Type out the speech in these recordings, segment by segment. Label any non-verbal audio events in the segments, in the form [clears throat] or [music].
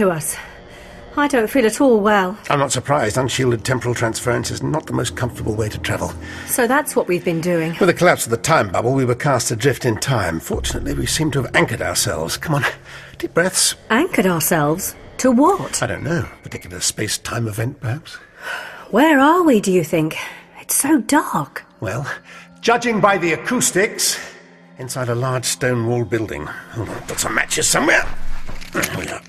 to us? I don't feel at all well. I'm not surprised. Unshielded temporal transference is not the most comfortable way to travel. So that's what we've been doing. With the collapse of the time bubble, we were cast adrift in time. Fortunately, we seem to have anchored ourselves. Come on, [laughs] deep breaths. Anchored ourselves? To what? I don't know. Particular space time event, perhaps? Where are we, do you think? It's so dark. Well, judging by the acoustics, inside a large stone walled building. Hold on, got some matches somewhere. There we are.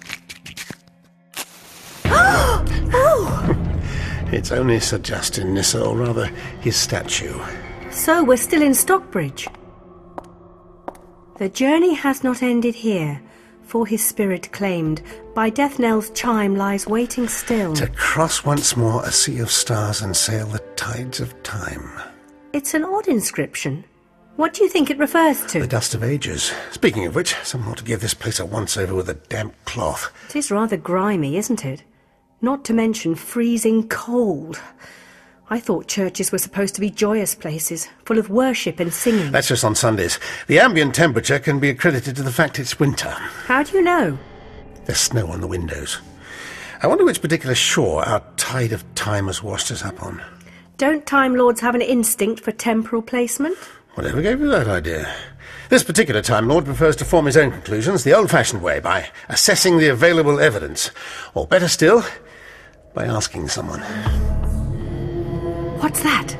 [gasps] Oh! It's only Sir Justin Nyssa, or rather his statue. So we're still in Stockbridge. The journey has not ended here, for his spirit claimed, by death knell's chime lies waiting still. To cross once more a sea of stars and sail the tides of time. It's an odd inscription. What do you think it refers to? The dust of ages. Speaking of which, someone ought to give this place a once over with a damp cloth. It is rather grimy, isn't it? Not to mention freezing cold. I thought churches were supposed to be joyous places, full of worship and singing. That's just on Sundays. The ambient temperature can be accredited to the fact it's winter. How do you know? There's snow on the windows. I wonder which particular shore our tide of time has washed us up on. Don't Time Lords have an instinct for temporal placement? Whatever gave you that idea? This particular Time Lord prefers to form his own conclusions the old fashioned way, by assessing the available evidence. Or better still, by asking someone. What's that?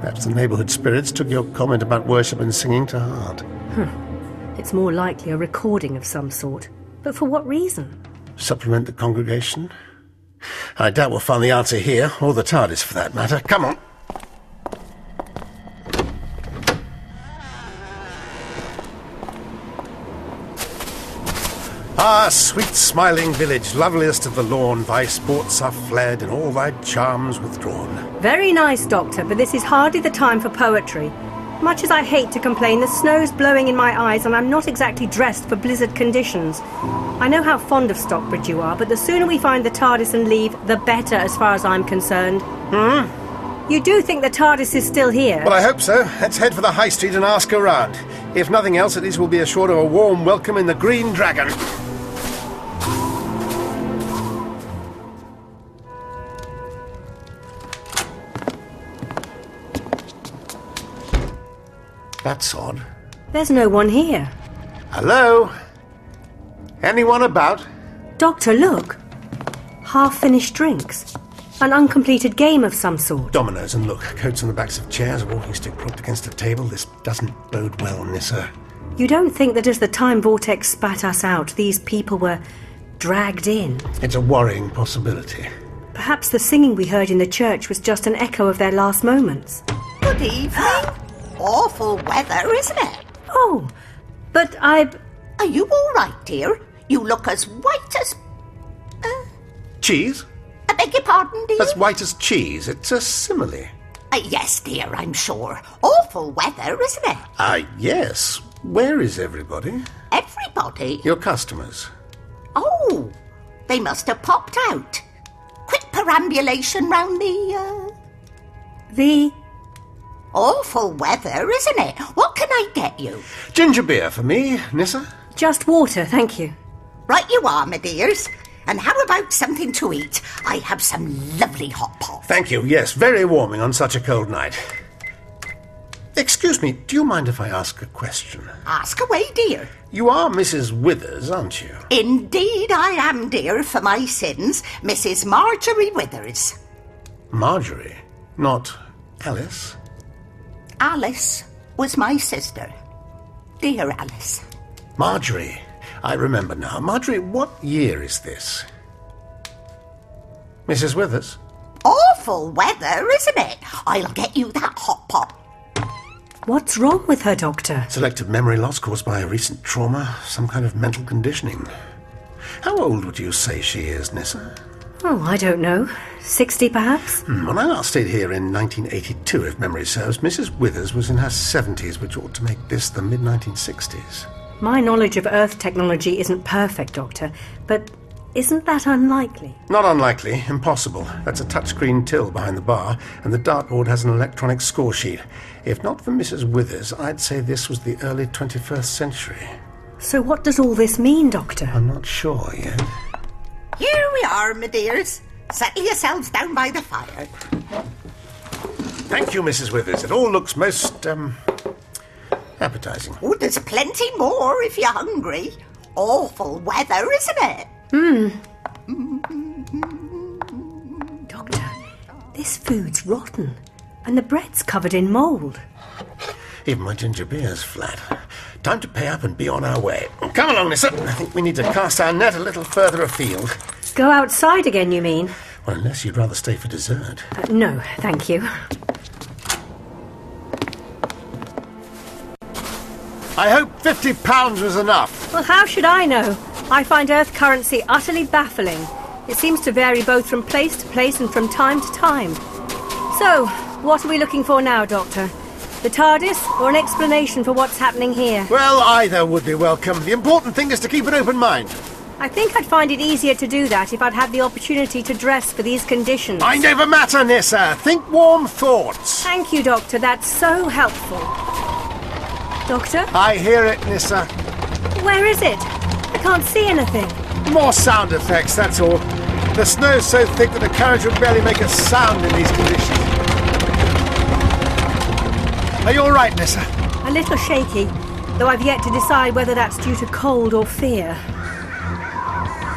Perhaps the neighbourhood spirits took your comment about worship and singing to heart. Hmm. It's more likely a recording of some sort. But for what reason? Supplement the congregation? I doubt we'll find the answer here, or the TARDIS for that matter. Come on. Ah, sweet smiling village, loveliest of the lawn, thy sports are fled and all thy charms withdrawn. Very nice, Doctor, but this is hardly the time for poetry. Much as I hate to complain, the snow's blowing in my eyes and I'm not exactly dressed for blizzard conditions. I know how fond of Stockbridge you are, but the sooner we find the TARDIS and leave, the better as far as I'm concerned. Hmm? You do think the TARDIS is still here? Well, I hope so. Let's head for the high street and ask around. If nothing else, at least we'll be assured of a warm welcome in the Green Dragon. That's odd. There's no one here. Hello? Anyone about? Doctor, look. Half finished drinks. An uncompleted game of some sort. Dominoes and look, coats on the backs of chairs, a walking stick propped against a table. This doesn't bode well, Nyssa. You don't think that as the time vortex spat us out, these people were dragged in? It's a worrying possibility. Perhaps the singing we heard in the church was just an echo of their last moments. Good evening. [gasps] Awful weather, isn't it? Oh, but I. Are you all right, dear? You look as white as. Cheese? I beg your pardon, dear? As white as cheese. It's a simile. Uh, yes, dear, I'm sure. Awful weather, isn't it? Ah, yes. Where is everybody? Everybody. Your customers. Oh, they must have popped out. Quick perambulation round the. Uh... The. Awful weather, isn't it? What can I get you? Ginger beer for me, Nyssa. Just water, thank you. Right you are, my dears. And how about something to eat? I have some lovely hot pot. Thank you. Yes, very warming on such a cold night. Excuse me, do you mind if I ask a question? Ask away, dear. You are Mrs. Withers, aren't you? Indeed, I am, dear, for my sins, Mrs. Marjorie Withers. Marjorie, not Alice. Alice was my sister. Dear Alice. Marjorie. I remember now. Marjorie, what year is this? Mrs. Withers? Awful weather, isn't it? I'll get you that hot pot. What's wrong with her, Doctor? Selective memory loss caused by a recent trauma, some kind of mental conditioning. How old would you say she is, Nyssa? Oh, I don't know. Sixty, perhaps? Hmm, When I last stayed here in 1982, if memory serves, Mrs. Withers was in her 70s, which ought to make this the mid 1960s. My knowledge of Earth technology isn't perfect, Doctor, but Isn't that unlikely? Not unlikely, impossible. That's a touchscreen till behind the bar, and the dartboard has an electronic score sheet. If not for Mrs. Withers, I'd say this was the early 21st century. So what does all this mean, Doctor? I'm not sure yet. Here we are, my dears. Settle yourselves down by the fire. Thank you, Mrs. Withers. It all looks most, um, appetizing. Oh, there's plenty more if you're hungry. Awful weather, isn't it? Hmm. Doctor, this food's rotten, and the bread's covered in mould. Even my ginger beer's flat. Time to pay up and be on our way. Come along, Nyssa. I think we need to cast our net a little further afield. Go outside again, you mean? Well, unless you'd rather stay for dessert. Uh, no, thank you. I hope fifty pounds was enough. Well, how should I know? I find Earth currency utterly baffling. It seems to vary both from place to place and from time to time. So, what are we looking for now, Doctor? The TARDIS or an explanation for what's happening here? Well, either would be welcome. The important thing is to keep an open mind. I think I'd find it easier to do that if I'd had the opportunity to dress for these conditions. Mind over matter, Nyssa. Think warm thoughts. Thank you, Doctor. That's so helpful. Doctor, I hear it, Nyssa. where is it? I can't see anything. More sound effects, that's all. The snow's so thick that a carriage would barely make a sound in these conditions. Are you all right, Nyssa? A little shaky, though I've yet to decide whether that's due to cold or fear.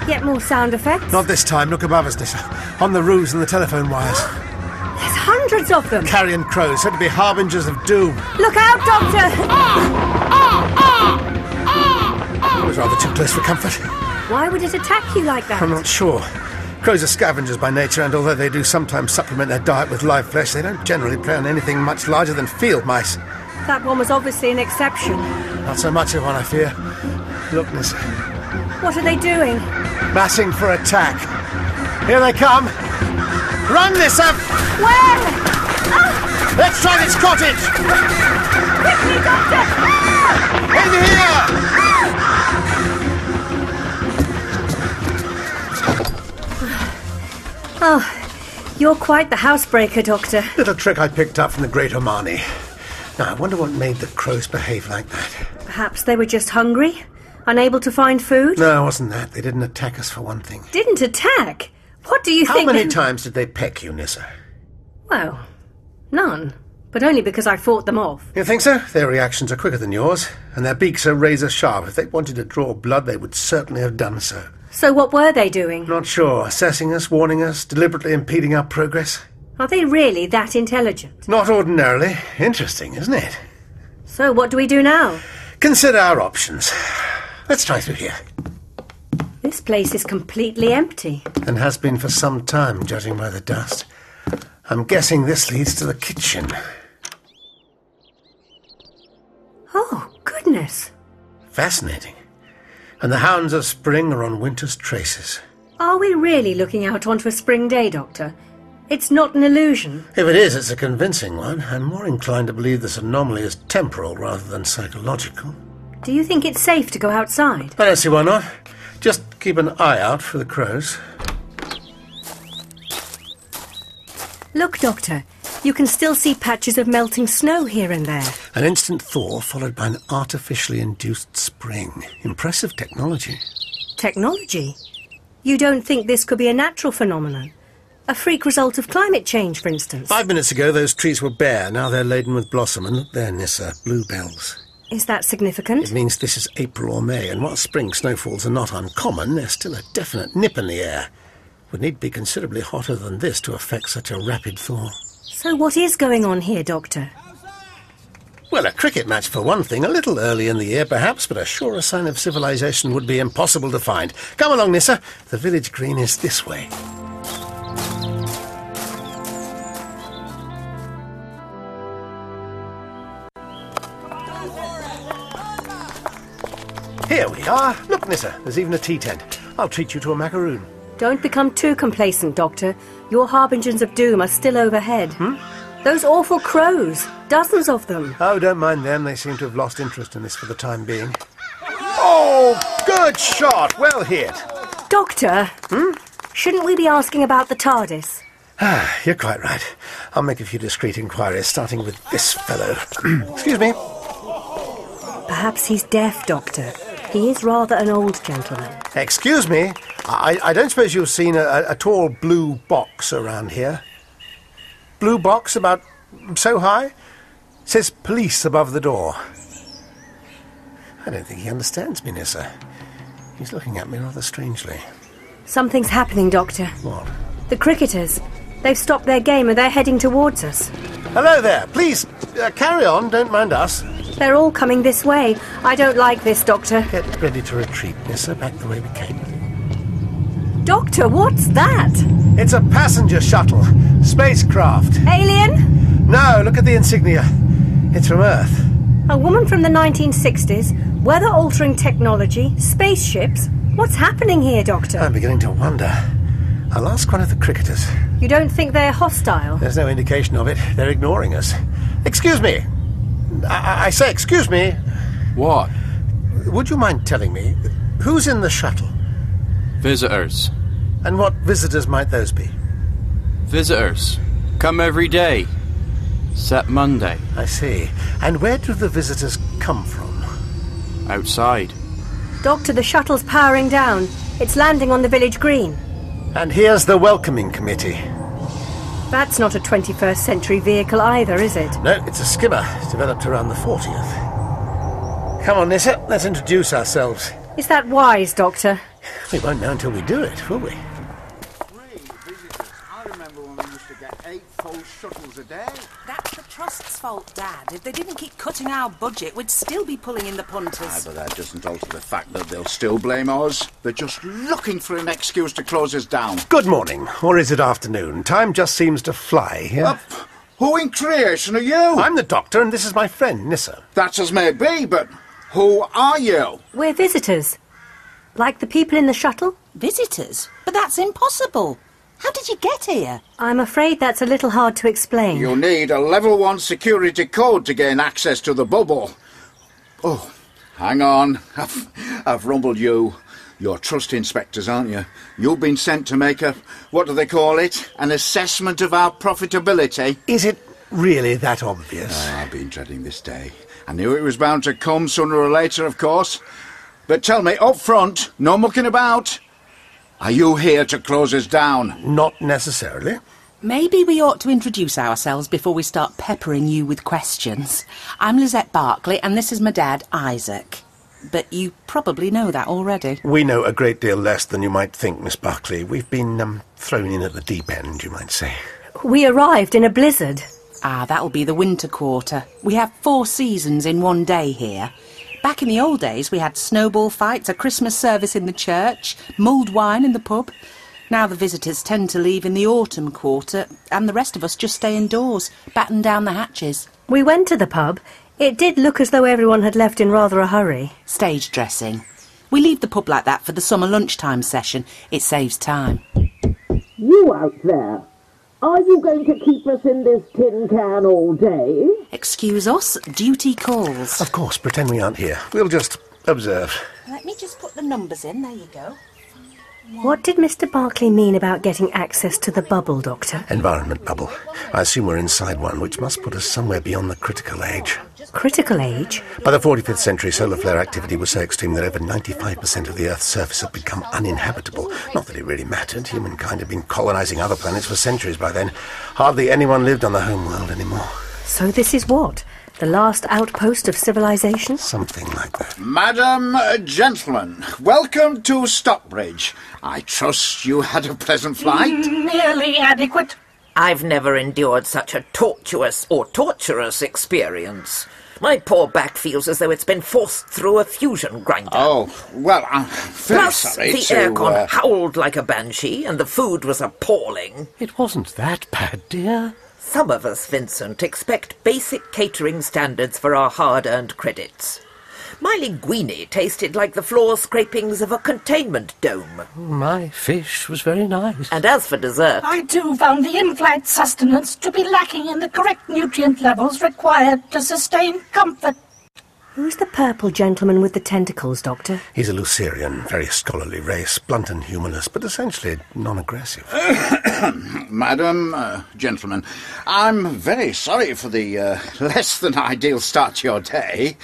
Yet more sound effects. Not this time. Look above us, Nyssa. On the roofs and the telephone wires. There's hundreds of them. Carrion crows, said to be harbingers of doom. Look out, Doctor! Ah! Ah! Ah! Ah! It was rather too close for comfort. Why would it attack you like that? I'm not sure. Crows are scavengers by nature, and although they do sometimes supplement their diet with live flesh, they don't generally prey on anything much larger than field mice. That one was obviously an exception. Not so much of one, I fear. Look, Nyssa. What are they doing? Massing for attack. Here they come. Run, Nyssa! Where? Let's try this cottage! Quickly, Doctor! In here! Oh, you're quite the housebreaker, Doctor. Little trick I picked up from the Great Omani. Now, I wonder what made the crows behave like that. Perhaps they were just hungry? Unable to find food? No, it wasn't that. They didn't attack us for one thing. Didn't attack? What do you How think? How many times did they peck you, Nyssa? Well, none. But only because I fought them off. You think so? Their reactions are quicker than yours, and their beaks are razor sharp. If they wanted to draw blood, they would certainly have done so. So what were they doing? Not sure. Assessing us, warning us, deliberately impeding our progress? Are they really that intelligent? Not ordinarily. Interesting, isn't it? So what do we do now? Consider our options. Let's try through here. This place is completely empty. And has been for some time, judging by the dust. I'm guessing this leads to the kitchen. Oh, goodness. Fascinating. And the hounds of spring are on winter's traces. Are we really looking out onto a spring day, Doctor? It's not an illusion. If it is, it's a convincing one. I'm more inclined to believe this anomaly is temporal rather than psychological. Do you think it's safe to go outside? I don't see why not. Just keep an eye out for the crows. Look, Doctor. You can still see patches of melting snow here and there. An instant thaw followed by an artificially induced spring. Impressive technology. Technology? You don't think this could be a natural phenomenon? A freak result of climate change, for instance? Five minutes ago, those trees were bare. Now they're laden with blossom. And look there, Nyssa, bluebells. Is that significant? It means this is April or May, and while spring snowfalls are not uncommon, there's still a definite nip in the air. Would need to be considerably hotter than this to affect such a rapid thaw. So what is going on here, Doctor? Well, a cricket match for one thing, a little early in the year perhaps, but a surer sign of civilization would be impossible to find. Come along, Nyssa. The village green is this way. Here we are. Look, Nyssa, there's even a tea tent. I'll treat you to a macaroon. Don't become too complacent, Doctor. Your harbingers of doom are still overhead. Those awful crows. Dozens of them. Oh, don't mind them. They seem to have lost interest in this for the time being. Oh, good shot. Well hit. Doctor? Hmm? Shouldn't we be asking about the TARDIS? [sighs] Ah, you're quite right. I'll make a few discreet inquiries, starting with this fellow. [clears throat] Excuse me. Perhaps he's deaf, Doctor. He is rather an old gentleman. Excuse me. I, I don't suppose you've seen a, a, tall blue box around here? Blue box about so high? Says police above the door. I don't think he understands me, Nyssa. He's looking at me rather strangely. Something's happening, Doctor. What? The cricketers. They've stopped their game and they're heading towards us. Hello there. Please, uh, carry on. Don't mind us. They're all coming this way. I don't like this, Doctor. Get ready to retreat, Nyssa, back the way we came. Doctor, what's that? It's a passenger shuttle. Spacecraft. Alien? No, look at the insignia. It's from Earth. A woman from the 1960s? Weather altering technology? Spaceships? What's happening here, Doctor? I'm beginning to wonder. I'll ask one of the cricketers. You don't think they're hostile? There's no indication of it. They're ignoring us. Excuse me. I, I say, excuse me. What? Would you mind telling me who's in the shuttle? Visitors. And what visitors might those be? Visitors. Come every day. Except Monday. I see. And where do the visitors come from? Outside. Doctor, the shuttle's powering down. It's landing on the village green. And here's the welcoming committee. That's not a 21st century vehicle either, is it? No, it's a skimmer It's developed around the 40th. Come on, Nyssa, let's introduce ourselves. Is that wise, Doctor? We won't know until we do it, will we? Three visitors. I remember when we used to get eight full shuttles a day. That's the Trust's fault, Dad. If they didn't keep cutting our budget, we'd still be pulling in the Aye, punters. but that doesn't alter the fact that they'll still blame us. They're just looking for an excuse to close us down. Good morning, or is it afternoon? Time just seems to fly here. Up. Who in creation are you? I'm the doctor, and this is my friend, Nyssa. That's as may be, but who are you? We're visitors. Like the people in the shuttle? Visitors? But that's impossible. How did you get here? I'm afraid that's a little hard to explain. You need a level one security code to gain access to the bubble. Oh, hang on. [laughs] I've, I've rumbled you. You're trust inspectors, aren't you? You've been sent to make a, what do they call it? An assessment of our profitability. Is it really that obvious? Oh, I've been dreading this day. I knew it was bound to come sooner or later, of course. But tell me, up front, no mucking about. Are you here to close us down? Not necessarily. Maybe we ought to introduce ourselves before we start peppering you with questions. I'm Lizette Barclay, and this is my dad, Isaac. But you probably know that already. We know a great deal less than you might think, Miss Barclay. We've been um, thrown in at the deep end, you might say. We arrived in a blizzard. Ah, that'll be the winter quarter. We have four seasons in one day here. Back in the old days, we had snowball fights, a Christmas service in the church, mulled wine in the pub. Now the visitors tend to leave in the autumn quarter, and the rest of us just stay indoors, batten down the hatches. We went to the pub. It did look as though everyone had left in rather a hurry. Stage dressing. We leave the pub like that for the summer lunchtime session. It saves time. You out there, are you going to keep us in this tin can all day? Excuse us, duty calls. Of course, pretend we aren't here. We'll just observe. Let me just put the numbers in. There you go. What did Mr. Barclay mean about getting access to the bubble, Doctor? Environment bubble. I assume we're inside one, which must put us somewhere beyond the critical age. Critical age? By the 45th century, solar flare activity was so extreme that over 95% of the Earth's surface had become uninhabitable. Not that it really mattered. Humankind had been colonizing other planets for centuries by then. Hardly anyone lived on the home world anymore. So this is what? The last outpost of civilization? Something like that. Madam, uh, gentlemen, welcome to Stockbridge. I trust you had a pleasant flight. Nearly adequate. I've never endured such a tortuous or torturous experience. My poor back feels as though it's been forced through a fusion grinder. Oh, well, I'm very Plus, sorry the to... aircon uh, howled like a banshee, and the food was appalling. It wasn't that bad, dear. Some of us, Vincent, expect basic catering standards for our hard-earned credits. My linguine tasted like the floor scrapings of a containment dome. My fish was very nice. And as for dessert, I too found the in-flight sustenance to be lacking in the correct nutrient levels required to sustain comfort. Who's the purple gentleman with the tentacles, Doctor? He's a Lucerian, very scholarly race, blunt and humorless, but essentially non-aggressive. [coughs] Madam, uh, gentlemen, I'm very sorry for the uh, [laughs] less than ideal start to your day.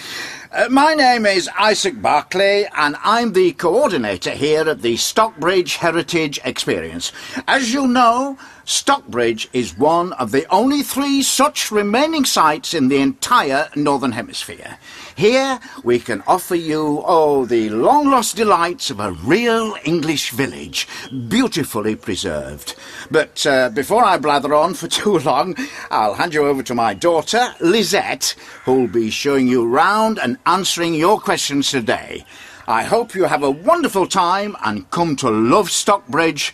Uh, my name is Isaac Barclay, and I'm the coordinator here at the Stockbridge Heritage Experience. As you know, Stockbridge is one of the only three such remaining sites in the entire Northern Hemisphere. Here we can offer you, oh, the long lost delights of a real English village, beautifully preserved. But uh, before I blather on for [laughs] too long, I'll hand you over to my daughter, Lizette, who'll be showing you round and answering your questions today. I hope you have a wonderful time and come to love Stockbridge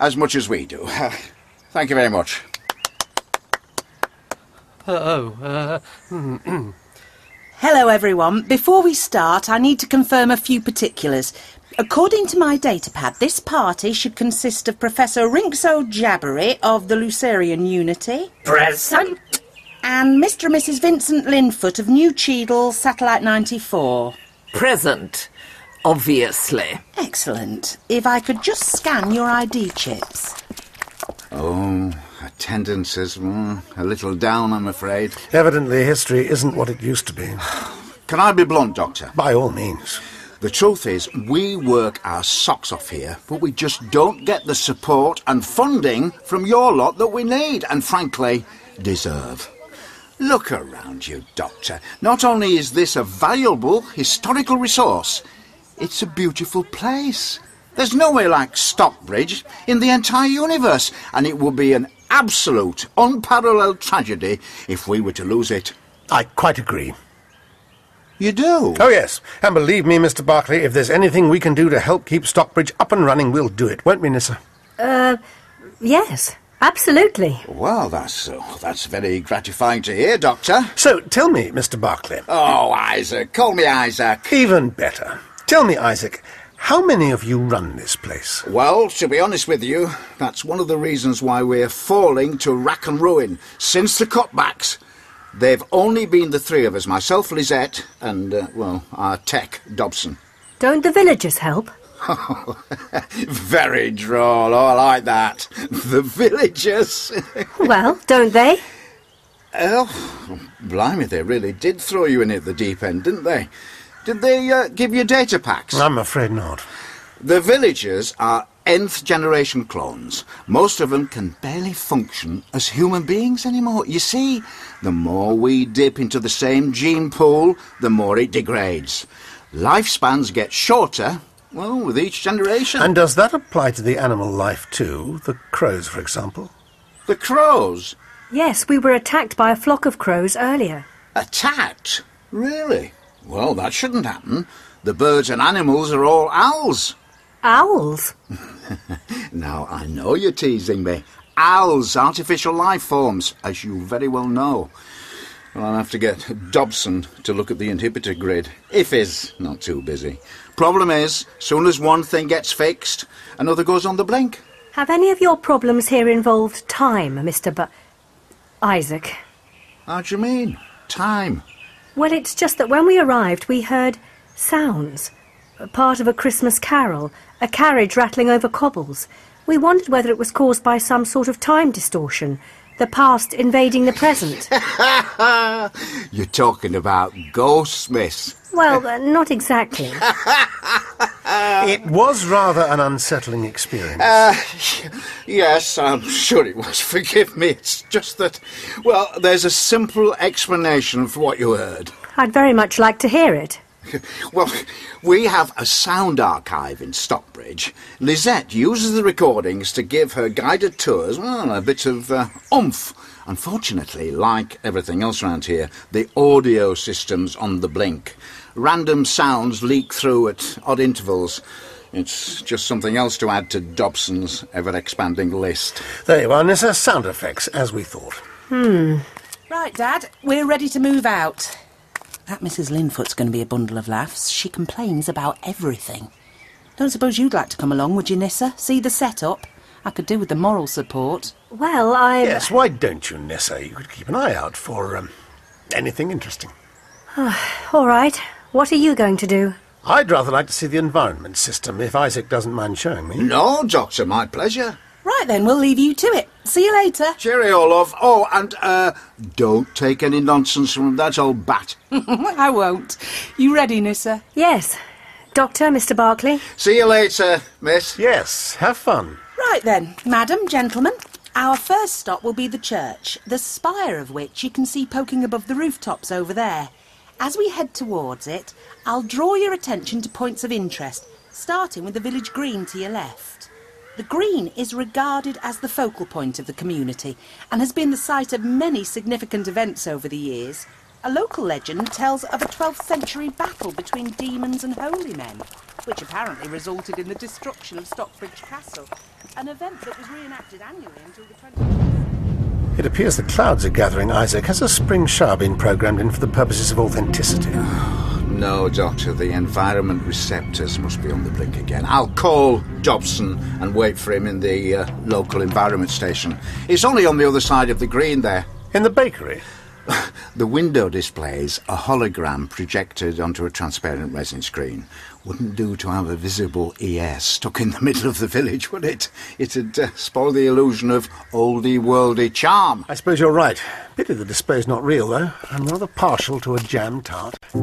as much as we do. [laughs] Thank you very much. Uh, oh, uh, [clears throat] Hello, everyone. Before we start, I need to confirm a few particulars. According to my datapad, this party should consist of Professor Rinkso Jabbery of the Lucerian Unity. Present. And Mr. and Mrs. Vincent Linfoot of New Cheadle, Satellite 94. Present. Obviously. Excellent. If I could just scan your ID chips. Oh, attendance is mm, a little down, I'm afraid. Evidently, history isn't what it used to be. Can I be blunt, Doctor? By all means. The truth is, we work our socks off here, but we just don't get the support and funding from your lot that we need and, frankly, deserve. Look around you, Doctor. Not only is this a valuable historical resource, it's a beautiful place. There's nowhere like Stockbridge in the entire universe, and it would be an absolute, unparalleled tragedy if we were to lose it. I quite agree. You do? Oh, yes. And believe me, Mr. Barclay, if there's anything we can do to help keep Stockbridge up and running, we'll do it, won't we, Nyssa? Uh, yes, absolutely. Well, that's uh, that's very gratifying to hear, Doctor. So, tell me, Mr. Barclay. Oh, Isaac, call me Isaac. Even better. Tell me, Isaac, how many of you run this place? Well, to be honest with you, that's one of the reasons why we're falling to rack and ruin since the cutbacks. They've only been the three of us myself, Lisette, and, uh, well, our tech, Dobson. Don't the villagers help? [laughs] Very droll. Oh, I like that. The villagers. [laughs] well, don't they? Oh, blimey, they really did throw you in at the deep end, didn't they? Did they uh, give you data packs? I'm afraid not. The villagers are nth generation clones. Most of them can barely function as human beings anymore. You see, the more we dip into the same gene pool, the more it degrades. Lifespans get shorter, well, with each generation. And does that apply to the animal life too? The crows, for example? The crows? Yes, we were attacked by a flock of crows earlier. Attacked? Really? Well, that shouldn't happen. The birds and animals are all owls. Owls? [laughs] now, I know you're teasing me. Owls, artificial life forms, as you very well know. Well, I'll have to get Dobson to look at the inhibitor grid, if he's not too busy. Problem is, soon as one thing gets fixed, another goes on the blink. Have any of your problems here involved time, Mr. Bu... Isaac? How do you mean? Time? Well, it's just that when we arrived, we heard sounds. Part of a Christmas carol, a carriage rattling over cobbles. We wondered whether it was caused by some sort of time distortion, the past invading the present. [laughs] You're talking about ghosts, miss. Well, uh, not exactly. [laughs] it was rather an unsettling experience. Uh, yes, I'm sure it was. Forgive me. It's just that, well, there's a simple explanation for what you heard. I'd very much like to hear it. [laughs] well, we have a sound archive in Stockbridge. Lisette uses the recordings to give her guided tours well, a bit of uh, oomph. Unfortunately, like everything else around here, the audio system's on the blink. Random sounds leak through at odd intervals. It's just something else to add to Dobson's ever-expanding list. There you are, Nyssa. Sound effects, as we thought. Hmm. Right, Dad, we're ready to move out. That Mrs. Linfoot's going to be a bundle of laughs. She complains about everything. Don't suppose you'd like to come along, would you, Nyssa? See the setup? I could do with the moral support. Well, I. Yes, why don't you, Nyssa? You could keep an eye out for um, anything interesting. [sighs] All right. What are you going to do? I'd rather like to see the environment system, if Isaac doesn't mind showing me. No, Doctor, my pleasure. Right then, we'll leave you to it. See you later. Cheerio, love. Oh, and, uh, don't take any nonsense from that old bat. [laughs] I won't. You ready, Nyssa? Yes. Doctor, Mr. Barclay? See you later, miss. Yes, have fun. Right then, madam, gentlemen. Our first stop will be the church, the spire of which you can see poking above the rooftops over there. As we head towards it, I'll draw your attention to points of interest, starting with the village green to your left. The green is regarded as the focal point of the community and has been the site of many significant events over the years. A local legend tells of a 12th century battle between demons and holy men, which apparently resulted in the destruction of Stockbridge Castle, an event that was reenacted annually until the 20th. It appears the clouds are gathering, Isaac. Has a spring shower been programmed in for the purposes of authenticity? [sighs] No, Doctor, the environment receptors must be on the blink again. I'll call Dobson and wait for him in the uh, local environment station. It's only on the other side of the green there. In the bakery? [laughs] The window displays a hologram projected onto a transparent resin screen. Wouldn't do to have a visible ES stuck in the middle of the village, would it? It'd uh, spoil the illusion of oldie worldy charm. I suppose you're right. Pity the display's not real, though. I'm rather partial to a jam tart. The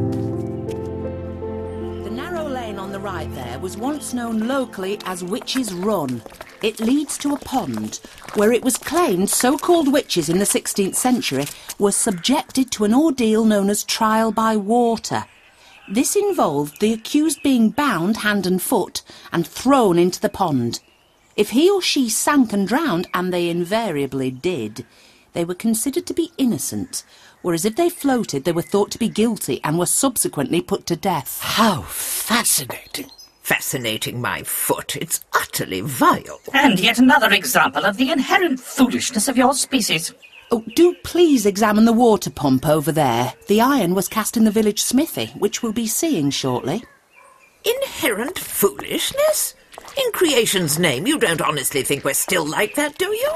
narrow lane on the right there was once known locally as Witches' Run. It leads to a pond where it was claimed so called witches in the 16th century were subjected to an ordeal known as trial by water. This involved the accused being bound hand and foot and thrown into the pond. If he or she sank and drowned, and they invariably did, they were considered to be innocent, whereas if they floated, they were thought to be guilty and were subsequently put to death. How fascinating. Fascinating, my foot. It's utterly vile. And yet another example of the inherent foolishness of your species. Oh, do please examine the water pump over there. The iron was cast in the village smithy, which we'll be seeing shortly. Inherent foolishness? In creation's name, you don't honestly think we're still like that, do you?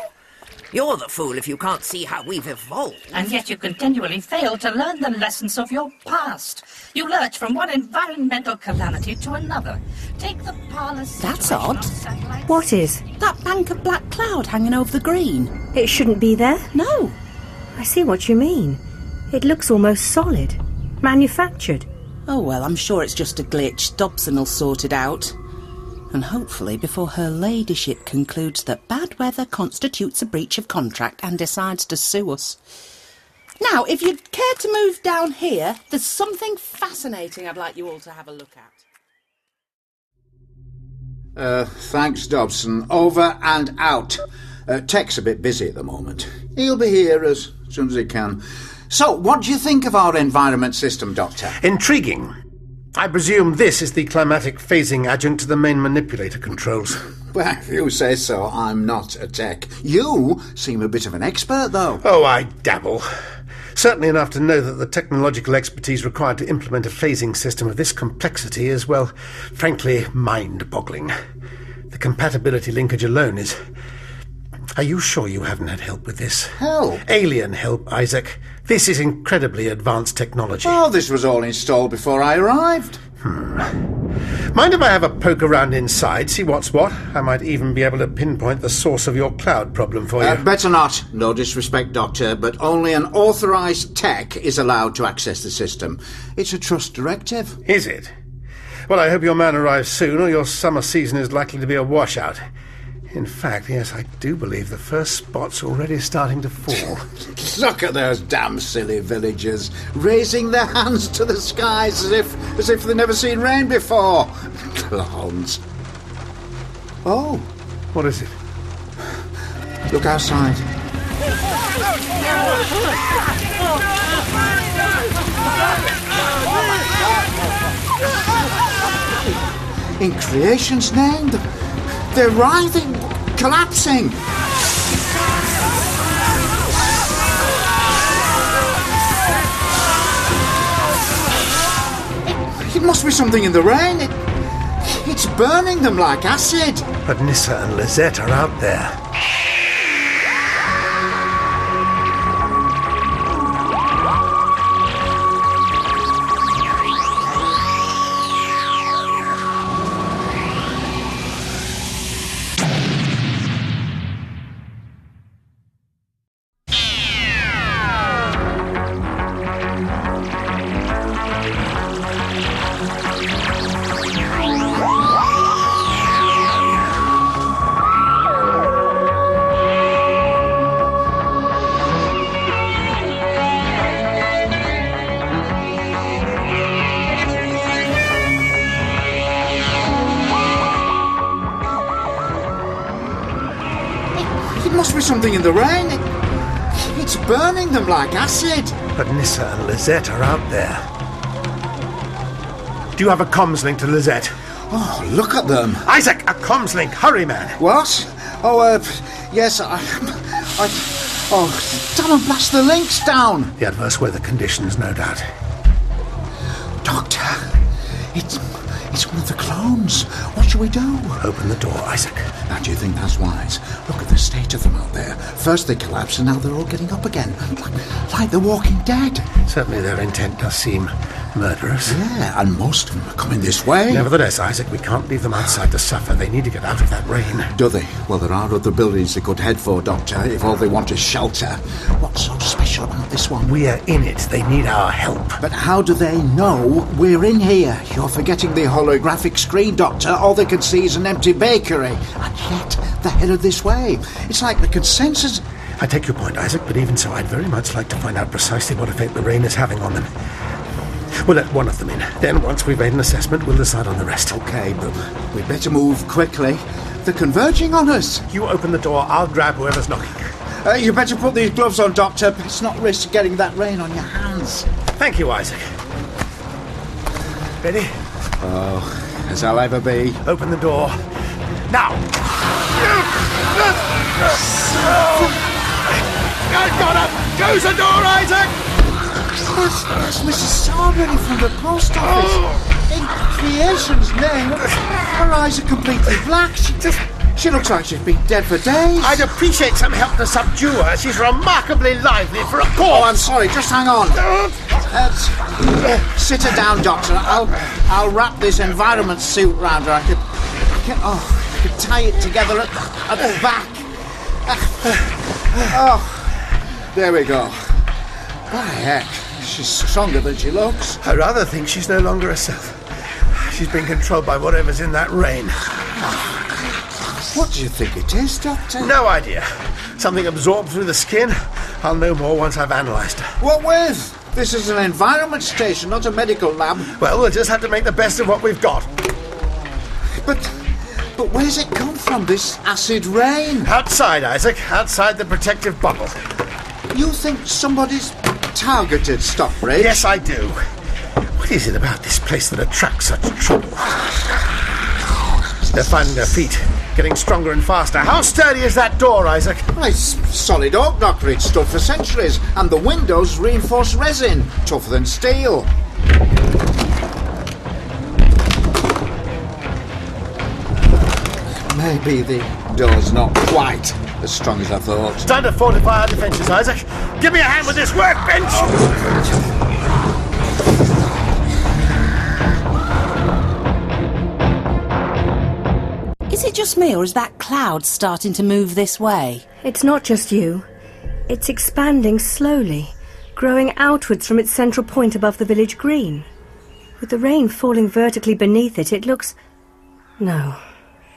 You're the fool if you can't see how we've evolved. And yet you continually fail to learn the lessons of your past. You lurch from one environmental calamity to another. Take the parlous That's odd. What is? That bank of black cloud hanging over the green. It shouldn't be there. No. I see what you mean. It looks almost solid. Manufactured. Oh well, I'm sure it's just a glitch. Dobson will sort it out. And hopefully before her ladyship concludes that bad weather constitutes a breach of contract and decides to sue us. Now, if you'd care to move down here, there's something fascinating I'd like you all to have a look at. Uh, thanks, Dobson. Over and out. Uh, Tech's a bit busy at the moment. He'll be here as soon as he can. So, what do you think of our environment system, Doctor? Intriguing. I presume this is the climatic phasing adjunct to the main manipulator controls. Well, if you say so, I'm not a tech. You seem a bit of an expert, though. Oh, I dabble. Certainly enough to know that the technological expertise required to implement a phasing system of this complexity is, well, frankly, mind boggling. The compatibility linkage alone is. Are you sure you haven't had help with this? Help? Alien help, Isaac. This is incredibly advanced technology. Oh, this was all installed before I arrived. Hmm. Mind if I have a poke around inside, see what's what? I might even be able to pinpoint the source of your cloud problem for you. Uh, better not. No disrespect, Doctor, but only an authorised tech is allowed to access the system. It's a trust directive. Is it? Well, I hope your man arrives soon, or your summer season is likely to be a washout. In fact, yes, I do believe the first spot's already starting to fall. [laughs] Look at those damn silly villagers raising their hands to the skies as if as if they've never seen rain before. [laughs] Clowns. Oh, what is it? look outside. In creation's name, they're writhing, collapsing. It must be something in the rain. It, it's burning them like acid. But Nyssa and Lizette are out there. But Nyssa and Lizette are out there. Do you have a comms link to Lizette? Oh, look at them. Isaac, a comms link. Hurry, man. What? Oh, uh, yes, I. I. Oh, damn and blast the links down. The adverse weather conditions, no doubt. Doctor, it's. It's one of the clones. What shall we do? Open the door, Isaac. Now, do you think that's wise? Look at the state of them out there. First they collapsed, and now they're all getting up again. Like, like the walking dead. Certainly their intent does seem murderous. Yeah, and most of them are coming this way. Nevertheless, Isaac, we can't leave them outside to suffer. They need to get out of that rain. Do they? Well, there are other buildings they could head for, Doctor, if all they want is shelter. What's so special about this one? We're in it. They need our help. But how do they know we're in here? You're forgetting the holographic screen, Doctor. All they can see is an empty bakery. And yet, they're headed this way. It's like the consensus. I take your point, Isaac, but even so, I'd very much like to find out precisely what effect the rain is having on them. We'll let one of them in. Then, once we've made an assessment, we'll decide on the rest. Okay, but we'd better move quickly. They're converging on us. You open the door, I'll grab whoever's knocking. Uh, you better put these gloves on, Doctor. It's not risk getting that rain on your hands. Thank you, Isaac. Ready? Oh, as I'll ever be. Open the door. Now! I got him! Close the door, Isaac! There's, there's Mrs. Sarbury from the post office. In creation's name, her eyes are completely black. She just. She looks like she's been dead for days. I'd appreciate some help to subdue her. She's remarkably lively for a corpse. Oh, corpse. I'm sorry. Just hang on. Uh, sit her down, Doctor. I'll I'll wrap this environment suit round her. I could, I could oh, I could tie it together at, at the back. Oh, there we go. By heck, she's stronger than she looks. I rather think she's no longer herself. She's been controlled by whatever's in that rain. What do you think it is, Doctor? No idea. Something absorbed through the skin. I'll know more once I've analysed her. What with? This is an environment station, not a medical lab. Well, we'll just have to make the best of what we've got. But, but where's it come from? This acid rain? Outside, Isaac. Outside the protective bubble. You think somebody's targeted Stockbridge? Yes, I do. What is it about this place that attracts such trouble? They're finding their feet, getting stronger and faster. How sturdy is that door, Isaac? Well, it's solid oak, Doctor. It's stood for centuries. And the windows reinforced resin, tougher than steel. Maybe the door's not quite as strong as I thought. It's time fortify our defences, Isaac. Give me a hand with this workbench! Is it just me, or is that cloud starting to move this way? It's not just you. It's expanding slowly, growing outwards from its central point above the village green. With the rain falling vertically beneath it, it looks. No.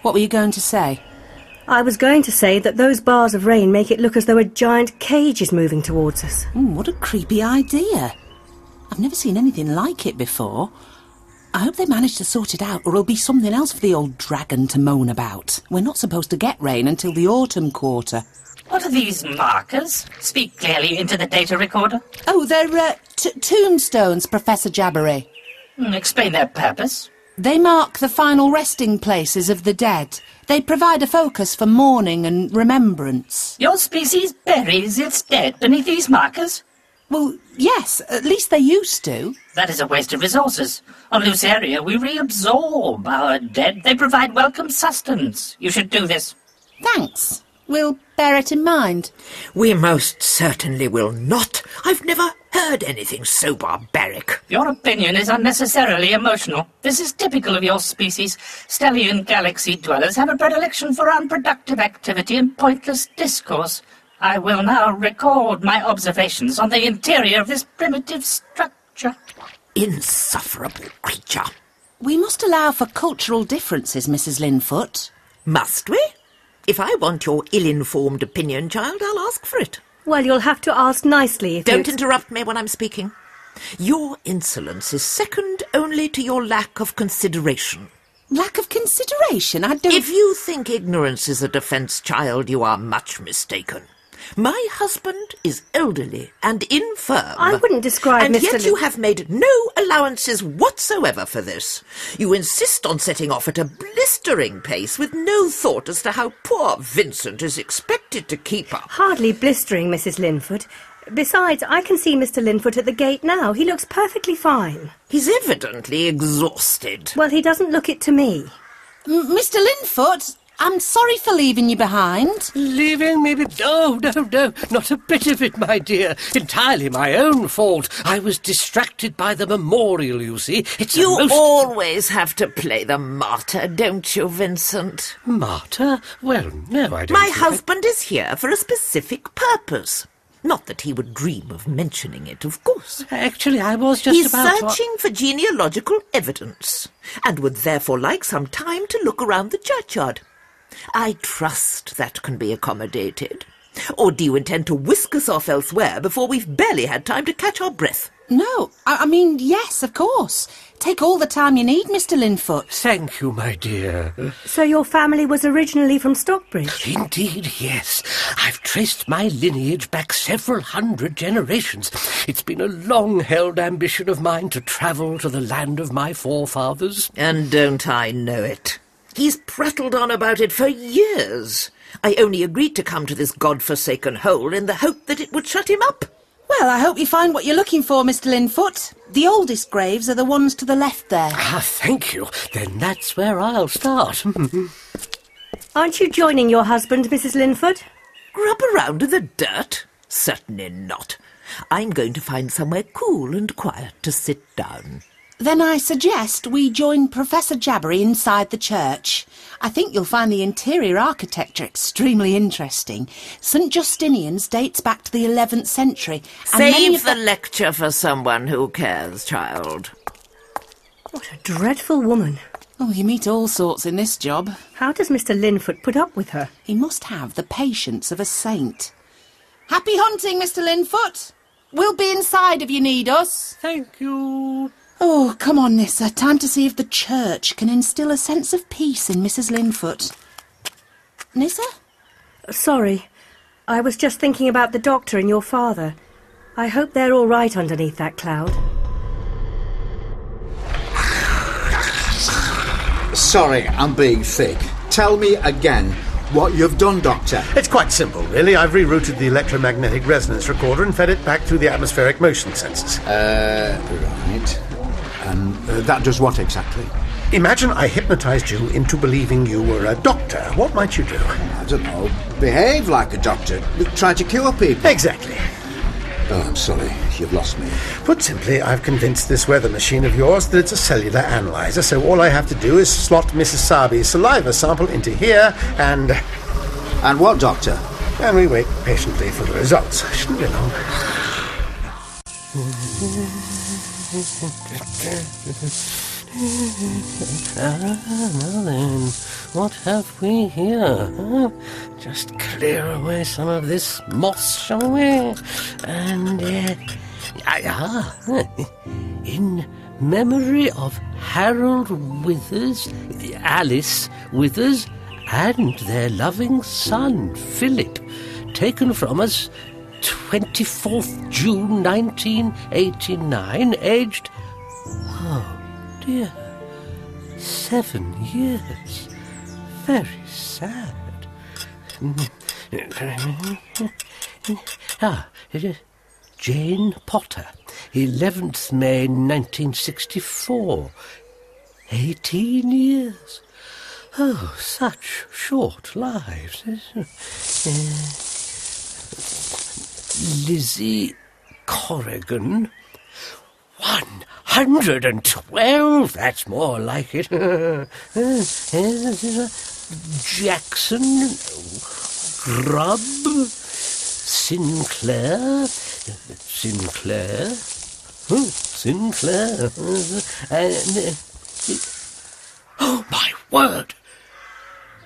What were you going to say? I was going to say that those bars of rain make it look as though a giant cage is moving towards us. Mm, what a creepy idea. I've never seen anything like it before. I hope they manage to sort it out, or it'll be something else for the old dragon to moan about. We're not supposed to get rain until the autumn quarter. What are these markers? Speak clearly into the data recorder. Oh, they're uh, t- tombstones, Professor Jabbery. Hmm, Explain their purpose. They mark the final resting places of the dead. They provide a focus for mourning and remembrance. Your species buries its dead beneath these markers? Well, yes, at least they used to. That is a waste of resources. On Luceria, we reabsorb our dead. They provide welcome sustenance. You should do this. Thanks. We'll bear it in mind. We most certainly will not. I've never heard anything so barbaric. Your opinion is unnecessarily emotional. This is typical of your species. Stellian galaxy dwellers have a predilection for unproductive activity and pointless discourse. I will now record my observations on the interior of this primitive structure. Insufferable creature. We must allow for cultural differences, Mrs. Linfoot. Must we? If I want your ill-informed opinion, child, I'll ask for it. Well, you'll have to ask nicely if Don't you... interrupt me when I'm speaking. Your insolence is second only to your lack of consideration. Lack of consideration? I don't. If you think ignorance is a defence, child, you are much mistaken. My husband is elderly and infirm. I wouldn't describe and Mr. yet Lin- you have made no allowances whatsoever for this. You insist on setting off at a blistering pace with no thought as to how poor Vincent is expected to keep up. Hardly blistering, Mrs. Linfoot. Besides, I can see Mr. Linfoot at the gate now. He looks perfectly fine. He's evidently exhausted. Well, he doesn't look it to me. M- Mr. Linfoot, I'm sorry for leaving you behind. Leaving me? Be- no, no, no, not a bit of it, my dear. Entirely my own fault. I was distracted by the memorial, you see. It's You most... always have to play the martyr, don't you, Vincent? Martyr? Well, no, I don't My think I- husband is here for a specific purpose. Not that he would dream of mentioning it, of course. Actually, I was just He's about to- searching for genealogical evidence, and would therefore like some time to look around the churchyard. I trust that can be accommodated. Or do you intend to whisk us off elsewhere before we've barely had time to catch our breath? No, I, I mean, yes, of course. Take all the time you need, Mr. Linfoot. Thank you, my dear. So your family was originally from Stockbridge? Indeed, yes. I've traced my lineage back several hundred generations. It's been a long held ambition of mine to travel to the land of my forefathers. And don't I know it? He's prattled on about it for years. I only agreed to come to this god-forsaken hole in the hope that it would shut him up. Well, I hope you find what you're looking for, Mr. Linfoot. The oldest graves are the ones to the left there. Ah, thank you. Then that's where I'll start. [laughs] Aren't you joining your husband, Mrs. Linfoot? Grub around in the dirt? Certainly not. I'm going to find somewhere cool and quiet to sit down. Then I suggest we join Professor Jabbery inside the church. I think you'll find the interior architecture extremely interesting. St Justinian's dates back to the 11th century. and many Save of the lecture for someone who cares, child. What a dreadful woman. Oh, you meet all sorts in this job. How does Mr. Linfoot put up with her? He must have the patience of a saint. Happy hunting, Mr. Linfoot. We'll be inside if you need us. Thank you. Oh, come on, Nyssa. Time to see if the church can instill a sense of peace in Mrs. Linfoot. Nyssa? Sorry. I was just thinking about the doctor and your father. I hope they're all right underneath that cloud. Sorry, I'm being thick. Tell me again what you've done, Doctor. It's quite simple, really. I've rerouted the electromagnetic resonance recorder and fed it back through the atmospheric motion sensors. Uh, right. And uh, that does what exactly? Imagine I hypnotized you into believing you were a doctor. What might you do? I don't know. Behave like a doctor. Try to cure people. Exactly. Oh, I'm sorry. You've lost me. Put simply, I've convinced this weather machine of yours that it's a cellular analyzer, so all I have to do is slot Mrs. Sowerby's saliva sample into here and. And what, Doctor? And we wait patiently for the results. Shouldn't be long. Ah, now then, what have we here? huh? Just clear away some of this moss, shall we? And, uh, ah, [laughs] in memory of Harold Withers, Alice Withers, and their loving son, Philip, taken from us 24th June 1989, aged, oh dear, seven years. Very sad. [laughs] ah, Jane Potter, 11th May 1964. 18 years. Oh, such short lives. [laughs] Lizzie Corrigan. 112, that's more like it. [laughs] Jackson, Grubb, Sinclair, Sinclair, Sinclair, [laughs] and. uh, Oh, my word!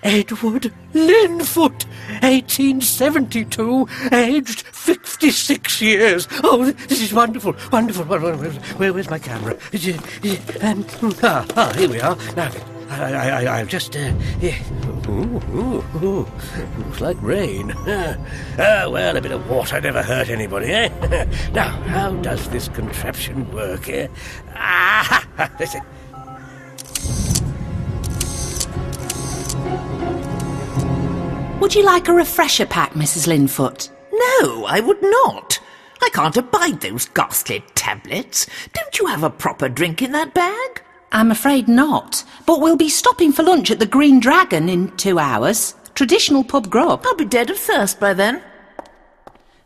Edward Linfoot, 1872, aged 56 years. Oh, this is wonderful, wonderful. Where, where's my camera? Um, ah, ah, here we are. Now, I, I, I'll just. Uh, yeah. ooh, ooh, ooh. Looks like rain. [laughs] Ah, well, a bit of water never hurt anybody, eh? [laughs] now, how does this contraption work, eh? Ah, [laughs] listen. Would you like a refresher pack, Mrs. Linfoot? No, I would not. I can't abide those ghastly tablets. Don't you have a proper drink in that bag? I'm afraid not. But we'll be stopping for lunch at the Green Dragon in two hours. Traditional pub grub. I'll be dead of thirst by then.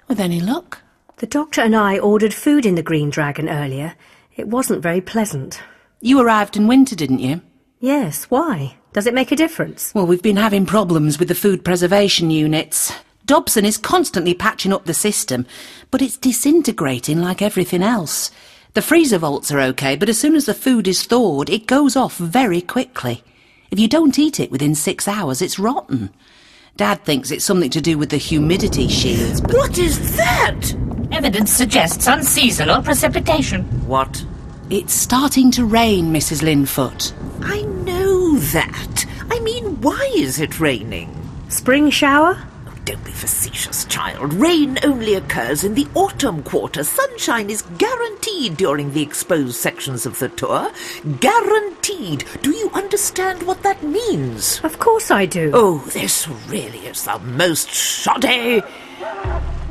With any luck. The doctor and I ordered food in the Green Dragon earlier. It wasn't very pleasant. You arrived in winter, didn't you? Yes, why? Does it make a difference? Well, we've been having problems with the food preservation units. Dobson is constantly patching up the system, but it's disintegrating like everything else. The freezer vaults are okay, but as soon as the food is thawed, it goes off very quickly. If you don't eat it within six hours, it's rotten. Dad thinks it's something to do with the humidity shields, but What is that? Evidence suggests unseasonal precipitation. What? it's starting to rain, Mrs. Linfoot. I know that. I mean, why is it raining? Spring shower? Oh, don't be facetious, child. Rain only occurs in the autumn quarter. Sunshine is guaranteed during the exposed sections of the tour. Guaranteed. Do you understand what that means? Of course I do. Oh, this really is the most shoddy.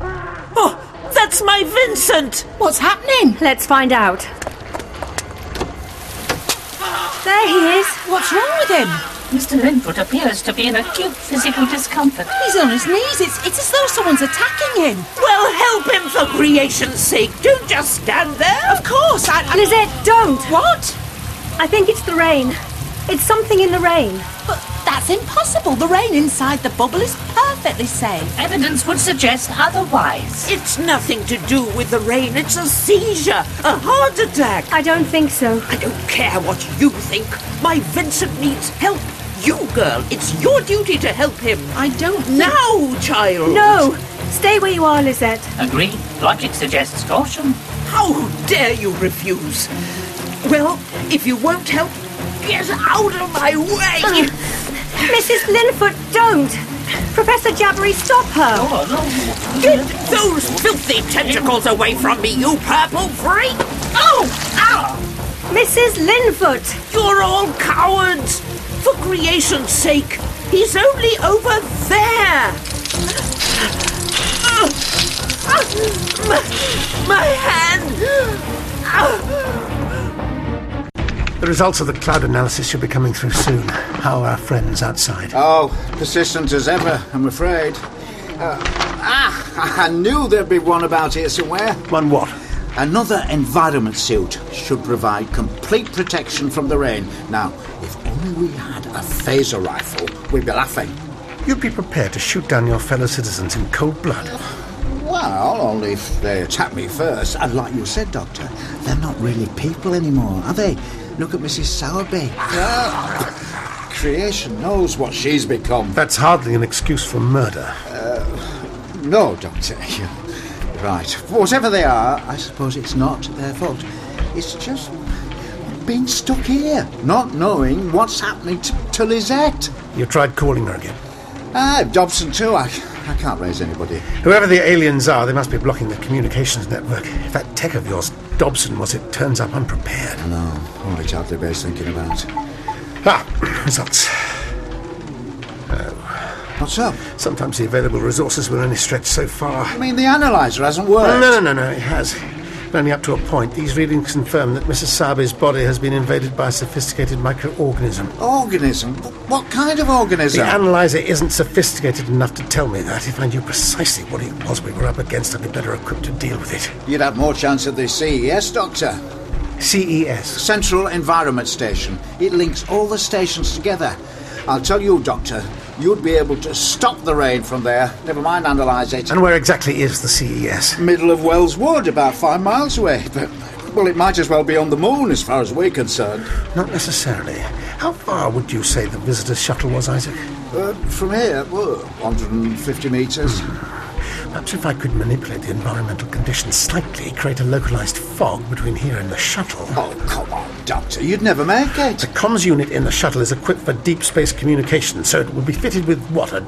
Oh, that's my Vincent! What's happening? Let's find out. There he is. What's wrong with him? Mr. Linfoot appears to be in acute physical discomfort. He's on his knees. It's, it's as though someone's attacking him. Well, help him for creation's sake. Don't just stand there. Of course, I, I Lizette, don't! What? I think it's the rain. It's something in the rain. But that's impossible. The rain inside the bubble is perfectly safe. Evidence would suggest otherwise. It's nothing to do with the rain. It's a seizure, a heart attack. I don't think so. I don't care what you think. My Vincent needs help. You, girl, it's your duty to help him. I don't think... Now, child. No! Stay where you are, Lizette. Agreed. Logic suggests caution. How dare you refuse? Well, if you won't help, get out of my way. Uh, Mrs. Linfoot, don't! Professor Jabbery, stop her! Oh. Get those filthy tentacles away from me, you purple freak! Oh! Ow! Mrs. Linfoot! You're all cowards! For creation's sake, he's only over there! Uh, uh, my, my hand! The results of the cloud analysis should be coming through soon. How are our friends outside? Oh, persistent as ever, I'm afraid. Uh, ah, I knew there'd be one about here somewhere. One what? Another environment suit should provide complete protection from the rain. Now, if only we had a phaser rifle, we'd be laughing. You'd be prepared to shoot down your fellow citizens in cold blood. Well, only if they attack me first. And like you said, Doctor, they're not really people anymore, are they? Look at Mrs. Sowerby. Ah, creation knows what she's become. That's hardly an excuse for murder. No, Doctor. [laughs] Right. Whatever they are, I suppose it's not their fault. It's just being stuck here, not knowing what's happening to, to Lizette. You tried calling her again. Ah, Dobson too. I, I can't raise anybody. Whoever the aliens are, they must be blocking the communications network. If that tech of yours, Dobson, was it, turns up unprepared. No, only child they're best thinking about. Ah, [clears throat] results. What's up? Sometimes the available resources will only stretch so far. I mean, the analyzer hasn't worked. No, no, no, no, it has. But only up to a point. These readings confirm that Mrs. Sowerby's body has been invaded by a sophisticated microorganism. Organism? What kind of organism? The analyzer isn't sophisticated enough to tell me that. If I knew precisely what it was we were up against, I'd be better equipped to deal with it. You'd have more chance at the CES, Doctor. CES. Central Environment Station. It links all the stations together. I'll tell you, Doctor, you'd be able to stop the rain from there. Never mind analyse it. And where exactly is the CES? Middle of Wells Wood, about five miles away. But, well, it might as well be on the moon as far as we're concerned. Not necessarily. How far would you say the visitor's shuttle was, Isaac? Uh, from here, well, 150 metres. Perhaps if I could manipulate the environmental conditions slightly, create a localized fog between here and the shuttle. Oh, come on, Doctor, you'd never make it. The comms unit in the shuttle is equipped for deep space communication, so it will be fitted with what, a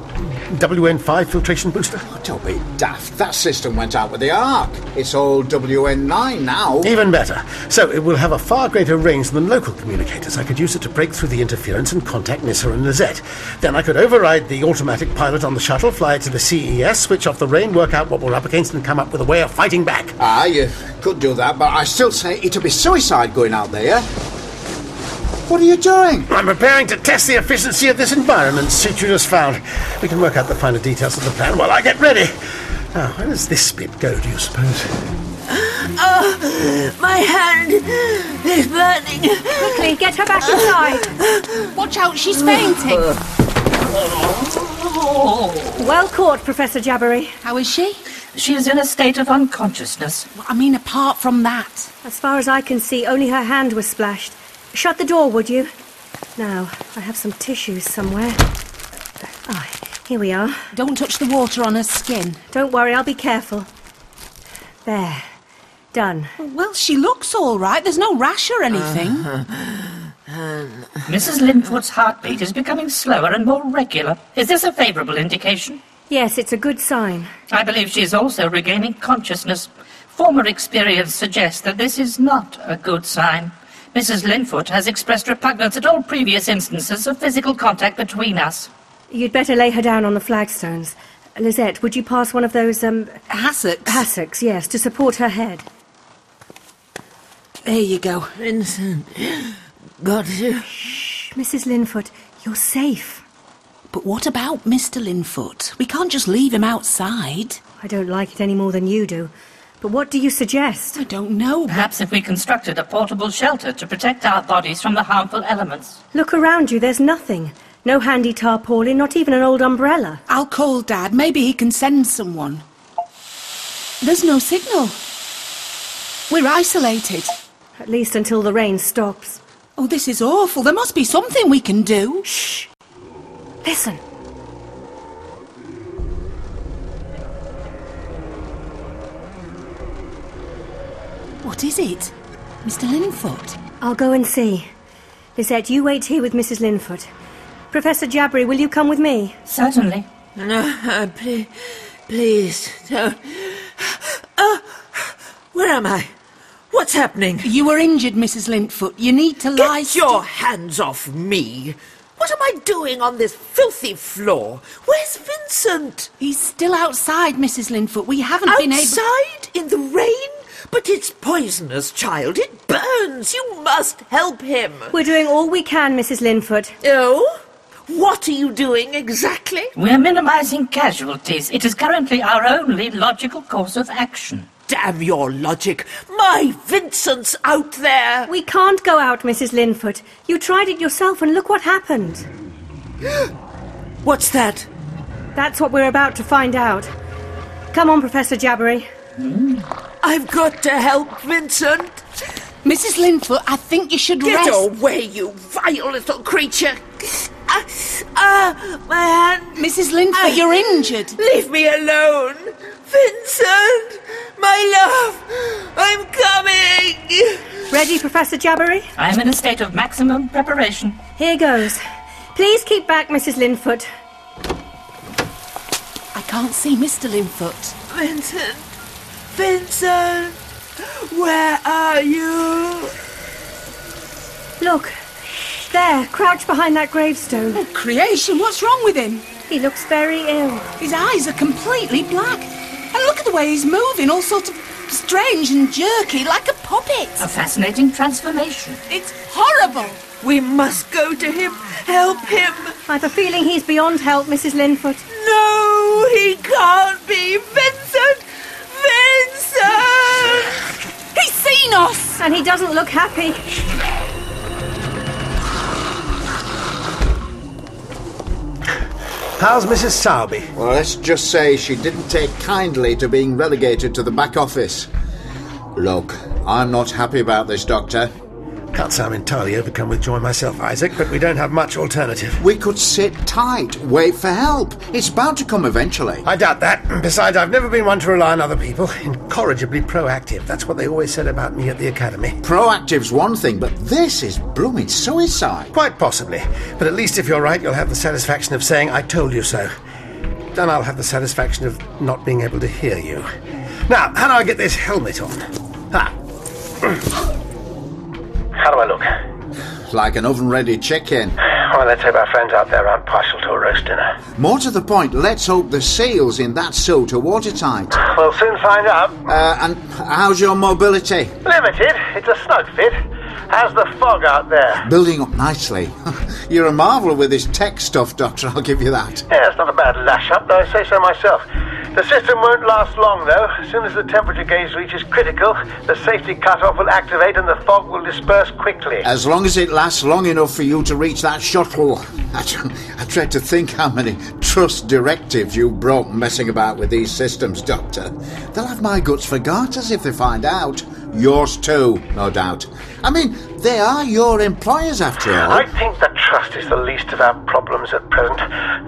WN5 filtration booster? Oh, don't be daft. That system went out with the Ark. It's all WN9 now. Even better. So it will have a far greater range than local communicators. I could use it to break through the interference and contact Nyssa and Lizette. Then I could override the automatic pilot on the shuttle, fly it to the CES, switch off the rain, work out what we're up against, and come up with a way of fighting back. Ah, you could do that, but I still say it'll be suicide going out there. What are you doing? I'm preparing to test the efficiency of this environment Suit you just found. We can work out the finer details of the plan while I get ready. Now, where does this bit go, do you suppose? [gasps] Oh, my hand is burning. Quickly, get her back inside. [laughs] Watch out, she's fainting. [laughs] [laughs] Well caught, Professor Jabbery. How is she? She is in a state of unconsciousness. I mean, apart from that. As far as I can see, only her hand was splashed. Shut the door, would you? Now, I have some tissues somewhere. Ah, here we are. Don't touch the water on her skin. Don't worry, I'll be careful. There. Done. Well, she looks all right. There's no rash or anything. Mrs. Linfoot's heartbeat is becoming slower and more regular. Is this a favourable indication? Yes, it's a good sign. I believe she is also regaining consciousness. Former experience suggests that this is not a good sign. Mrs. Linfoot has expressed repugnance at all previous instances of physical contact between us. You'd better lay her down on the flagstones. Lizette, would you pass one of those, um... Hassocks? Hassocks, yes, to support her head. There you go. Vincent, got you. [laughs] Shh, Mrs. Linfoot, you're safe. But what about Mr. Linfoot? We can't just leave him outside. I don't like it any more than you do. But what do you suggest? I don't know. Perhaps if we constructed a portable shelter to protect our bodies from the harmful elements. Look around you, there's nothing. No handy tarpaulin, not even an old umbrella. I'll call Dad. Maybe he can send someone. There's no signal. We're isolated. At least until the rain stops. Oh, this is awful. There must be something we can do. Shh. Listen. What is it? Mr. Linfoot? I'll go and see. Lizette, you wait here with Mrs. Linfoot. Professor Jabbery, will you come with me? Certainly. No, uh, please, please, don't. Oh, where am I? What's happening? You were injured, Mrs. Linfoot. You need to lie. Get your hands off me! What am I doing on this filthy floor? Where's Vincent? He's still outside, Mrs. Linfoot. We haven't been able. Outside in the rain? But it's poisonous, child. It burns. You must help him. We're doing all we can, Mrs. Linfoot. Oh? What are you doing exactly? We're minimizing casualties. It is currently our only logical course of action. Damn your logic. My Vincent's out there. We can't go out, Mrs. Linfoot. You tried it yourself and look what happened. [gasps] What's that? That's what we're about to find out. Come on, Professor Jabbery. I've got to help Vincent. Mrs. Linfoot, I think you should Get rest. away, you vile little creature. Ah, ah, my hand. Mrs. Linfoot, I- you're injured. Leave me alone. Vincent, my love, I'm coming. Ready, Professor Jabbery? I am in a state of maximum preparation. Here goes. Please keep back, Mrs. Linfoot. I can't see Mr. Linfoot. Vincent, Vincent, where are you? Look. There, crouched behind that gravestone. Oh, creation, what's wrong with him? He looks very ill. His eyes are completely black. And look at the way he's moving, all sort of strange and jerky, like a puppet. A fascinating transformation. It's horrible. We must go to him. Help him. I've a feeling he's beyond help, Mrs. Linfoot. No, he can't be. Vincent! Vincent! He's seen us. And he doesn't look happy. How's Mrs. Sowerby? Well, let's just say she didn't take kindly to being relegated to the back office. Look, I'm not happy about this, Doctor. Can't say I'm entirely overcome with joy myself, Isaac, but we don't have much alternative. We could sit tight, wait for help. It's bound to come eventually. I doubt that. Besides, I've never been one to rely on other people. Incorrigibly proactive. That's what they always said about me at the academy. Proactive's one thing, but this is blooming suicide. Quite possibly. But at least if you're right, you'll have the satisfaction of saying, I told you so. Then I'll have the satisfaction of not being able to hear you. Now, how do I get this helmet on? Ah. [clears throat] How do I look? Like an oven ready chicken. Well, let's hope our friends out there aren't partial to a roast dinner. More to the point, let's hope the seals in that suit are watertight. We'll soon find out. Uh, and how's your mobility? Limited. It's a snug fit. How's the fog out there? Building up nicely. [laughs] You're a marvel with this tech stuff, Doctor, I'll give you that. Yeah, it's not a bad lash up, though I say so myself. The system won't last long, though. As soon as the temperature gauge reaches critical, the safety cutoff will activate and the fog will disperse quickly. As long as it lasts long enough for you to reach that shuttle. [laughs] I, I dread to think how many trust directives you broke messing about with these systems, Doctor. They'll have my guts for garters if they find out. Yours too, no doubt. I mean, they are your employers after all. I think that trust is the least of our problems at present.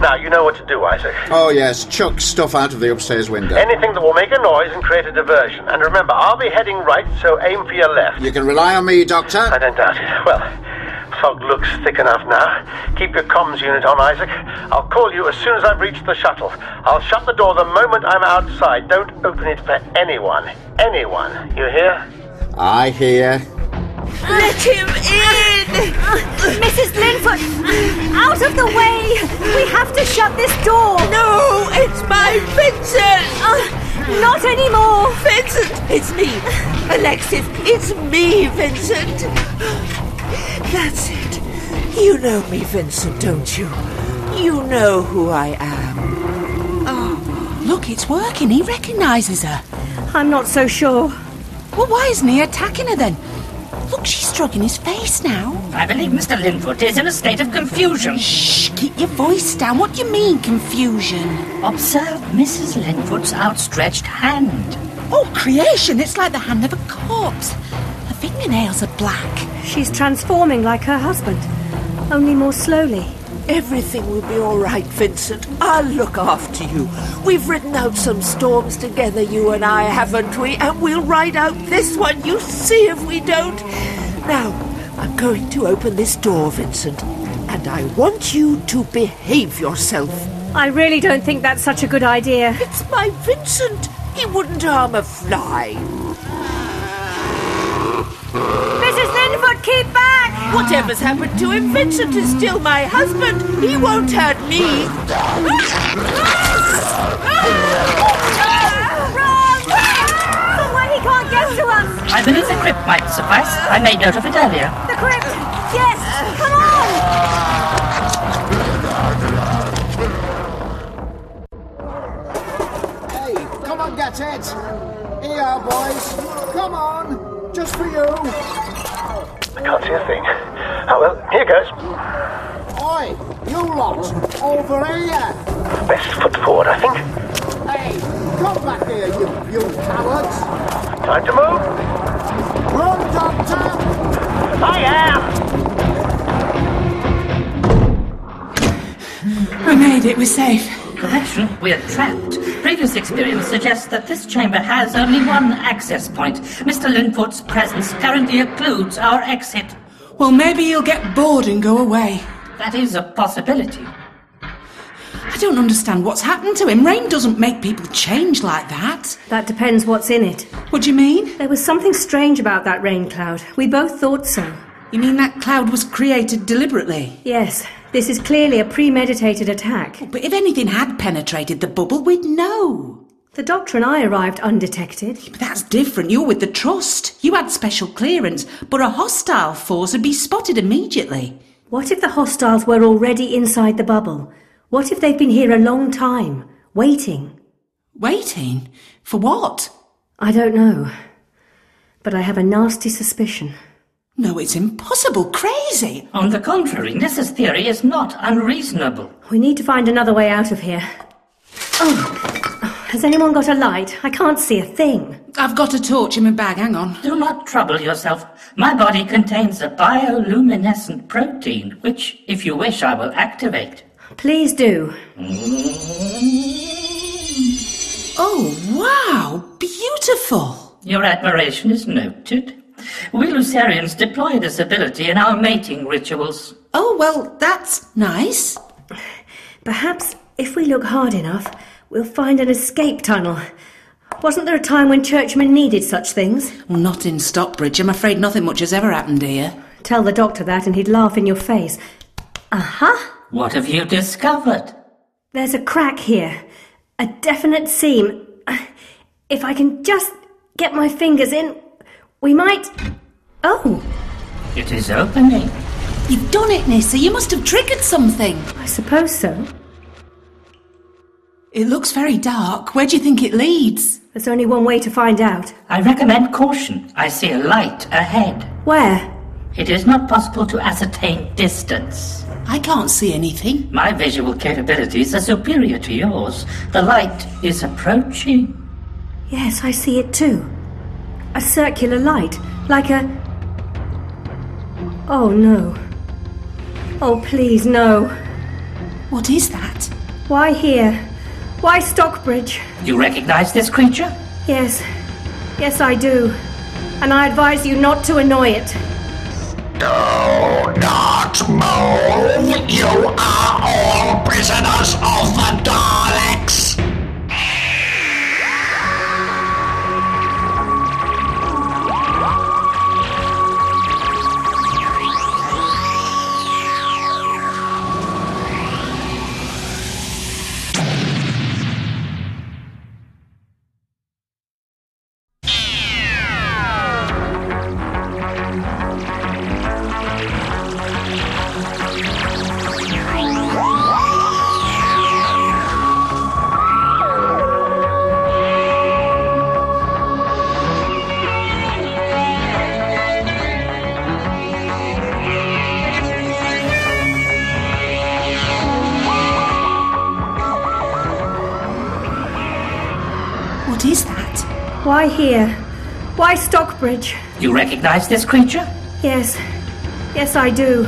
Now, you know what to do, Isaac. Oh, yes, chuck stuff out of the upstairs window. Anything that will make a noise and create a diversion. And remember, I'll be heading right, so aim for your left. You can rely on me, Doctor. I don't doubt it. Well, fog looks thick enough now. Keep your comms unit on, Isaac. I'll call you as soon as I've reached the shuttle. I'll shut the door the moment I'm outside. Don't open it for anyone. Anyone. You hear? I hear. Let him in! Mrs. Linfoot! Out of the way! We have to shut this door! No, it's my Vincent! Uh, not anymore! Vincent, it's me. Alexis, it's me, Vincent. That's it. You know me, Vincent, don't you? You know who I am. Oh, look, it's working. He recognises her. I'm not so sure. Well, why isn't he attacking her then? Look, she's stroking his face now. I believe Mr. Linfoot is in a state of confusion. Shh, keep your voice down. What do you mean, confusion? Observe Mrs. Linfoot's outstretched hand. Oh, creation! It's like the hand of a corpse. Her fingernails are black. She's transforming like her husband, only more slowly. Everything will be all right, Vincent. I'll look after you. We've ridden out some storms together, you and I, haven't we? And we'll ride out this one. You see if we don't. Now, I'm going to open this door, Vincent, and I want you to behave yourself. I really don't think that's such a good idea. It's my Vincent. He wouldn't harm a fly. Mrs. Linfoot, keep back! Whatever's happened to him, Vincent is still my husband. He won't hurt me. Wrong! Somewhere he can't get to us! I believe the crypt might suffice. I made note of it earlier. The crypt! Yes! Come on! Hey, come on, get it. Here, you are, boys. Come on. Just for you. I can't see a thing. Oh, well, here goes. Oi, you lot. Over here. Best foot forward, I think. Hey, come back here, you, you cowards. Time to move. Run, Doctor. I am! We made it. We're safe. Correction, we're trapped. Previous experience suggests that this chamber has only one access point. Mr. Linfoot's presence currently occludes our exit. Well, maybe he'll get bored and go away. That is a possibility. I don't understand what's happened to him. Rain doesn't make people change like that. That depends what's in it. What do you mean? There was something strange about that rain cloud. We both thought so. You mean that cloud was created deliberately? Yes, this is clearly a premeditated attack. But if anything had penetrated the bubble, we'd know. The doctor and I arrived undetected. But that's different. You're with the Trust. You had special clearance, but a hostile force would be spotted immediately. What if the hostiles were already inside the bubble? What if they've been here a long time, waiting? Waiting? For what? I don't know. But I have a nasty suspicion. No, it's impossible. Crazy. On the contrary, Nyssa's theory is not unreasonable. We need to find another way out of here. Oh, Has anyone got a light? I can't see a thing. I've got a torch in my bag, hang on. Do not trouble yourself. My body contains a bioluminescent protein, which, if you wish, I will activate. Please do. Oh, wow! Beautiful! Your admiration is noted. We Lucerians deploy this ability in our mating rituals. Oh, well, that's nice. Perhaps if we look hard enough, we'll find an escape tunnel. Wasn't there a time when churchmen needed such things? Well, not in Stockbridge. I'm afraid nothing much has ever happened here. Tell the doctor that and he'd laugh in your face. Aha! What have you discovered? There's a crack here. A definite seam. If I can just get my fingers in, we might. Oh, It is opening. You've done it, Nyssa. You must have triggered something. I suppose so. It looks very dark. Where do you think it leads? There's only one way to find out. I recommend caution. I see a light ahead. Where? It is not possible to ascertain distance. I can't see anything. My visual capabilities are superior to yours. The light is approaching. Yes, I see it too. A circular light, like a. Oh no. Oh, please, no. What is that? Why here? Why Stockbridge? You recognize this creature? Yes. Yes, I do. And I advise you not to annoy it. Do not move. You are all prisoners of the Daleks. Here? Why Stockbridge? You recognize this creature? Yes. Yes, I do.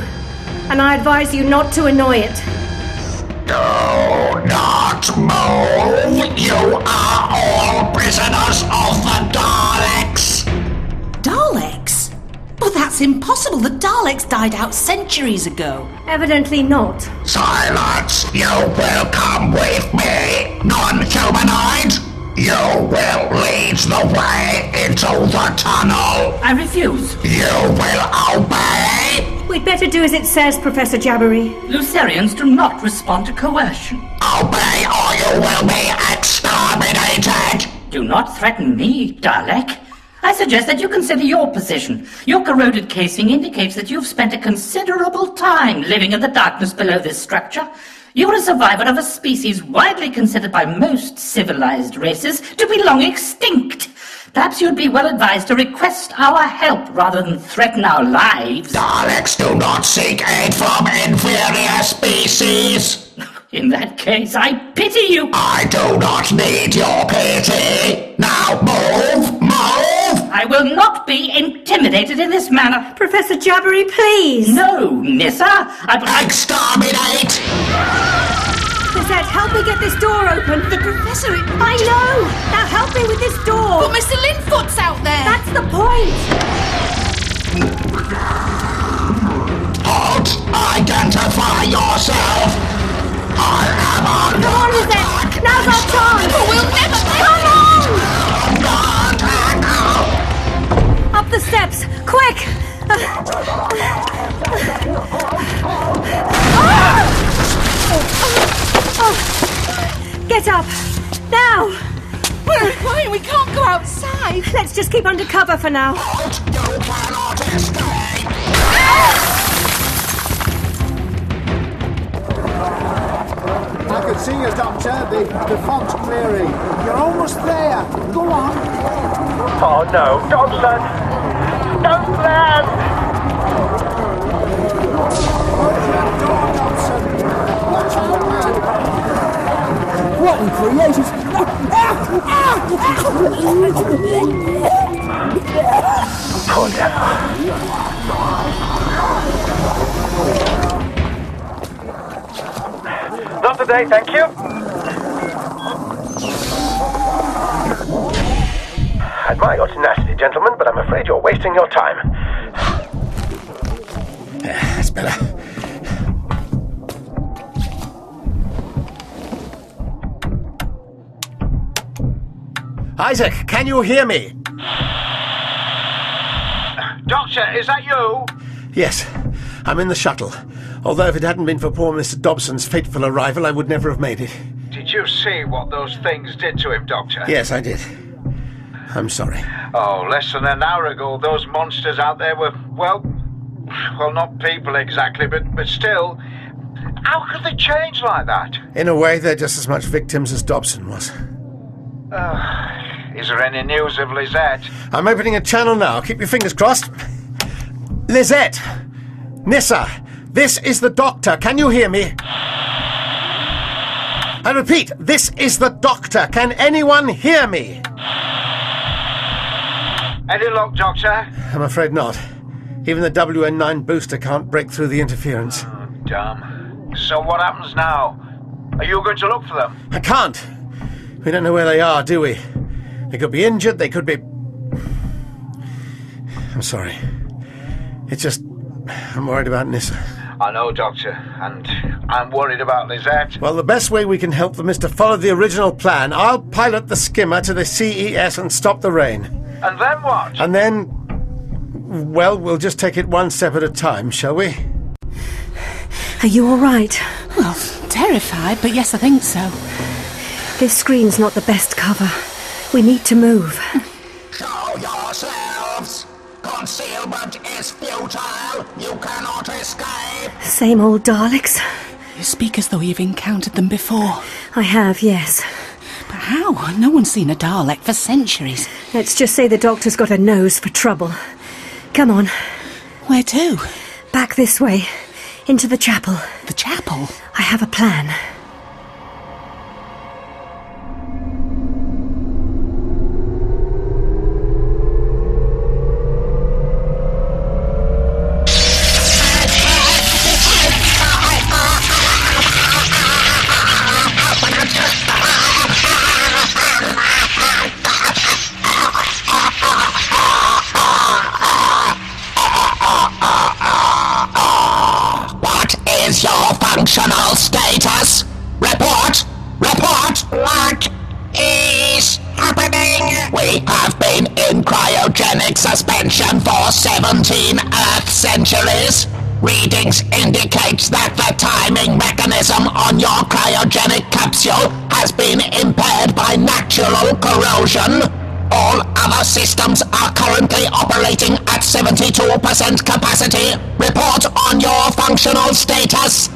And I advise you not to annoy it. Do not move. You are all prisoners of the Daleks. Daleks? Well, that's impossible. The Daleks died out centuries ago. Evidently not. Silence. You will come with me, non-humanoid. You will lead the way into the tunnel. I refuse. You will obey. We'd better do as it says, Professor Jabbery. Lucerians do not respond to coercion. Obey or you will be exterminated. Do not threaten me, Dalek. I suggest that you consider your position. Your corroded casing indicates that you've spent a considerable time living in the darkness below this structure. You're a survivor of a species widely considered by most civilized races to be long extinct. Perhaps you'd be well advised to request our help rather than threaten our lives. Daleks do not seek aid from inferior species. In that case, I pity you. I do not need your pity. Now move, move. I will not be intimidated in this manner. Professor Jabbery, please! No, Nyssa. I, I, Exterminate. Lizette, help me get this door open. The Professor... It... I know! Now help me with this door! But Mr. Linfoot's out there! That's the point! Halt. Identify yourself. I am under Come on! Now's our chance! We'll never... Come on! Up the steps! Quick! Get up! Now! We're fine. We can't go outside. Let's just keep under cover for now. I can see you, Doctor. The, the fog's clearing. You're almost there. Go on. Oh no, Dobson! Dobson! Watch that door, Dobson. Watch out, man. What in ages. Poor devil. Not today, thank you. I admire your tenacity, gentlemen, but I'm afraid you're wasting your time. Eh, That's better. Isaac, can you hear me? Doctor, is that you? Yes, I'm in the shuttle. Although if it hadn't been for poor Mr. Dobson's fateful arrival, I would never have made it. Did you see what those things did to him, Doctor? Yes, I did. I'm sorry. Oh, less than an hour ago, those monsters out there were, well, well, not people exactly, but, but still. How could they change like that? In a way, they're just as much victims as Dobson was. Uh, is there any news of Lizette? I'm opening a channel now. Keep your fingers crossed. Lizette! Nyssa! This is the doctor. Can you hear me? I repeat, this is the doctor. Can anyone hear me? Any luck, Doctor? I'm afraid not. Even the WN9 booster can't break through the interference. Oh, damn. So what happens now? Are you going to look for them? I can't. We don't know where they are, do we? They could be injured, they could be. I'm sorry. It's just. I'm worried about Nyssa. I know, Doctor, and I'm worried about Lizette. Well, the best way we can help them is to follow the original plan. I'll pilot the skimmer to the CES and stop the rain. And then what? And then. Well, we'll just take it one step at a time, shall we? Are you all right? Well, terrified, but yes, I think so. This screen's not the best cover. We need to move. Show yourselves! Concealment is futile! You cannot escape! Same old Daleks? You speak as though you've encountered them before. I have, yes. But how? No one's seen a Dalek for centuries. Let's just say the doctor's got a nose for trouble. Come on. Where to? Back this way. Into the chapel. The chapel? I have a plan. 17 Earth centuries. Readings indicate that the timing mechanism on your cryogenic capsule has been impaired by natural corrosion. All other systems are currently operating at 72% capacity. Report on your functional status.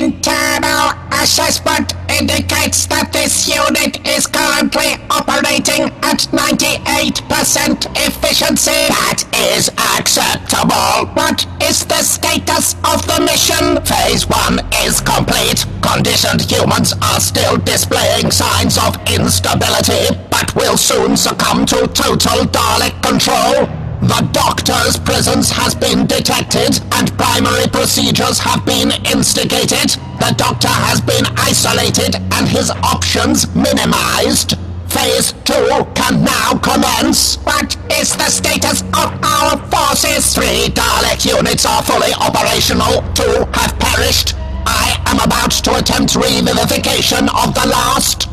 Internal assessment indicates that this unit is currently operating at 98% efficiency. That is acceptable. What is the status of the mission? Phase 1 is complete. Conditioned humans are still displaying signs of instability, but will soon succumb to total Dalek control. The Doctor's presence has been detected and primary procedures have been instigated. The Doctor has been isolated and his options minimized. Phase 2 can now commence. What is the status of our forces? Three Dalek units are fully operational. Two have perished. I am about to attempt revivification of the last.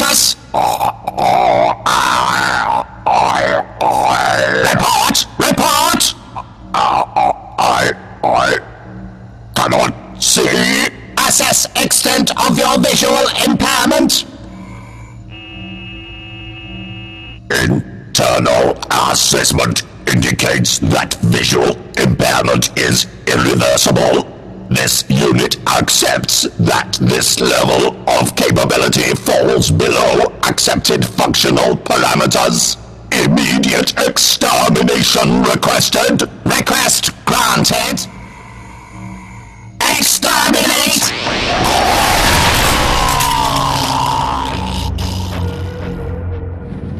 Status? Report! Report! I, I cannot see. Assess extent of your visual impairment. Internal assessment indicates that visual Impairment is irreversible. This unit accepts that this level of capability falls below accepted functional parameters. Immediate extermination requested. Request granted. Exterminate!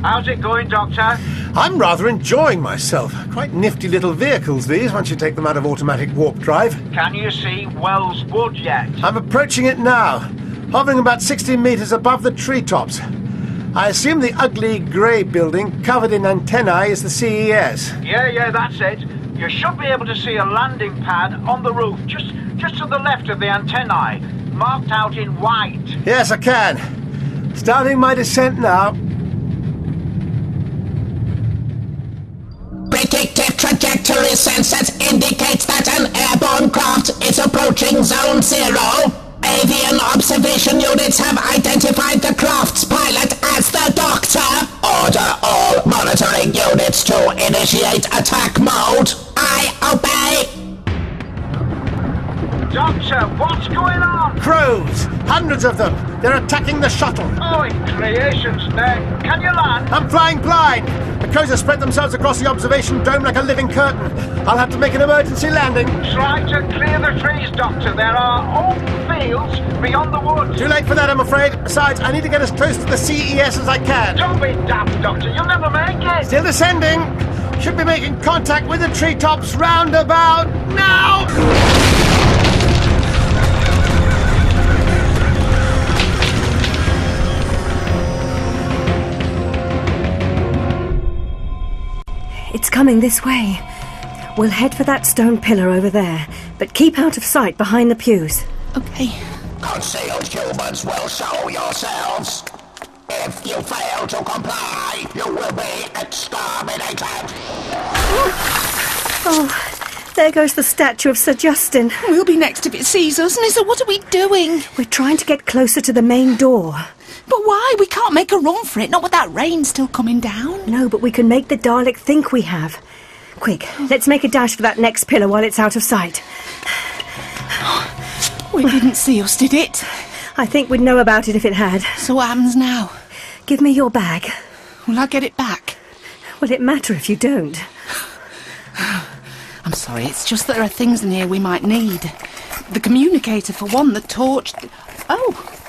How's it going, Doctor? I'm rather enjoying myself. Quite nifty little vehicles, these, once you take them out of automatic warp drive. Can you see Wells Wood yet? I'm approaching it now, hovering about 60 metres above the treetops. I assume the ugly grey building covered in antennae is the CES. Yeah, yeah, that's it. You should be able to see a landing pad on the roof, just just to the left of the antennae, marked out in white. Yes, I can. Starting my descent now. Trajectory sensors indicates that an airborne craft is approaching Zone Zero. Avian observation units have identified the craft's pilot as the Doctor. Order all monitoring units to initiate attack mode. I obey. Doctor, what's going on? Crows! Hundreds of them! They're attacking the shuttle! Oh, in creation's name. Can you land? I'm flying blind! The crows have spread themselves across the observation dome like a living curtain. I'll have to make an emergency landing. Try to clear the trees, Doctor. There are open fields beyond the woods. Too late for that, I'm afraid. Besides, I need to get as close to the CES as I can. Don't be daft, Doctor. You'll never make it. Still descending. Should be making contact with the treetops roundabout now. It's coming this way. We'll head for that stone pillar over there, but keep out of sight behind the pews. Okay. Concealed humans will show yourselves. If you fail to comply, you will be exterminated. Oh, there goes the statue of Sir Justin. We'll be next if it sees us, Nyssa. What are we doing? We're trying to get closer to the main door. But why? We can't make a run for it, not with that rain still coming down. No, but we can make the Dalek think we have. Quick, let's make a dash for that next pillar while it's out of sight. Oh, we didn't see us, did it? I think we'd know about it if it had. So what happens now? Give me your bag. Will I get it back? Will it matter if you don't? [sighs] I'm sorry, it's just that there are things in here we might need. The communicator, for one, the torch. Oh,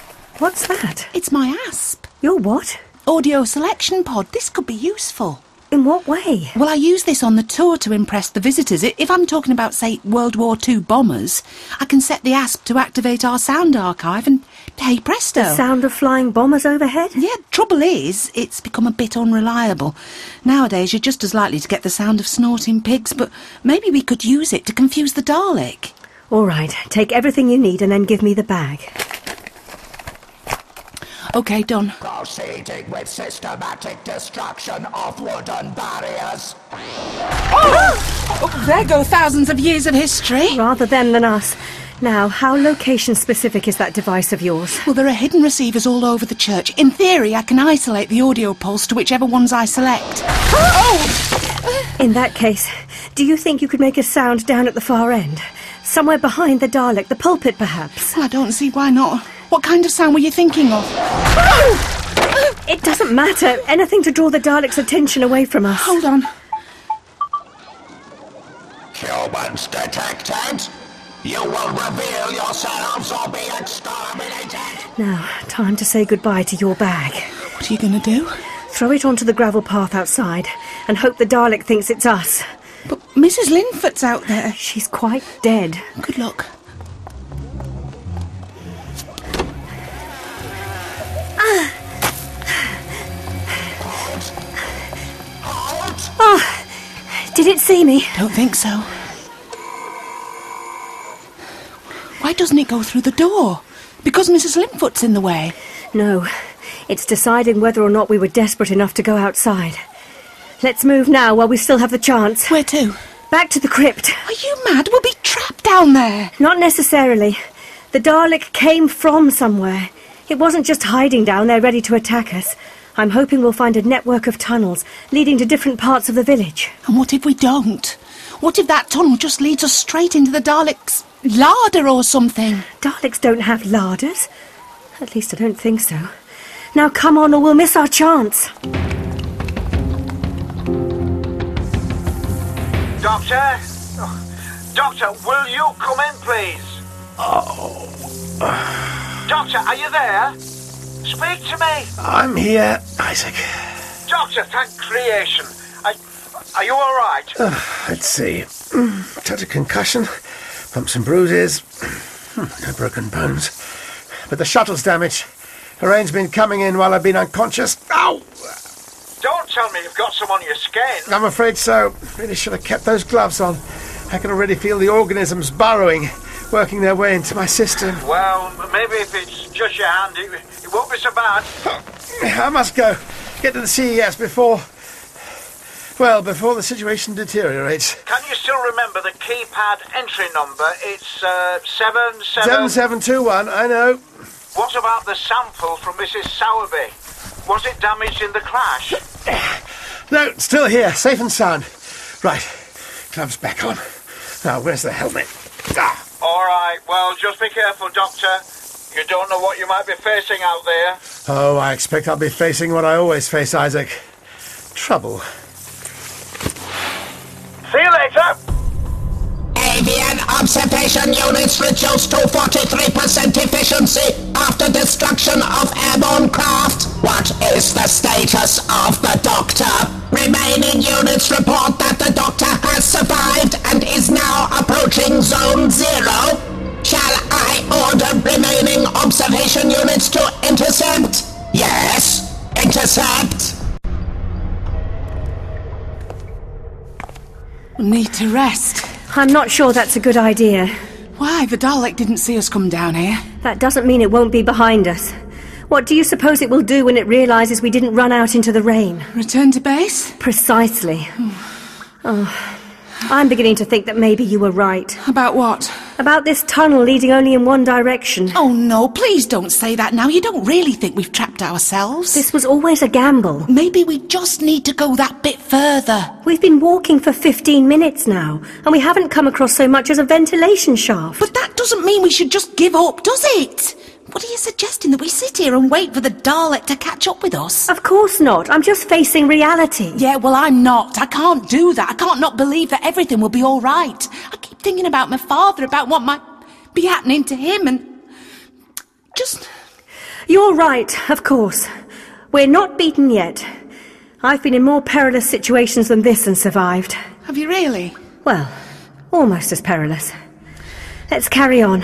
What's that? it's my ASP. Your what? Audio selection pod. This could be useful. In what way? Well, I use this on the tour to impress the visitors. If I'm talking about, say, World War II bombers, I can set the ASP to activate our sound archive and, hey presto. The sound of flying bombers overhead? Yeah, trouble is, it's become a bit unreliable. Nowadays, you're just as likely to get the sound of snorting pigs, but maybe we could use it to confuse the Dalek. All right, take everything you need and then give me the bag. Okay, done. Proceeding with systematic destruction of wooden barriers. Oh, there go thousands of years of history. Rather them than us. Now, how location specific is that device of yours? Well, there are hidden receivers all over the church. In theory, I can isolate the audio pulse to whichever ones I select. Oh! In that case, do you think you could make a sound down at the far end? Somewhere behind the Dalek, the pulpit perhaps? Well, I don't see why not. What kind of sound were you thinking of? It doesn't matter. Anything to draw the Dalek's attention away from us. Hold on. Humans detected. You will reveal yourselves or be exterminated. Now, time to say goodbye to your bag. What are you going to do? Throw it onto the gravel path outside and hope the Dalek thinks it's us. But Mrs. Linfoot's out there. She's quite dead. Good luck. Did it see me? Don't think so. Why doesn't it go through the door? Because Mrs. Linfoot's in the way. No, it's deciding whether or not we were desperate enough to go outside. Let's move now while we still have the chance. Where to? Back to the crypt. Are you mad? We'll be trapped down there. Not necessarily. The Dalek came from somewhere. It wasn't just hiding down there ready to attack us. I'm hoping we'll find a network of tunnels leading to different parts of the village. And what if we don't? What if that tunnel just leads us straight into the Daleks' larder or something? Daleks don't have larders. At least I don't think so. Now come on, or we'll miss our chance. Doctor? Doctor, will you come in, please? Oh. Doctor, are you there? Speak to me. I'm here, Isaac. Doctor, thank creation. I, are you all right? Uh, let's see. Mm, Touch of concussion, bumps and bruises, Hmm, no broken bones. But the shuttle's damaged. The rain's been coming in while I've been unconscious. Ow! Don't tell me you've got some on your skin. I'm afraid so. Really should have kept those gloves on. I can already feel the organisms burrowing, working their way into my system. Well, maybe if it's just your hand, it, it won't be so bad. I must go. Get to the CES before. Well, before the situation deteriorates. Can you still remember the keypad entry number? It's uh, seven seven. 7721, I know. What about the sample from Mrs. Sowerby? Was it damaged in the crash? No, still here, safe and sound. Right, gloves back on. Now, where's the helmet? Ah, All right. Well, just be careful, Doctor. You don't know what you might be facing out there. Oh, I expect I'll be facing what I always face, Isaac. Trouble. See you later. Avian observation units reduced to 43% efficiency after destruction of airborne craft. What is the status of the Doctor? Remaining units report that the Doctor has survived and is now approaching Zone Zero. Shall I order remaining observation units to intercept? Yes, intercept. Need to rest. I'm not sure that's a good idea. Why? The Dalek didn't see us come down here. That doesn't mean it won't be behind us. What do you suppose it will do when it realizes we didn't run out into the rain? Return to base? Precisely. Hmm. oh, I'm beginning to think that maybe you were right. About what? About this tunnel leading only in one direction. Oh no, please don't say that now. You don't really think we've trapped ourselves. This was always a gamble. Maybe we just need to go that bit further. We've been walking for 15 minutes now, and we haven't come across so much as a ventilation shaft. But that doesn't mean we should just give up, does it? What are you suggesting? That we sit here and wait for the Dalek to catch up with us? Of course not. I'm just facing reality. Yeah, well, I'm not. I can't do that. I can't not believe that everything will be all right. I keep thinking about my father, about what might be happening to him, and just. You're right, of course. We're not beaten yet. I've been in more perilous situations than this and survived. Have you really? Well, almost as perilous. Let's carry on.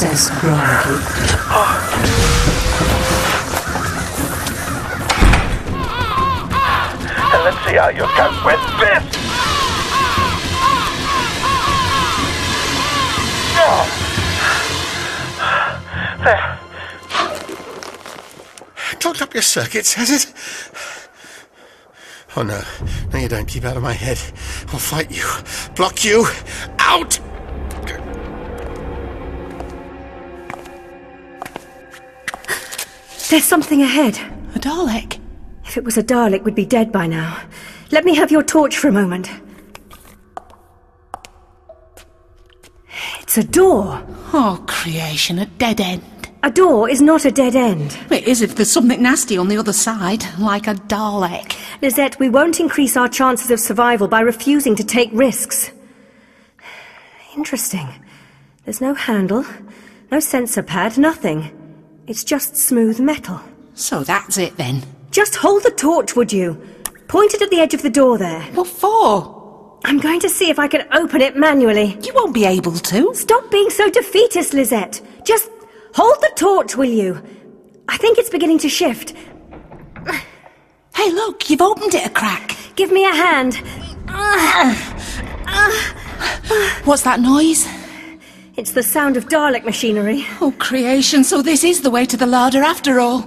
Access granted. And let's see how you cope with this. Oh. There. Clogged up your circuits, has it? Oh no. No, you don't. Keep out of my head. I'll fight you. Block you. Out! There's something ahead. A Dalek? If it was a Dalek, we'd be dead by now. Let me have your torch for a moment. It's a door. Oh, creation, a dead end. A door is not a dead end. It is if there's something nasty on the other side, like a Dalek. Lizette, we won't increase our chances of survival by refusing to take risks. Interesting. There's no handle, no sensor pad, nothing. It's just smooth metal. So that's it then. Just hold the torch, would you? Point it at the edge of the door there. What for? I'm going to see if I can open it manually. You won't be able to. Stop being so defeatist, Lizette. Just hold the torch, will you? I think it's beginning to shift. Hey, look, you've opened it a crack. Give me a hand. What's that noise? It's the sound of Dalek machinery. Oh, creation, so this is the way to the larder after all.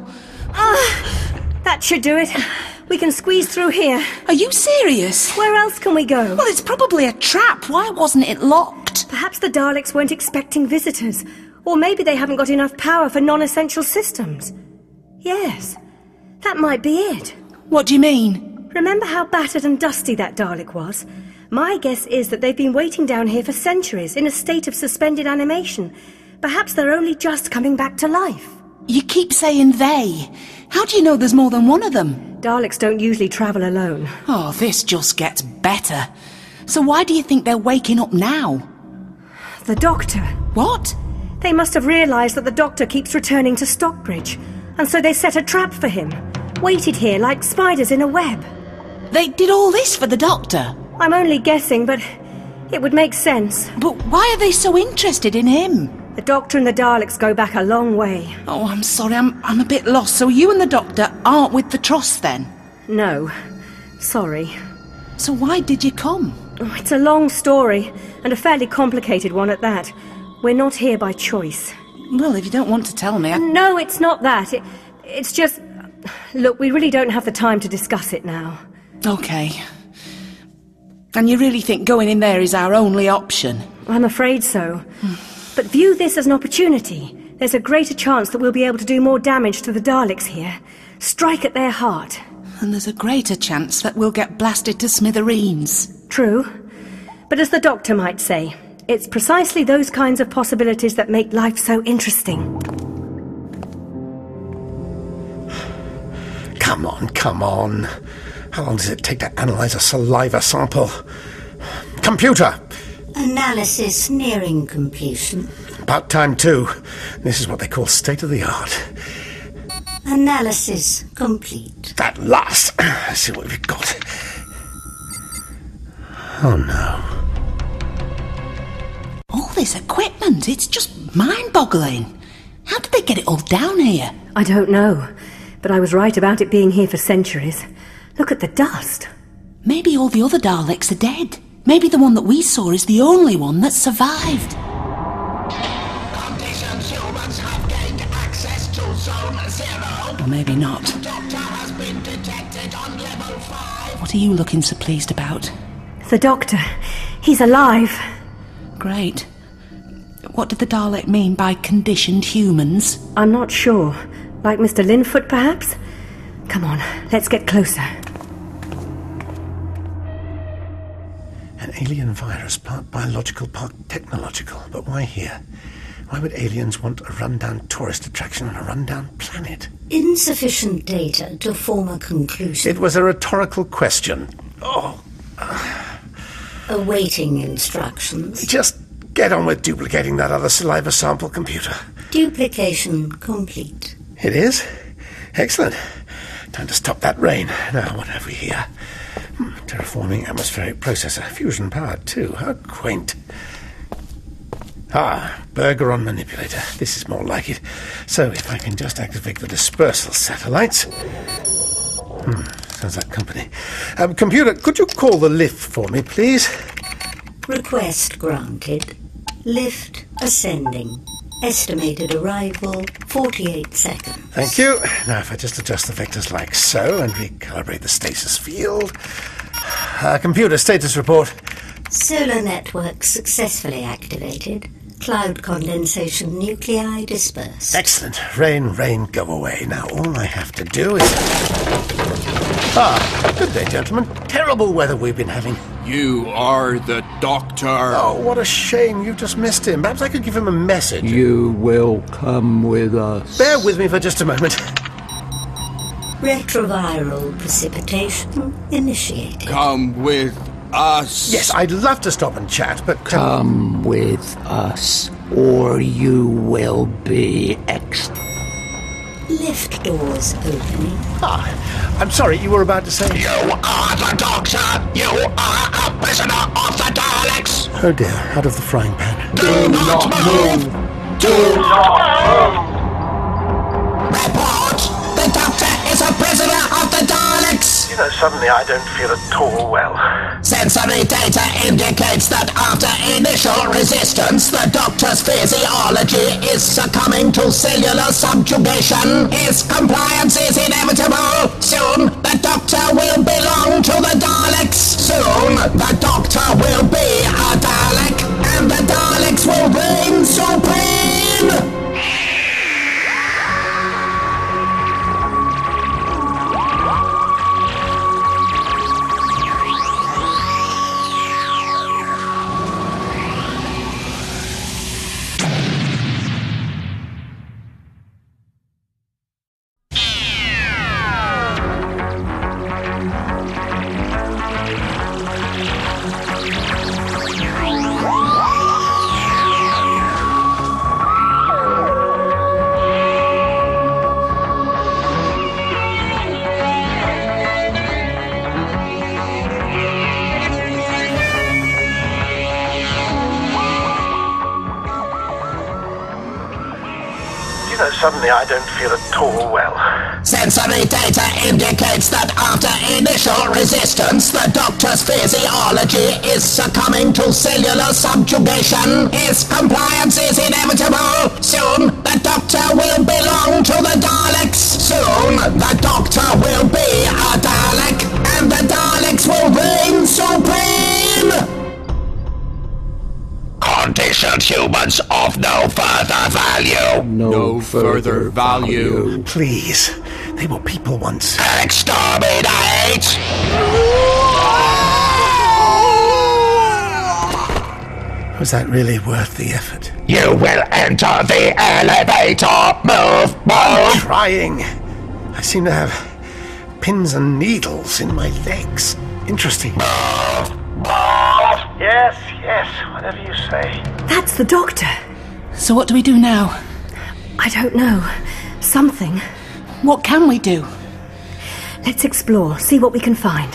Ah, that should do it. We can squeeze through here. Are you serious? Where else can we go? Well, it's probably a trap. Why wasn't it locked? Perhaps the Daleks weren't expecting visitors. Or maybe they haven't got enough power for non essential systems. Yes, that might be it. What do you mean? Remember how battered and dusty that Dalek was? My guess is that they've been waiting down here for centuries in a state of suspended animation. Perhaps they're only just coming back to life. You keep saying they. How do you know there's more than one of them? Daleks don't usually travel alone. Oh, this just gets better. So why do you think they're waking up now? The Doctor. What? They must have realised that the Doctor keeps returning to Stockbridge, and so they set a trap for him. Waited here like spiders in a web. They did all this for the Doctor? I'm only guessing, but it would make sense. But why are they so interested in him? The Doctor and the Daleks go back a long way. Oh, I'm sorry, I'm, I'm a bit lost. So you and the Doctor aren't with the Trust then? No. Sorry. So why did you come? Oh, it's a long story, and a fairly complicated one at that. We're not here by choice. Well, if you don't want to tell me, I... No, it's not that. It, it's just... Look, we really don't have the time to discuss it now. Okay. And you really think going in there is our only option? I'm afraid so. But view this as an opportunity. There's a greater chance that we'll be able to do more damage to the Daleks here. Strike at their heart. And there's a greater chance that we'll get blasted to smithereens. True. But as the Doctor might say, it's precisely those kinds of possibilities that make life so interesting. Come on, come on. How long does it take to analyze a saliva sample? Computer! Analysis nearing completion. About time, too. This is what they call state of the art. Analysis complete. At last! Let's see what we've got. Oh no. All this equipment, it's just mind boggling. How did they get it all down here? I don't know, but I was right about it being here for centuries. Look at the dust. Maybe all the other Daleks are dead. Maybe the one that we saw is the only one that survived. Conditions humans have gained access to Zone Zero. Or maybe not. Doctor has been detected on level 5. What are you looking so pleased about? The Doctor. He's alive. Great. What did the Dalek mean by conditioned humans? I'm not sure. Like Mr. Linfoot, perhaps? Come on, let's get closer. An alien virus, part biological, part technological. But why here? Why would aliens want a rundown tourist attraction on a rundown planet? Insufficient data to form a conclusion. It was a rhetorical question. Oh, Awaiting instructions. just get on with duplicating that other saliva sample computer. Duplication complete. It is? Excellent. Time to stop that rain. Now, what have we here? Hmm, terraforming atmospheric processor. Fusion powered, too. How quaint. Ah, Bergeron manipulator. This is more like it. So, if I can just activate the dispersal satellites. Hmm, sounds like company. Um, computer, could you call the lift for me, please? Request granted. Lift ascending. Estimated arrival 48 seconds. Thank you. Now, if I just adjust the vectors like so and recalibrate the stasis field. Uh, computer status report. Solar network successfully activated. Cloud condensation nuclei dispersed. Excellent. Rain, rain, go away. Now, all I have to do is. Ah, good day, gentlemen. Terrible weather we've been having. You are the doctor. Oh, what a shame. You've just missed him. Perhaps I could give him a message. You will come with us. Bear with me for just a moment. Retroviral precipitation initiated. Come with us. Yes, I'd love to stop and chat, but. Come with us, or you will be ex. Lift doors opening. Ah, I'm sorry, you were about to say. You are the Doctor. You are a prisoner of the Daleks. Oh dear, out of the frying pan. Do not move. Do not move. Report. The Doctor is a Daleks. know, suddenly I don't feel at all well. Sensory data indicates that after initial resistance, the doctor's physiology is succumbing to cellular subjugation. His compliance is inevitable. Soon, the doctor will belong to the Daleks. Soon, the doctor will be a Dalek, and the Daleks will reign supreme. I don't feel at all well. Sensory data indicates that after initial resistance, the doctor's physiology is succumbing to cellular subjugation. His compliance is inevitable. Soon, the doctor will belong to the Daleks. Soon, the doctor will be a Dalek, and the Daleks will reign supreme. Conditioned humans of no further value. No further value. Please. They were people once. Exterminate! Was that really worth the effort? You will enter the elevator. Move, I'm move. trying. I seem to have pins and needles in my legs. Interesting. Yes, yes, whatever you say. That's the doctor. So what do we do now? I don't know. Something. What can we do? Let's explore, see what we can find.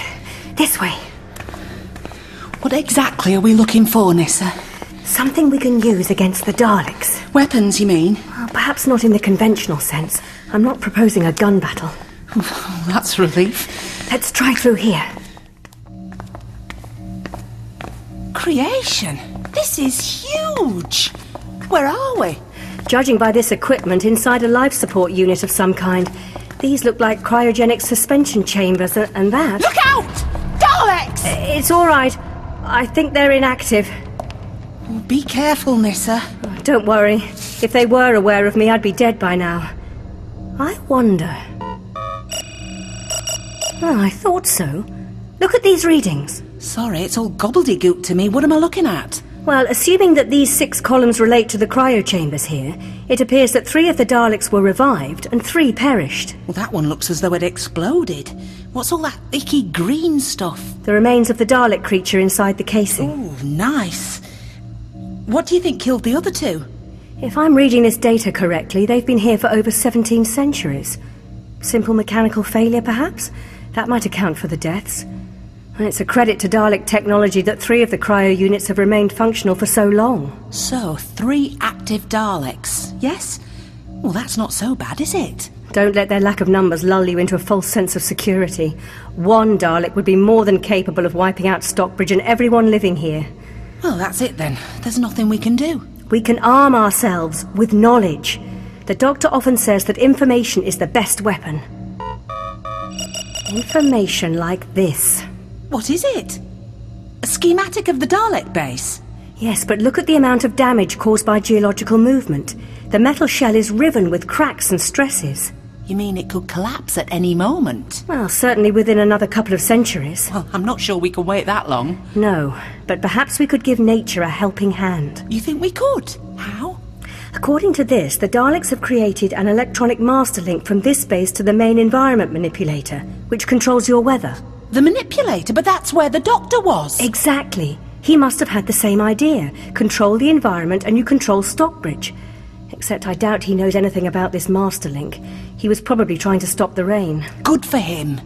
This way. What exactly are we looking for, Nyssa? Something we can use against the Daleks. Weapons, you mean? Well, perhaps not in the conventional sense. I'm not proposing a gun battle. Oh, that's a relief. Let's try through here. Creation. This is huge. Where are we? Judging by this equipment, inside a life support unit of some kind. These look like cryogenic suspension chambers, a- and that. Look out! Daleks! It's all right. I think they're inactive. Be careful, Nyssa. Don't worry. If they were aware of me, I'd be dead by now. I wonder. Oh, I thought so. Look at these readings. Sorry, it's all gobbledygook to me. What am I looking at? Well, assuming that these six columns relate to the cryochambers here, it appears that three of the Daleks were revived and three perished. Well, that one looks as though it exploded. What's all that icky green stuff? The remains of the Dalek creature inside the casing. Oh, nice. What do you think killed the other two? If I'm reading this data correctly, they've been here for over 17 centuries. Simple mechanical failure, perhaps? That might account for the deaths. And it's a credit to Dalek technology that three of the cryo units have remained functional for so long. So, three active Daleks, yes? Well, that's not so bad, is it? Don't let their lack of numbers lull you into a false sense of security. One Dalek would be more than capable of wiping out Stockbridge and everyone living here. Well, that's it then. There's nothing we can do. We can arm ourselves with knowledge. The Doctor often says that information is the best weapon. Information like this. What is it? A schematic of the Dalek base? Yes, but look at the amount of damage caused by geological movement. The metal shell is riven with cracks and stresses. You mean it could collapse at any moment? Well, certainly within another couple of centuries. Well, I'm not sure we can wait that long. No, but perhaps we could give nature a helping hand. You think we could? How? According to this, the Daleks have created an electronic master link from this base to the main environment manipulator, which controls your weather. The manipulator, but that's where the doctor was. Exactly. He must have had the same idea. Control the environment and you control Stockbridge. Except I doubt he knows anything about this master link. He was probably trying to stop the rain. Good for him.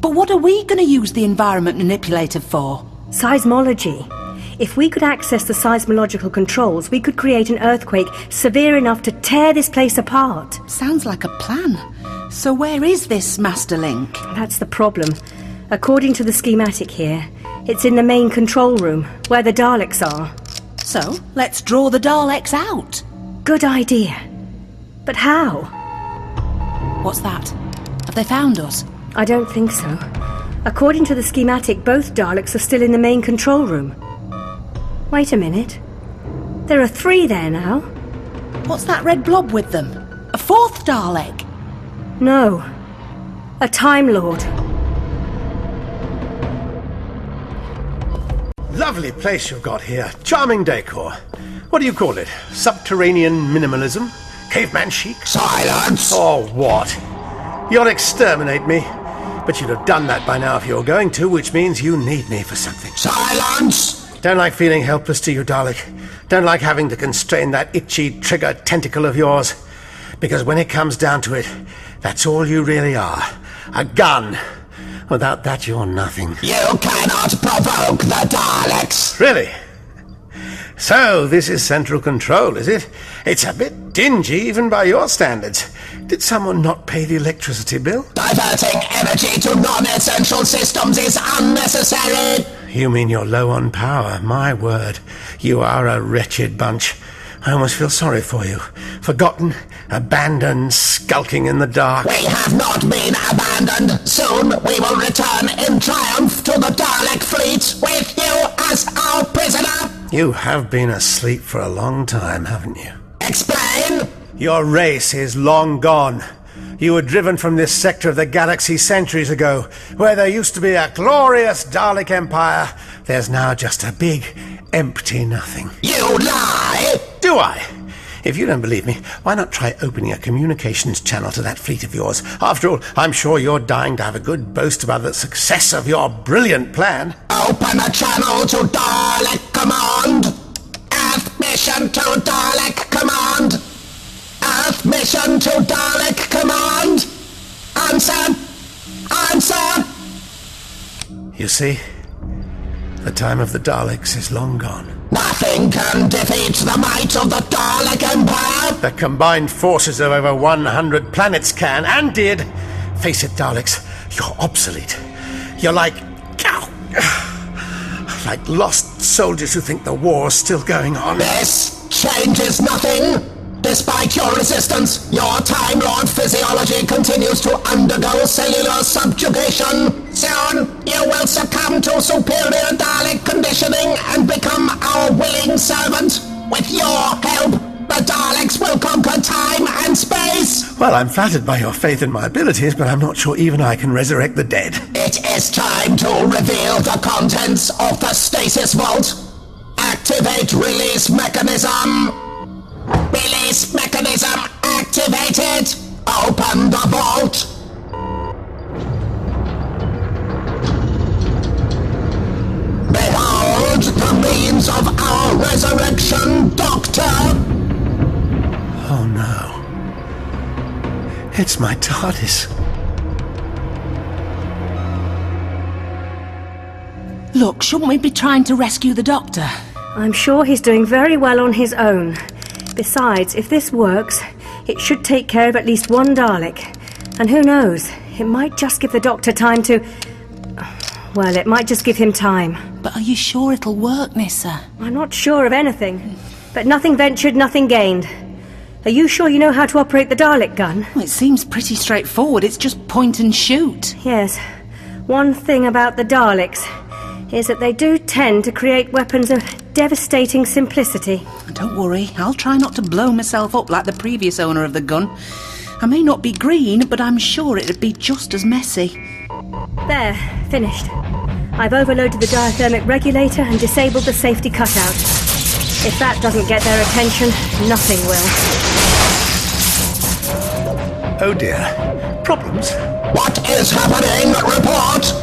But what are we going to use the environment manipulator for? Seismology. If we could access the seismological controls, we could create an earthquake severe enough to tear this place apart. Sounds like a plan. So where is this master link? That's the problem. According to the schematic here, it's in the main control room, where the Daleks are. So, let's draw the Daleks out. Good idea. But how? What's that? Have they found us? I don't think so. According to the schematic, both Daleks are still in the main control room. Wait a minute. There are three there now. What's that red blob with them? A fourth Dalek? No. A Time Lord. Lovely place you've got here. Charming decor. What do you call it? Subterranean minimalism? Caveman chic? Silence! Or what? You'll exterminate me. But you'd have done that by now if you were going to, which means you need me for something. Silence! Don't like feeling helpless to you, Dalek. Don't like having to constrain that itchy trigger tentacle of yours. Because when it comes down to it, that's all you really are. A gun. Without that, you're nothing. You cannot provoke the Daleks! Really? So, this is central control, is it? It's a bit dingy, even by your standards. Did someone not pay the electricity bill? Diverting energy to non-essential systems is unnecessary! You mean you're low on power? My word. You are a wretched bunch. I almost feel sorry for you. Forgotten, abandoned, skulking in the dark. We have not been abandoned. Soon we will return in triumph to the Dalek fleet with you as our prisoner. You have been asleep for a long time, haven't you? Explain! Your race is long gone. You were driven from this sector of the galaxy centuries ago, where there used to be a glorious Dalek Empire. There's now just a big, empty nothing. You lie! Do I? If you don't believe me, why not try opening a communications channel to that fleet of yours? After all, I'm sure you're dying to have a good boast about the success of your brilliant plan. Open a channel to Dalek Command! Earth mission to Dalek Command! Earth mission to Dalek Command! Answer! Answer! You see, the time of the Daleks is long gone. Nothing can defeat the might of the Dalek Empire! The combined forces of over 100 planets can, and did. Face it, Daleks, you're obsolete. You're like. [sighs] like lost soldiers who think the war's still going on. This changes nothing! Despite your resistance, your Time Lord physiology continues to undergo cellular subjugation. Soon, you will succumb to superior Dalek conditioning and become our willing servant. With your help, the Daleks will conquer time and space. Well, I'm flattered by your faith in my abilities, but I'm not sure even I can resurrect the dead. It is time to reveal the contents of the stasis vault. Activate release mechanism. Release mechanism activated! Open the vault! Behold the means of our resurrection, Doctor! Oh no. It's my TARDIS. Look, shouldn't we be trying to rescue the Doctor? I'm sure he's doing very well on his own. Besides, if this works, it should take care of at least one Dalek. And who knows, it might just give the Doctor time to. Well, it might just give him time. But are you sure it'll work, Nyssa? I'm not sure of anything. But nothing ventured, nothing gained. Are you sure you know how to operate the Dalek gun? Well, it seems pretty straightforward. It's just point and shoot. Yes. One thing about the Daleks is that they do tend to create weapons of devastating simplicity. Don't worry, I'll try not to blow myself up like the previous owner of the gun. I may not be green, but I'm sure it'd be just as messy. There, finished. I've overloaded the diathermic regulator and disabled the safety cutout. If that doesn't get their attention, nothing will. Oh dear. Problems? What is happening? Report!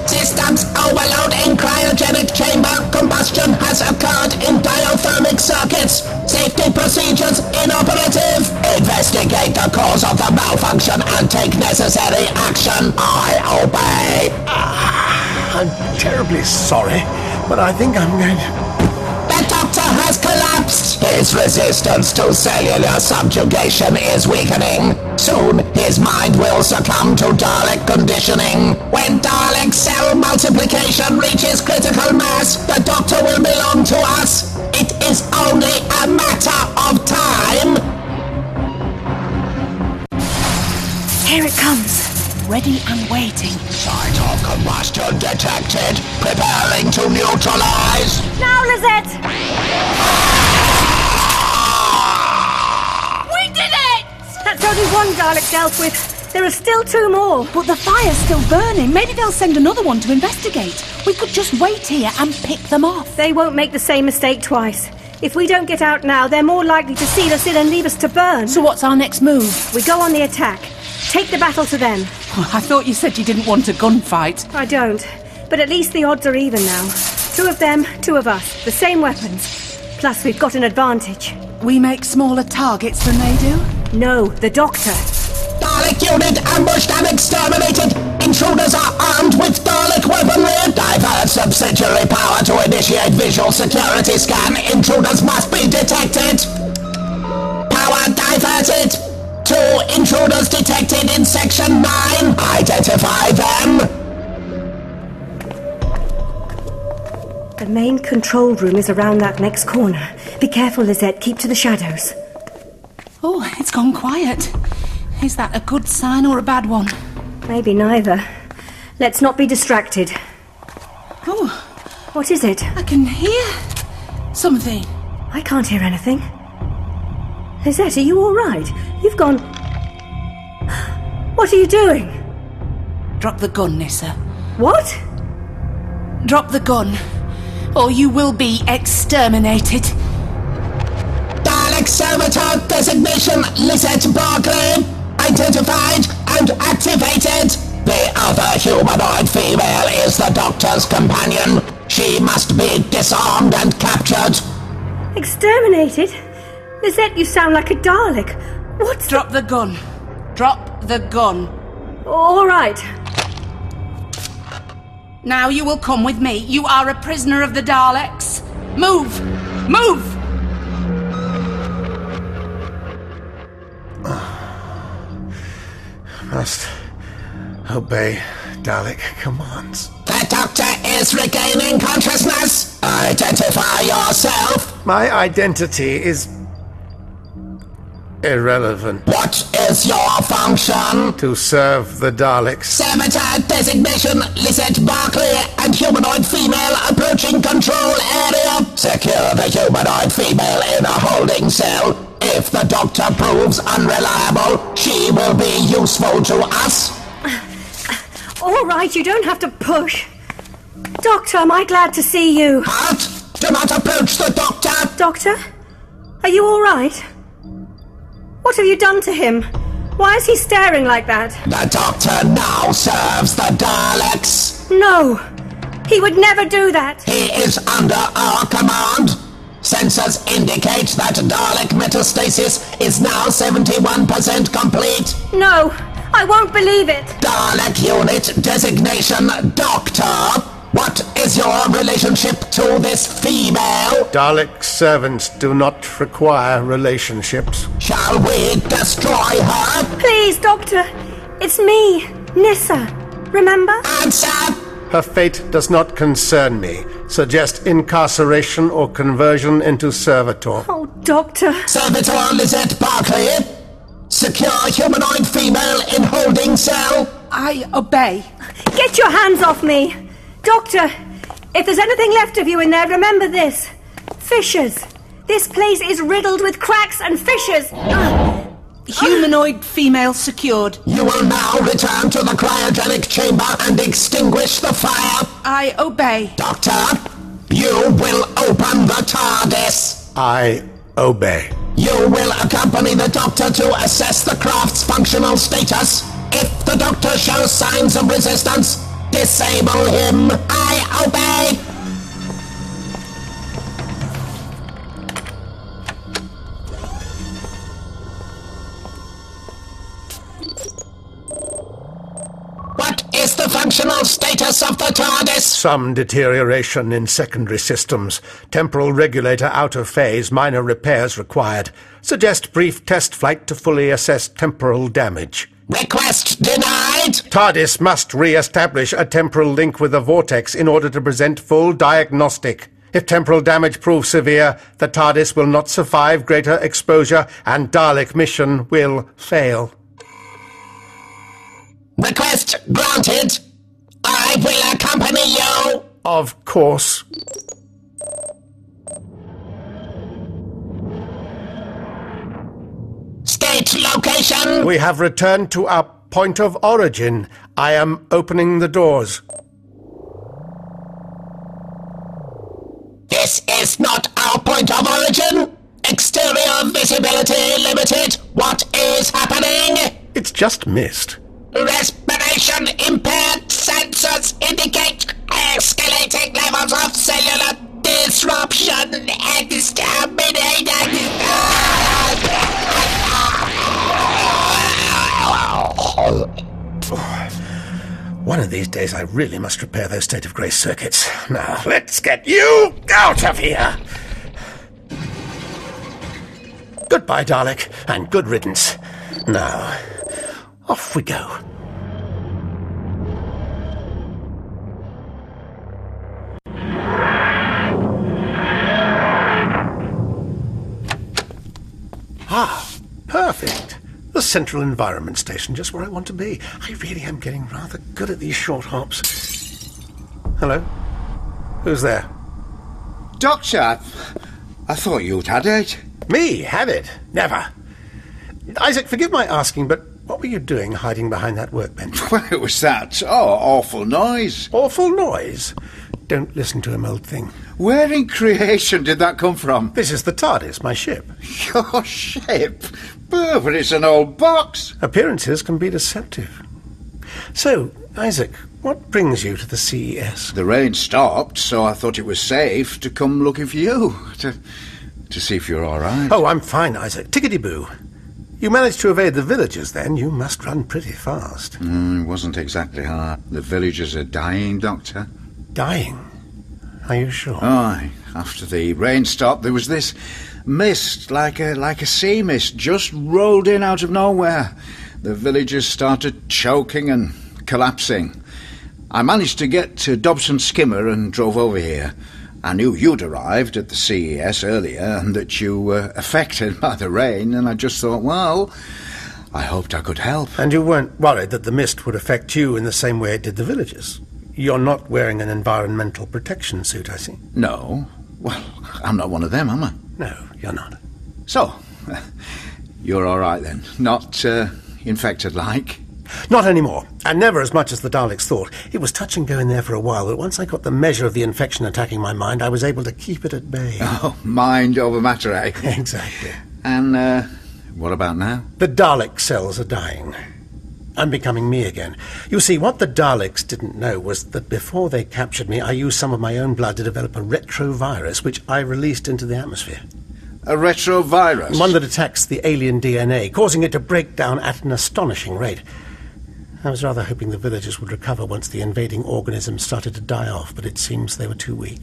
Cause of the malfunction and take necessary action. I obey. Ah, I'm terribly sorry, but I think I'm going to. The doctor has collapsed. collapsed. His resistance to cellular subjugation is weakening. Soon his mind will succumb to Dalek conditioning. When Dalek cell multiplication reaches critical mass, the Doctor will belong to us. It is only a matter of time. Here it comes. Ready and waiting. Site of combustion detected. Preparing to neutralize. Now, Lizette! Ah! We did it! That's only one Dalek dealt with. There are still two more. But the fire's still burning. Maybe they'll send another one to investigate. We could just wait here and pick them off. They won't make the same mistake twice. If we don't get out now, they're more likely to seal us in and leave us to burn. So what's our next move? We go on the attack. Take the battle to them. Oh, I thought you said you didn't want a gunfight. I don't. But at least the odds are even now. Two of them, two of us. The same weapons. Plus, we've got an advantage. We make smaller targets than they do? No, the Doctor. Dalek unit ambushed and exterminated. Intruders are armed with Dalek weaponry. Divert subsidiary power to initiate visual security scan. Intruders must be detected. Power diverted. Two intruders detected in section 9. Identify them. The main control room is around that next corner. Be careful, Lizette. Keep to the shadows. Oh, it's gone quiet. Is that a good sign or a bad one? Maybe neither. Let's not be distracted. Oh, What is it? I can hear something. I can't hear anything. Lizette, are you all right? You've gone. What are you doing? Drop the gun, Nyssa. What? Drop the gun, or you will be exterminated. Dalek servitor designation Lizette Barclay. Identified and activated. The other humanoid female is the Doctor's companion. She must be disarmed and captured. Exterminated? Lizette, you sound like a Dalek. What's. Drop the gun. Drop the gun. All right. Now you will come with me. You are a prisoner of the Daleks. Move! Move! [sighs] Must obey Dalek commands. The Doctor is regaining consciousness. Identify yourself. My identity is irrelevant. What is your function? To serve the Daleks. Servitor designation Lizette Barclay and humanoid female approaching control area. Secure the humanoid female in a holding cell. If the Doctor proves unreliable, she will be useful to us. [sighs] All right, you don't have to push. Doctor, am I glad to see you? Halt! Do not approach the Doctor! Doctor? Are you all right? What have you done to him? Why is he staring like that? The Doctor now serves the Daleks. No! He would never do that! He is under our command. Sensors indicate that Dalek metastasis is now 71% complete. No! I won't believe it! Dalek unit designation Doctor. What is your relationship to this female? Dalek servants do not require relationships. Shall we destroy her? Please, Doctor! It's me, Nyssa. Remember? Answer! Her fate does not concern me. Suggest incarceration or conversion into servitor. Oh, Doctor. Servitor Lizette Barclay. Secure humanoid female in holding cell. I obey. Get your hands off me! Doctor, if there's anything left of you in there, remember this. Fissures. This place is riddled with cracks and fissures. Ah, Humanoid female secured. You will now return to the cryogenic chamber and extinguish the fire. I obey. Doctor, you will open the TARDIS. I obey. You will accompany the Doctor to assess the craft's functional status. If the Doctor shows signs of resistance, disable him. I obey. What is the functional status of the TARDIS? Some deterioration in secondary systems. Temporal regulator out of phase. Minor repairs required. Suggest brief test flight to fully assess temporal damage. Request denied. TARDIS must re-establish a temporal link with the vortex in order to present full diagnostic. If temporal damage proves severe, the TARDIS will not survive greater exposure and Dalek mission will fail. Request granted. I will accompany you. Of course. Location. We have returned to our point of origin. I am opening the doors. This is not our point of origin. Exterior visibility limited. What is happening? It's just mist. Respiration impaired. Sensors indicate escalating levels of cellular disruption. One of these days I really must repair those state of grace circuits. Now, let's get you out of here! Goodbye, Dalek, and good riddance. Now, off we go. Ah, perfect. The Central Environment Station, just where I want to be. I really am getting rather good at these short hops. Hello? Who's there? Doctor, I, I thought you'd had it. Me? Had it? Never. Isaac, forgive my asking, but what were you doing hiding behind that workbench? [laughs] It was that. Oh, awful noise. Awful noise? Don't listen to him, old thing. Where in creation did that come from? This is the TARDIS, my ship. [laughs] Your ship? But it's an old box. Appearances can be deceptive. So, Isaac, what brings you to the CES? The rain stopped, so I thought it was safe to come looking for you. To, to see if you're all right. Oh, I'm fine, Isaac. Tickety boo. You managed to evade the villagers, then. You must run pretty fast. Mm, it wasn't exactly hard. The villagers are dying, Doctor. Dying? Are you sure? Aye. After the rain stopped, there was this mist, like a like a sea mist, just rolled in out of nowhere. The villagers started choking and collapsing. I managed to get to Dobson Skimmer and drove over here. I knew you'd arrived at the CES earlier and that you were affected by the rain, and I just thought, well, I hoped I could help. And you weren't worried that the mist would affect you in the same way it did the villagers? You're not wearing an environmental protection suit, I see. No. Well, I'm not one of them, am I? No, you're not. So, [laughs] you're all right then. Not uh, infected like? Not anymore, and never as much as the Daleks thought. It was touch and go in there for a while, but once I got the measure of the infection attacking my mind, I was able to keep it at bay. [laughs] Oh, mind over matter, eh? [laughs] exactly. And, uh, what about now? The Dalek cells are dying. I'm becoming me again. You see, what the Daleks didn't know was that before they captured me, I used some of my own blood to develop a retrovirus, which I released into the atmosphere. A retrovirus? One that attacks the alien DNA, causing it to break down at an astonishing rate. I was rather hoping the villagers would recover once the invading organisms started to die off, but it seems they were too weak.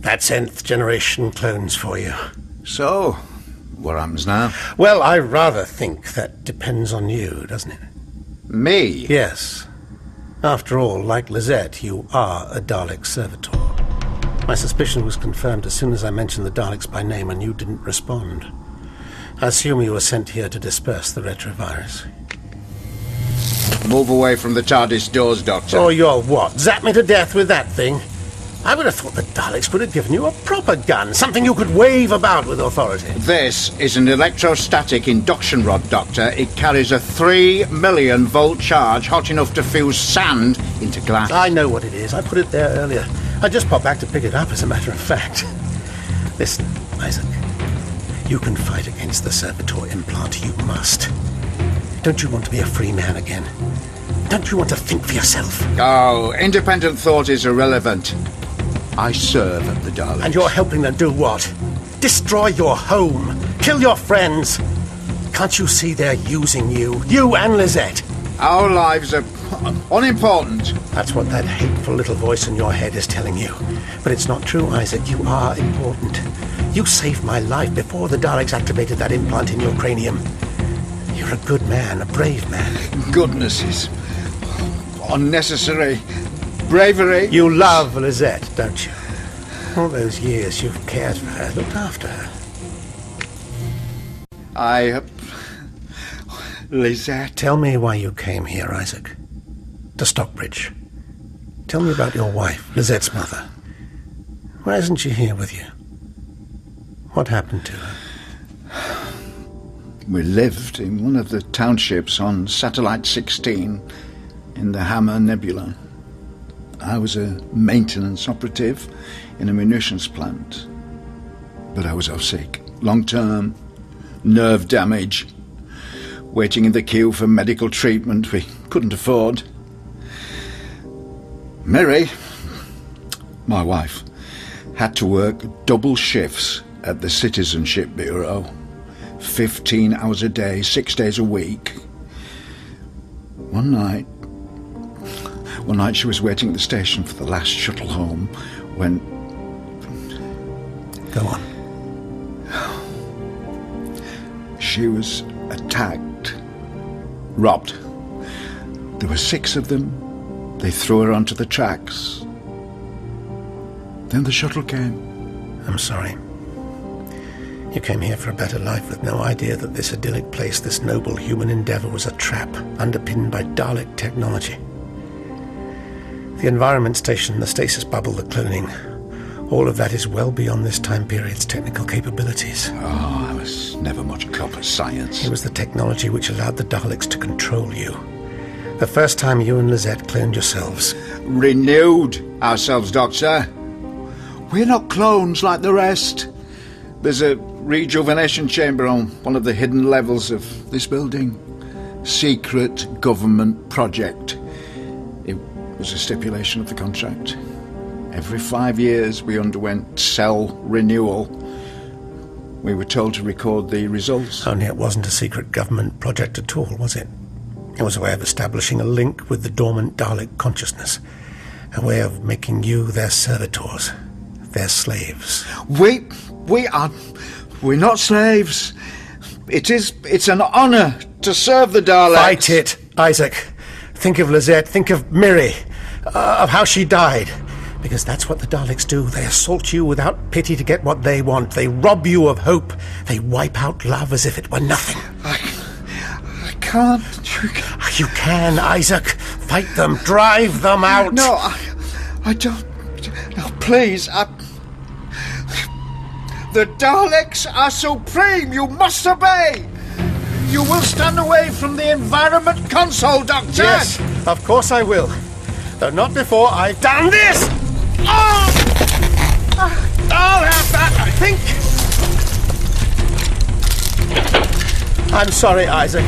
That's nth generation clones for you. So, what happens now? Well, I rather think that depends on you, doesn't it? Me? Yes. After all, like Lizette, you are a Dalek servitor. My suspicion was confirmed as soon as I mentioned the Daleks by name and you didn't respond. I assume you were sent here to disperse the retrovirus. Move away from the TARDIS doors, Doctor. Oh, you're what? Zap me to death with that thing? I would have thought the Daleks would have given you a proper gun, something you could wave about with authority. This is an electrostatic induction rod, Doctor. It carries a three million volt charge hot enough to fuse sand into glass. I know what it is. I put it there earlier. I just popped back to pick it up, as a matter of fact. [laughs] Listen, Isaac. You can fight against the Servitor implant. You must. Don't you want to be a free man again? Don't you want to think for yourself? Oh, independent thought is irrelevant. I serve the Daleks. And you're helping them do what? Destroy your home. Kill your friends. Can't you see they're using you? You and Lizette. Our lives are unimportant. That's what that hateful little voice in your head is telling you. But it's not true, Isaac. You are important. You saved my life before the Daleks activated that implant in your cranium. You're a good man, a brave man. Goodness is unnecessary bravery. You love Lizette, don't you? All those years you've cared for her, looked after her. I. Uh, Lizette. Tell me why you came here, Isaac. To Stockbridge. Tell me about your wife, Lizette's mother. Why isn't she here with you? What happened to her? We lived in one of the townships on Satellite 16 in the Hammer Nebula. I was a maintenance operative in a munitions plant. But I was off sick. Long term, nerve damage, waiting in the queue for medical treatment we couldn't afford. Mary, my wife, had to work double shifts at the Citizenship Bureau. 15 hours a day, six days a week. One night, one night she was waiting at the station for the last shuttle home when. Go on. She was attacked, robbed. There were six of them. They threw her onto the tracks. Then the shuttle came. I'm sorry. You came here for a better life with no idea that this idyllic place, this noble human endeavor, was a trap underpinned by Dalek technology. The environment station, the stasis bubble, the cloning, all of that is well beyond this time period's technical capabilities. Oh, I was never much cop at science. It was the technology which allowed the Daleks to control you. The first time you and Lizette cloned yourselves. Renewed ourselves, Doctor. We're not clones like the rest. There's a rejuvenation chamber on one of the hidden levels of this building. Secret government project. It was a stipulation of the contract. Every five years we underwent cell renewal. We were told to record the results. Only it wasn't a secret government project at all, was it? It was a way of establishing a link with the dormant Dalek consciousness. A way of making you their servitors, their slaves. We, we are, we're not slaves. It is, it's an honour to serve the Daleks. Fight it, Isaac. Think of Lizette, think of Miri, uh, of how she died. Because that's what the Daleks do. They assault you without pity to get what they want. They rob you of hope. They wipe out love as if it were nothing. I, I can't. You can, Isaac. Fight them. Drive them out. No, I, I don't. No, please. I, the Daleks are supreme. You must obey. You will stand away from the environment console, Doctor. Yes, of course I will. Though not before I've done this. Oh! I'll have that, I think. I'm sorry, Isaac.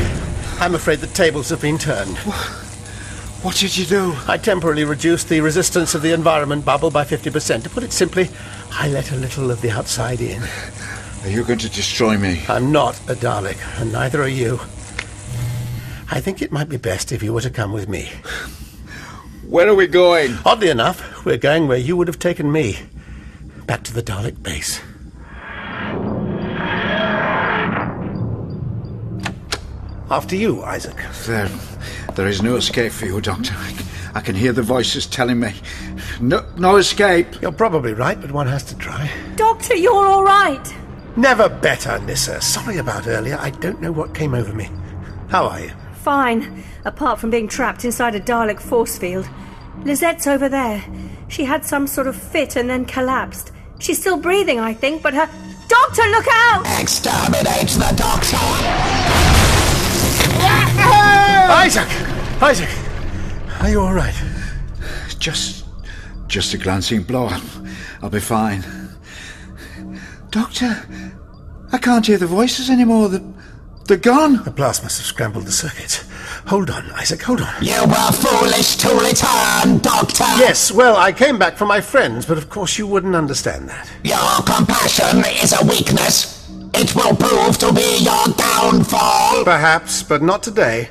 I'm afraid the tables have been turned. What did you do? I temporarily reduced the resistance of the environment bubble by 50%. To put it simply, I let a little of the outside in. Are you going to destroy me? I'm not a Dalek, and neither are you. I think it might be best if you were to come with me. Where are we going? Oddly enough, we're going where you would have taken me. Back to the Dalek base. After you, Isaac. There, there is no escape for you, Doctor. I, I can hear the voices telling me. No, no escape. You're probably right, but one has to try. Doctor, you're all right. Never better, Nyssa. Sorry about earlier. I don't know what came over me. How are you? Fine, apart from being trapped inside a Dalek force field. Lizette's over there. She had some sort of fit and then collapsed. She's still breathing, I think, but her. Doctor, look out! Exterminate the Doctor! Isaac! Isaac! Are you all right? Just, just a glancing blow. I'll, I'll be fine. Doctor, I can't hear the voices anymore. The, they're gone. The blast must have scrambled the circuits. Hold on, Isaac, hold on. You were foolish to return, Doctor. Yes, well, I came back for my friends, but of course you wouldn't understand that. Your compassion is a weakness. It will prove to be your downfall. Perhaps, but not today.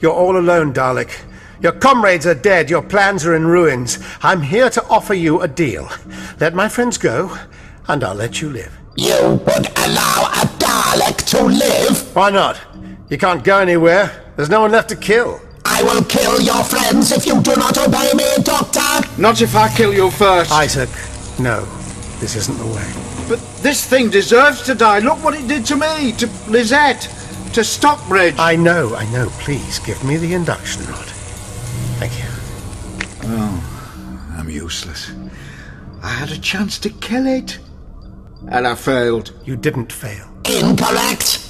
You're all alone, Dalek. Your comrades are dead, your plans are in ruins. I'm here to offer you a deal. Let my friends go, and I'll let you live. You would allow a Dalek to live? Why not? You can't go anywhere. There's no one left to kill. I will kill your friends if you do not obey me, Doctor! Not if I kill you first. Isaac, no. This isn't the way. But this thing deserves to die. Look what it did to me, to Lizette, to Stockbridge. I know, I know. Please give me the induction rod. Thank you. Oh, I'm useless. I had a chance to kill it. And I failed. You didn't fail. Incorrect!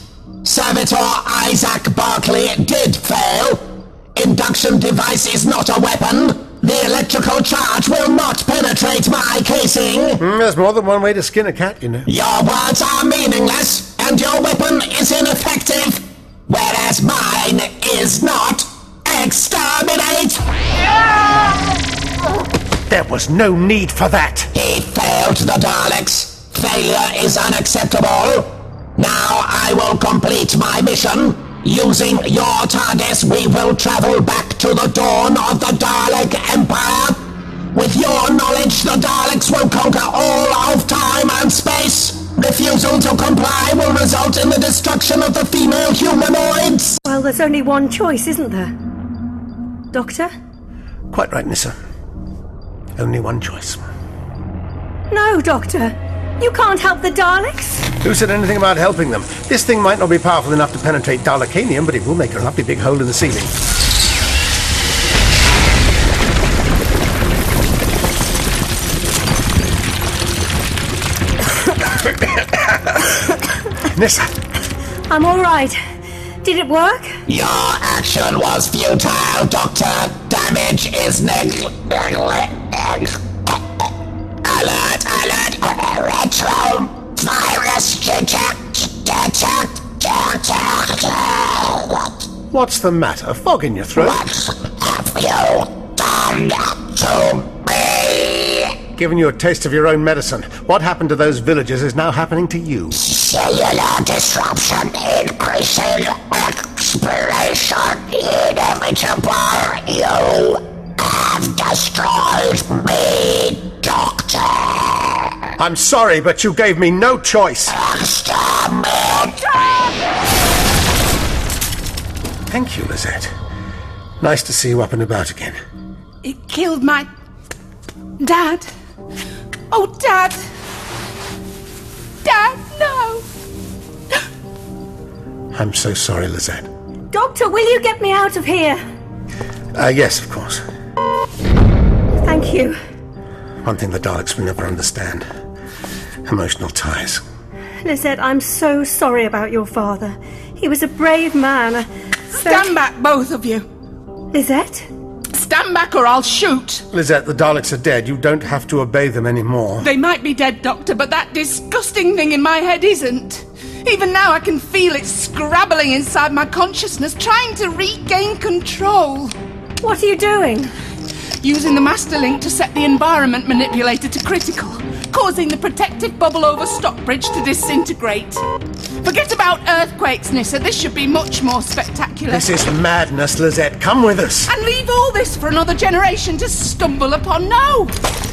Servitor Isaac Barclay did fail! Induction device is not a weapon! The electrical charge will not penetrate my casing! Mm, there's more than one way to skin a cat, you know. Your words are meaningless, and your weapon is ineffective, whereas mine is not. Was no need for that. He failed the Daleks. Failure is unacceptable. Now I will complete my mission. Using your TARDIS, we will travel back to the dawn of the Dalek Empire. With your knowledge, the Daleks will conquer all of time and space. Refusal to comply will result in the destruction of the female humanoids. Well, there's only one choice, isn't there? Doctor? Quite right, Nyssa. Only one choice. No, Doctor. You can't help the Daleks. Who said anything about helping them? This thing might not be powerful enough to penetrate Dalekanium, but it will make a lovely big hole in the ceiling. [coughs] Nyssa. I'm all right. Did it work? Your action was futile, Doctor. Damage is neg... Alert, alert, retro virus detect. What's the matter? Fog in your throat? Have you done to me? Given you a taste of your own medicine, what happened to those villagers is now happening to you. Cellular disruption increasing, expiration inevitable. You have destroyed me, Doctor. I'm sorry, but you gave me no choice. Thank you, Lizette. Nice to see you up and about again. It killed my. Dad. Oh, Dad. Dad, no. I'm so sorry, Lizette. Doctor, will you get me out of here? Uh, yes, of course. Thank you. One thing the Daleks will never understand emotional ties. Lizette, I'm so sorry about your father. He was a brave man. a- Stand back, both of you. Lizette? Stand back or I'll shoot. Lizette, the Daleks are dead. You don't have to obey them anymore. They might be dead, Doctor, but that disgusting thing in my head isn't. Even now, I can feel it scrabbling inside my consciousness, trying to regain control. What are you doing? Using the master link to set the environment manipulator to critical, causing the protective bubble over Stockbridge to disintegrate. Forget about earthquakes, Nyssa. This should be much more spectacular. This is madness, Lizette. Come with us. And leave all this for another generation to stumble upon. No!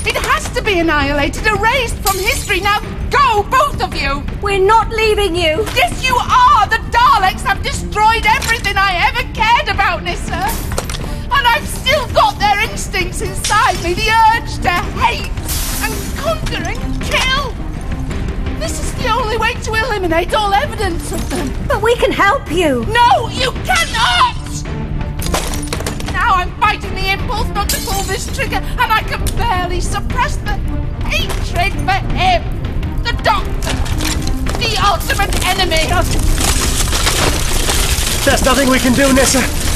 It has to be annihilated, erased from history. Now go, both of you! We're not leaving you! Yes, you are! The Daleks have destroyed everything I ever cared about, Nyssa! And I've still got their instincts inside me the urge to hate and conquer and kill! This is the only way to eliminate all evidence of them. But we can help you! No, you cannot! Now I'm fighting the impulse not to pull this trigger, and I can barely suppress the hatred for him! The Doctor! The ultimate enemy of. There's nothing we can do, Nyssa.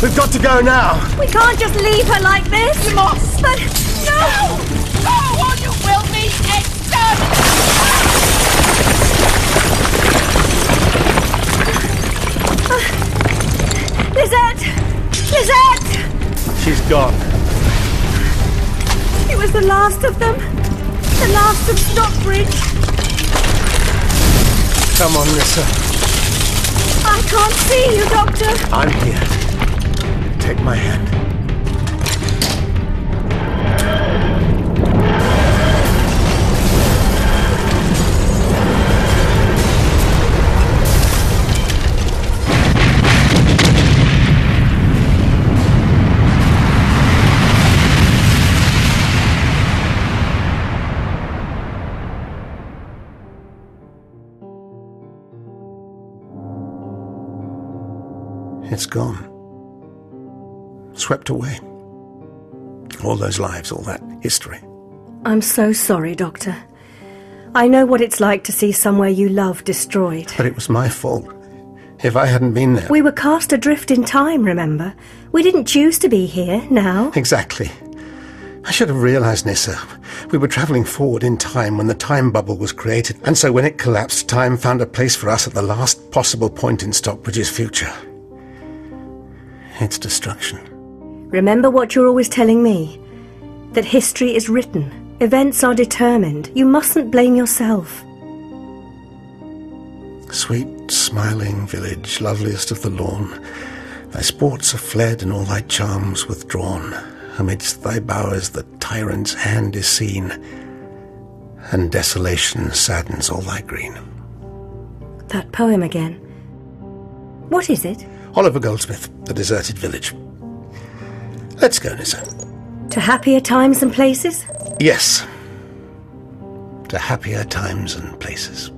We've got to go now. We can't just leave her like this! You must! But No! Go or you will be exterminated! Lizette! Lizette! She's gone. It was the last of them. The last of Stockbridge. Come on, Nyssa. I can't see you, Doctor. I'm here my hand. It's gone. Swept away. All those lives, all that history. I'm so sorry, Doctor. I know what it's like to see somewhere you love destroyed. But it was my fault. If I hadn't been there. We were cast adrift in time, remember? We didn't choose to be here, now. Exactly. I should have realized, Nyssa. We were travelling forward in time when the time bubble was created, and so when it collapsed, time found a place for us at the last possible point in Stockbridge's future. Its destruction. Remember what you're always telling me that history is written, events are determined. You mustn't blame yourself. Sweet, smiling village, loveliest of the lawn, thy sports are fled and all thy charms withdrawn. Amidst thy bowers the tyrant's hand is seen, and desolation saddens all thy green. That poem again. What is it? Oliver Goldsmith, The Deserted Village. Let's go, Nyssa. To happier times and places? Yes. To happier times and places.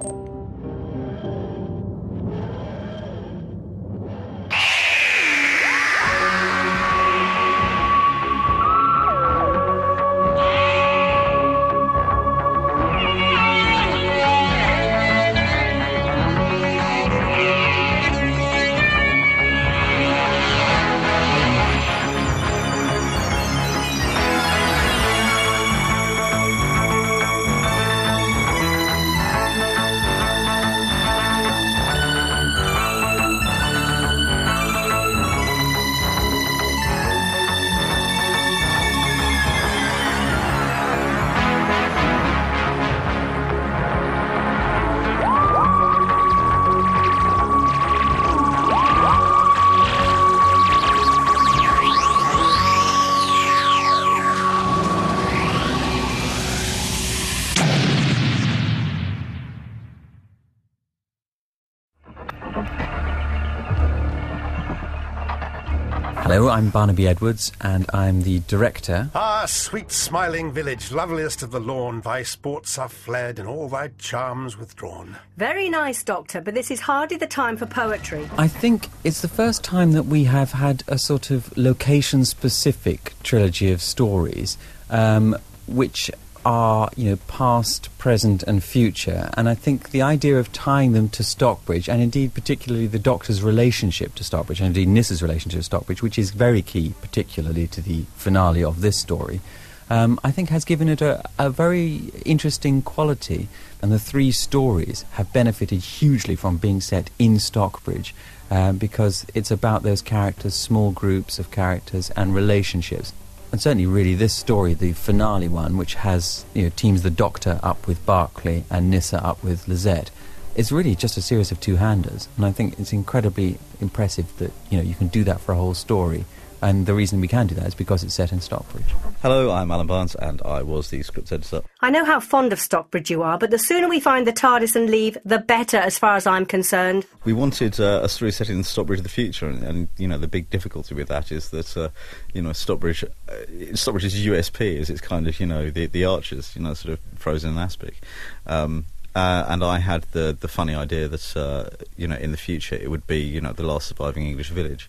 I'm Barnaby Edwards, and I'm the director. Ah, sweet smiling village, loveliest of the lawn, thy sports are fled and all thy charms withdrawn. Very nice, Doctor, but this is hardly the time for poetry. I think it's the first time that we have had a sort of location specific trilogy of stories, um, which are, you know, past, present, and future. And I think the idea of tying them to Stockbridge, and indeed particularly the Doctor's relationship to Stockbridge, and indeed Nyssa's relationship to Stockbridge, which is very key, particularly to the finale of this story, um, I think has given it a, a very interesting quality. And the three stories have benefited hugely from being set in Stockbridge. Uh, because it's about those characters, small groups of characters, and relationships and certainly really this story, the finale one, which has you know teams the Doctor up with Barclay and Nyssa up with Lizette, is really just a series of two-handers, and I think it's incredibly impressive that you know you can do that for a whole story. And the reason we can do that is because it's set in Stockbridge. Hello, I'm Alan Barnes, and I was the script editor. I know how fond of Stockbridge you are, but the sooner we find the TARDIS and leave, the better, as far as I'm concerned. We wanted uh, a story set in Stockbridge of the future, and, and you know the big difficulty with that is that uh, you know Stockbridge, uh, Stockbridge's USP is it's kind of you know the the archers, you know, sort of frozen and aspic. Um, uh, and I had the the funny idea that uh, you know in the future it would be you know the last surviving English village,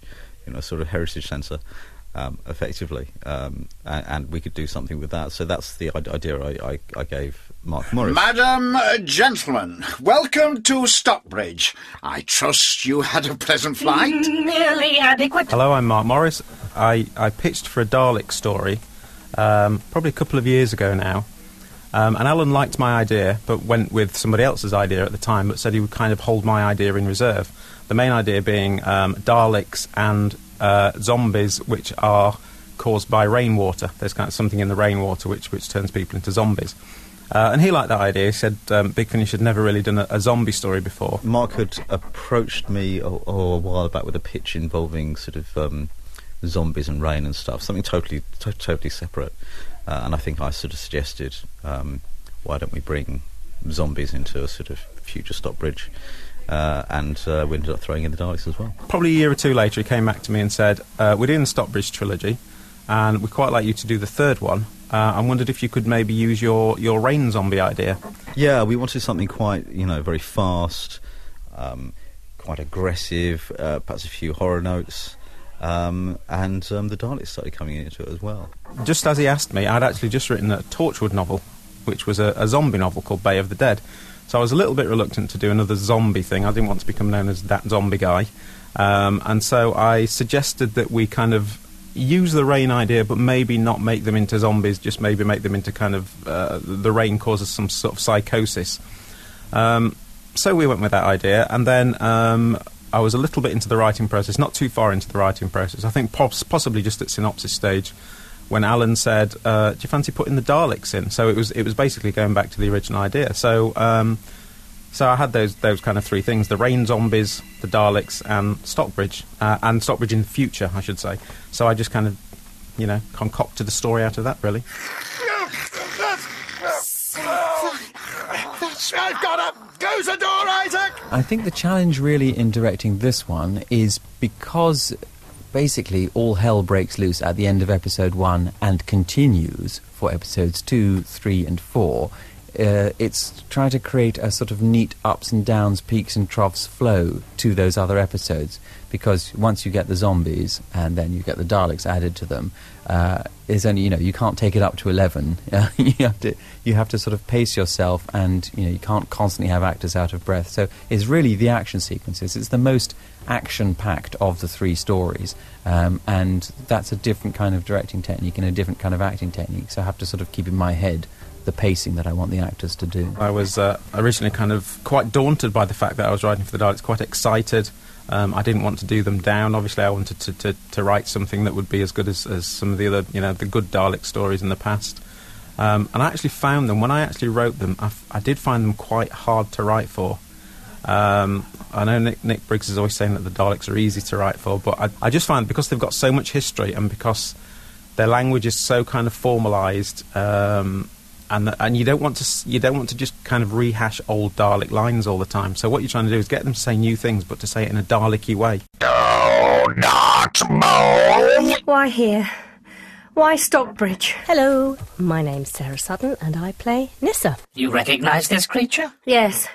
you know, sort of heritage centre. Um, effectively, um, and, and, we could do something with that. So that's the idea I, I, I gave Mark Morris. Madam, uh, gentlemen, welcome to Stockbridge. I trust you had a pleasant flight. Nearly adequate. Hello, I'm Mark Morris. I, I pitched for a Dalek story um, probably a couple of years ago now. Um, and Alan liked my idea, but went with somebody else's idea at the time, but said he would kind of hold my idea in reserve. The main idea being um, Daleks and uh, zombies, which are caused by rainwater. There's kind of something in the rainwater which, which turns people into zombies. Uh, and he liked that idea. He said um, Big Finish had never really done a, a, zombie story before. Mark had approached me a while back with a pitch involving sort of um, zombies and rain and stuff, something totally to- totally separate. Uh, and I think I sort of suggested, um, why don't we bring zombies into a sort of future Stockbridge? Uh, and uh, we ended up throwing in the Daleks as well. Probably a year or two later, he came back to me and said, uh, "We're doing the Stockbridge trilogy, and we'd quite like you to do the third one. Uh, I wondered if you could maybe use your your rain zombie idea." Yeah, we wanted something quite, you know, very fast. Um, quite aggressive, uh, perhaps a few horror notes. Um, and um, the Daleks started coming into it as well. Just as he asked me, I'd actually just written a Torchwood novel, which was a, a zombie novel called Bay of the Dead. So I was a little bit reluctant to do another zombie thing. I didn't want to become known as that zombie guy. Um, and so I suggested that we kind of use the rain idea, but maybe not make them into zombies, just maybe make them into kind of uh, the rain causes some sort of psychosis. Um, so we went with that idea, and then um, I was a little bit into the writing process, not too far into the writing process. I think poss- possibly just at synopsis stage, when Alan said, uh, "Do you fancy putting the Daleks in?" So it was it was basically going back to the original idea. So. Um, so I had those those kind of three things: the rain zombies, the Daleks, and Stockbridge, uh, and Stockbridge in the future, I should say. So I just kind of, you know, concocted the story out of that, really. I've got to close the door, Isaac! I think the challenge really in directing this one is because basically all hell breaks loose at the end of episode one and continues for episodes two, three, and four. Uh, it's trying to create a sort of neat ups and downs, peaks and troughs flow to those other episodes. Because once you get the zombies and then you get the Daleks added to them, uh, is only you know you can't take it up to eleven. [laughs] you have to you have to sort of pace yourself, and you know you can't constantly have actors out of breath. So it's really the action sequences. It's the most action packed of the three stories, um, and that's a different kind of directing technique and a different kind of acting technique. So I have to sort of keep in my head the pacing that I want the actors to do. I was uh, originally kind of quite daunted by the fact that I was writing for the Daleks, quite excited. Um, I didn't want to do them down. Obviously, I wanted to, to, to, write something that would be as good as, as some of the other, you know, the good Dalek stories in the past. Um, and I actually found them, when I actually wrote them, I, f- I did find them quite hard to write for. Um, I know Nick, Nick, Briggs is always saying that the Daleks are easy to write for, but I, I just find because they've got so much history and because their language is so kind of formalised, um, and and you don't want to you don't want to just kind of rehash old Dalek lines all the time. So what you're trying to do is get them to say new things, but to say it in a Daleki way. Do not move. Why here? Why Stockbridge? Hello, my name's Sarah Sutton, and I play Nyssa. You recognise this creature? Yes.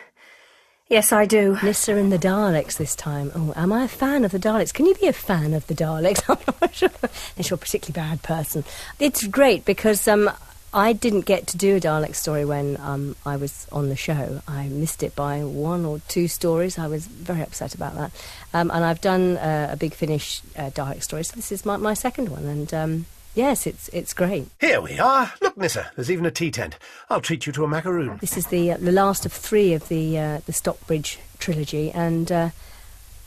Yes, I do. Nyssa and the Daleks this time. Oh, am I a fan of the Daleks? Can you be a fan of the Daleks? [laughs] I'm not sure. Unless you're a particularly bad person. It's great because um, I didn't get to do a Dalek story when um, I was on the show. I missed it by one or two stories. I was very upset about that. Um, and I've done uh, a Big Finish uh, Dalek story, so this is my, my second one. And um, yes, it's it's great. Here we are. Look, Nyssa, there's even a tea tent. I'll treat you to a macaroon. This is the uh, the last of three of the uh, the Stockbridge trilogy, and uh,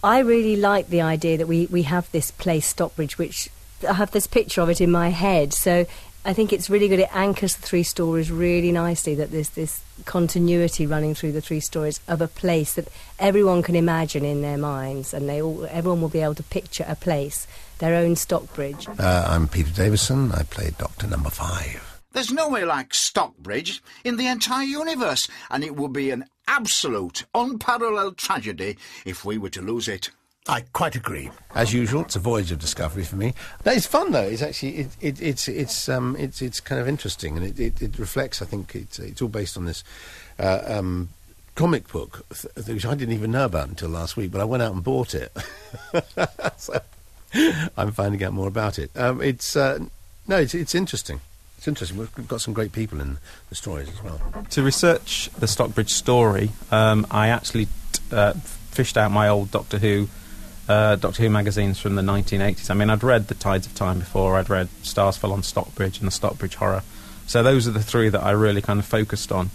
I really like the idea that we, we have this place Stockbridge, which I have this picture of it in my head. So I think it's really good. It anchors the three stories really nicely. That there's this continuity running through the three stories of a place that everyone can imagine in their minds, and they all everyone will be able to picture a place, their own Stockbridge. Uh, I'm Peter Davison. I play Doctor Number Five. There's nowhere like Stockbridge in the entire universe, and it would be an absolute, unparalleled tragedy if we were to lose it. I quite agree. As usual, it's a voyage of discovery for me. No, it's fun though. It's actually it, it, it's it's um, it's it's kind of interesting, and it, it, it reflects. I think it's it's all based on this uh, um, comic book, which I didn't even know about until last week. But I went out and bought it, [laughs] so [laughs] I'm finding out more about it. Um, it's uh, no, it's it's interesting. It's interesting. We've got some great people in the stories as well. To research the Stockbridge story, um, I actually uh, fished out my old Doctor Who uh, Doctor Who magazines from the 1980s. I mean, I'd read The Tides of Time before, I'd read Stars Fell on Stockbridge and the Stockbridge Horror. So those are the three that I really kind of focused on.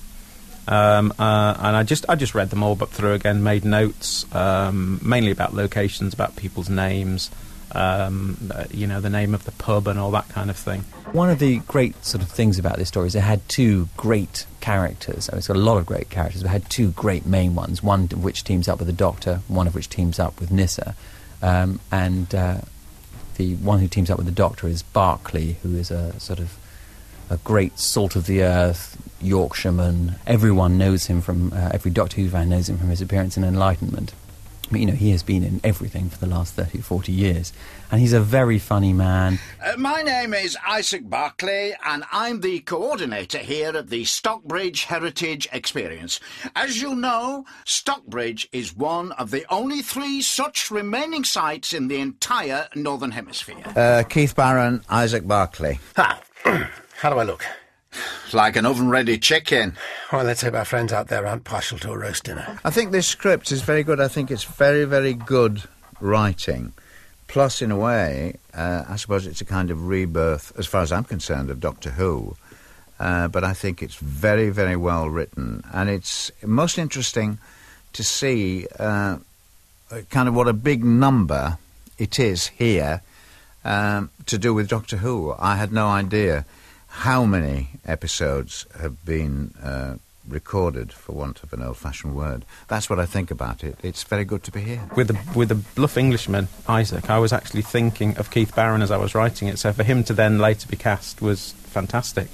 Um, uh, and I just I just read them all but through again, made notes um, mainly about locations, about people's names, um, uh, you know, the name of the pub and all that kind of thing. One of the great sort of things about this story is it had two great characters. I mean, it's got a lot of great characters, but it had two great main ones. One of which teams up with the Doctor, one of which teams up with Nyssa, um, and uh, the one who teams up with the Doctor is Barclay, who is a sort of a great salt of the earth Yorkshireman. Everyone knows him from uh, every Doctor Who fan knows him from his appearance in Enlightenment. But, you know, he has been in everything for the last 30, or 40 years. And he's a very funny man. Uh, my name is Isaac Barclay, and I'm the coordinator here at the Stockbridge Heritage Experience. As you know, Stockbridge is one of the only three such remaining sites in the entire Northern Hemisphere. Uh, Keith Barron, Isaac Barclay. Ha! [clears throat] How do I look? Like an oven-ready chicken. Well, let's hope our friends out there aren't partial to a roast dinner. I think this script is very good. I think it's very, very good writing. Plus, in a way, uh, I suppose it's a kind of rebirth, as far as I'm concerned, of Doctor Who. Uh, but I think it's very, very well written. And it's most interesting to see uh, kind of what a big number it is here um, to do with Doctor Who. I had no idea how many episodes have been uh, recorded, for want of an old-fashioned word. That's what I think about it. It's very good to be here. With the with the bluff Englishman Isaac, I was actually thinking of Keith Barron as I was writing it. So for him to then later be cast was fantastic.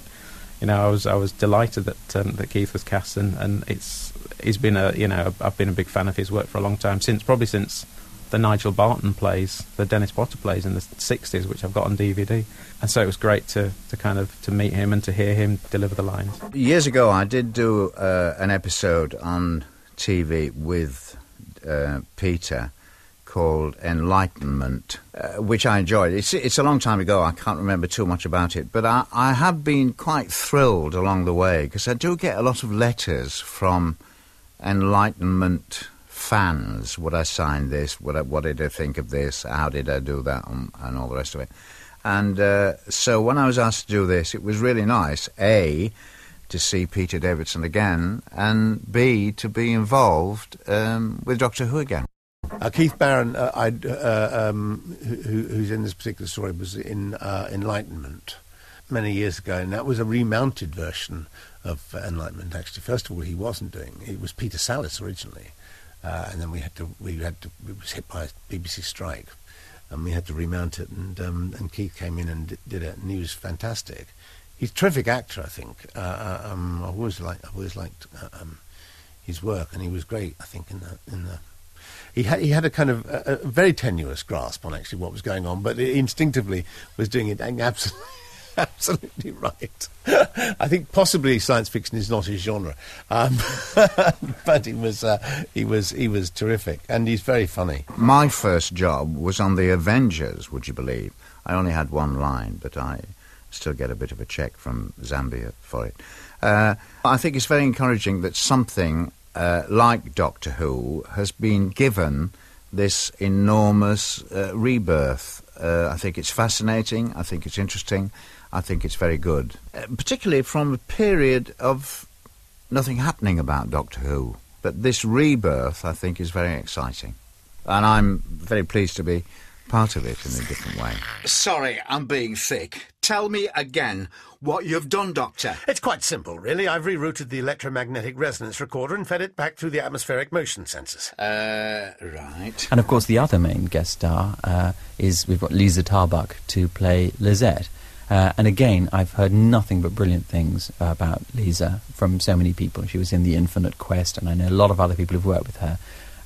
You know, I was I was delighted that um, that Keith was cast, and, and it's he's been a you know I've been a big fan of his work for a long time since probably since the Nigel Barton plays, the Dennis Potter plays in the 60s, which I've got on DVD. And so it was great to, to kind of to meet him and to hear him deliver the lines. Years ago, I did do uh, an episode on TV with uh, Peter called Enlightenment, uh, which I enjoyed. It's, it's a long time ago. I can't remember too much about it, but I, I have been quite thrilled along the way because I do get a lot of letters from Enlightenment fans. Would I sign this? What, what did I think of this? How did I do that? And, and all the rest of it. And uh, so when I was asked to do this, it was really nice. A, to see Peter Davison again, and B, to be involved um, with Doctor Who again. Uh, Keith Barron, uh, uh, um, who, who's in this particular story, was in uh, Enlightenment many years ago, and that was a remounted version of Enlightenment. Actually, first of all, he wasn't doing it was Peter Sallis originally, uh, and then we had to we had to it was hit by a BBC strike, and we had to remount it. And um, and Keith came in and d- did it, and he was fantastic. He's a terrific actor, I think. Uh, uh, um, I always liked I always liked uh, um, his work, and he was great. I think in the in the he had he had a kind of a, a very tenuous grasp on actually what was going on, but instinctively was doing it absolutely [laughs] absolutely right. [laughs] I think possibly science fiction is not his genre, um, [laughs] but he was uh, he was he was terrific, and he's very funny. My first job was on the Avengers. Would you believe? I only had one line, but I still get a bit of a check from Zambia for it. Uh, I think it's very encouraging that something uh, like Doctor Who has been given this enormous uh, rebirth. Uh, I think it's fascinating. I think it's interesting. I think it's very good, uh, particularly from a period of nothing happening about Doctor Who. But this rebirth, I think, is very exciting, and I'm very pleased to be part of it in a different way. Sorry, I'm being thick. Tell me again what you've done, Doctor. It's quite simple, really. I've rerouted the electromagnetic resonance recorder and fed it back through the atmospheric motion sensors. Uh, right. And of course, the other main guest star uh, is we've got Liza Tarbuck to play Lizette. Uh, and again, I've heard nothing but brilliant things about Liza from so many people. She was in The Infinite Quest, and I know a lot of other people who've worked with her.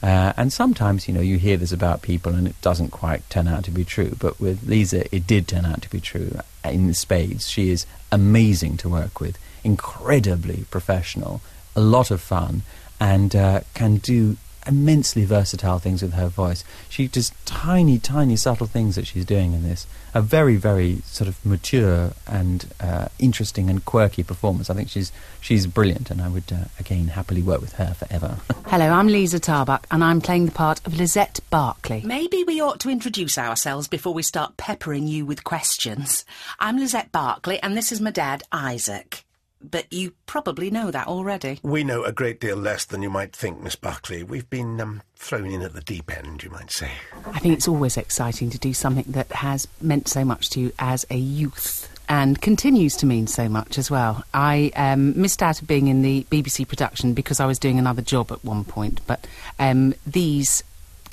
Uh, and sometimes, you know, you hear this about people and it doesn't quite turn out to be true. But with Liza, it did turn out to be true in spades. She is amazing to work with, incredibly professional, a lot of fun, and uh, can do immensely versatile things with her voice. She does tiny, tiny, subtle things that she's doing in this. A very, very sort of mature and uh, interesting and quirky performance. I think she's she's brilliant, and I would uh, again happily work with her forever. [laughs] Hello, I'm Liza Tarbuck, and I'm playing the part of Lizette Barclay. Maybe we ought to introduce ourselves before we start peppering you with questions. I'm Lizette Barclay, and this is my dad, Isaac. But you probably know that already. We know a great deal less than you might think, Miss Barclay. We've been um, thrown in at the deep end, you might say. I think it's always exciting to do something that has meant so much to you as a youth and continues to mean so much as well. I um, missed out of being in the BBC production because I was doing another job at one point, but um, these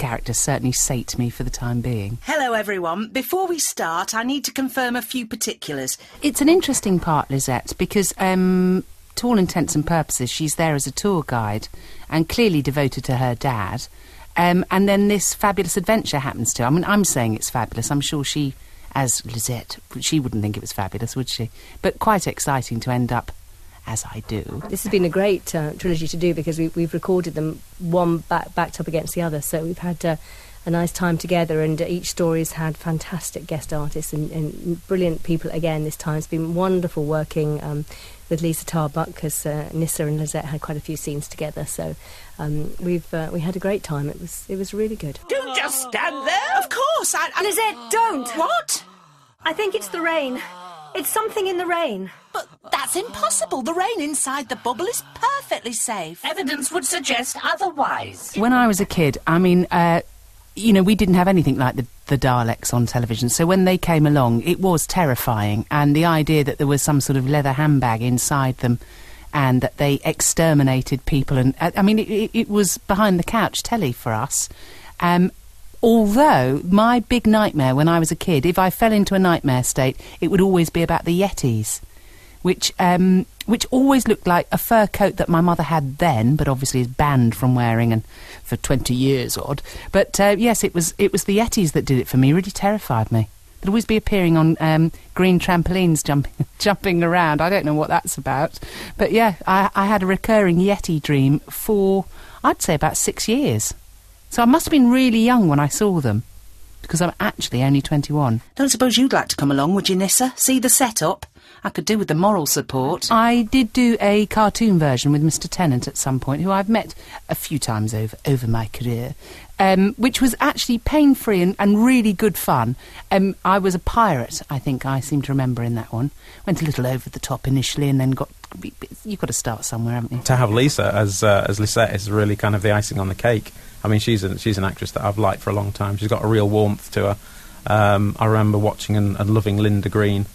characters certainly sate me for the time being. Hello, everyone. Before we start, I need to confirm a few particulars. It's an interesting part, Lizette, because um, to all intents and purposes, she's there as a tour guide and clearly devoted to her dad. Um, and then this fabulous adventure happens to. I mean, I'm saying it's fabulous. I'm sure she, as Lizette, she wouldn't think it was fabulous, would she? But quite exciting to end up as I do. This has been a great uh, trilogy to do because we, we've recorded them one back, backed up against the other. So we've had uh, a nice time together, and uh, each story's had fantastic guest artists and, and brilliant people again this time. It's been wonderful working um, with Liza Tarbuck because uh, Nyssa and Lizette had quite a few scenes together. So um, we've uh, we had a great time. It was it was really good. Don't just stand there. Of course, I, I... Lizette, don't! What? I think it's the rain. It's something in the rain. But that's impossible. The rain inside the bubble is perfectly safe. Evidence would suggest otherwise. When I was a kid, I mean, uh, you know, we didn't have anything like the, the Daleks on television. So when they came along, it was terrifying. And the idea that there was some sort of leather handbag inside them and that they exterminated people. And uh, I mean, it, it was behind the couch telly for us. Um, although my big nightmare when I was a kid, if I fell into a nightmare state, it would always be about the Yetis, which um, which always looked like a fur coat that my mother had then, but obviously is banned from wearing and for twenty years odd. But uh, yes, it was it was the Yetis that did it for me. Really terrified me. They'd always be appearing on um, green trampolines, jumping [laughs] jumping around. I don't know what that's about, but yeah, I, I had a recurring Yeti dream for I'd say about six years. So I must have been really young when I saw them, because I'm actually only 21. Don't suppose you'd like to come along, would you, Nyssa? See the setup? I could do with the moral support. I did do a cartoon version with Mr. Tennant at some point, who I've met a few times over over my career, um, which was actually pain free and, and really good fun. Um, I was a pirate, I think I seem to remember in that one. Went a little over the top initially, and then got you've got to start somewhere, haven't you? To have Liza as uh, as Lizette is really kind of the icing on the cake. I mean, she's a, she's an actress that I've liked for a long time. She's got a real warmth to her. Um, I remember watching and, and loving Linda Green.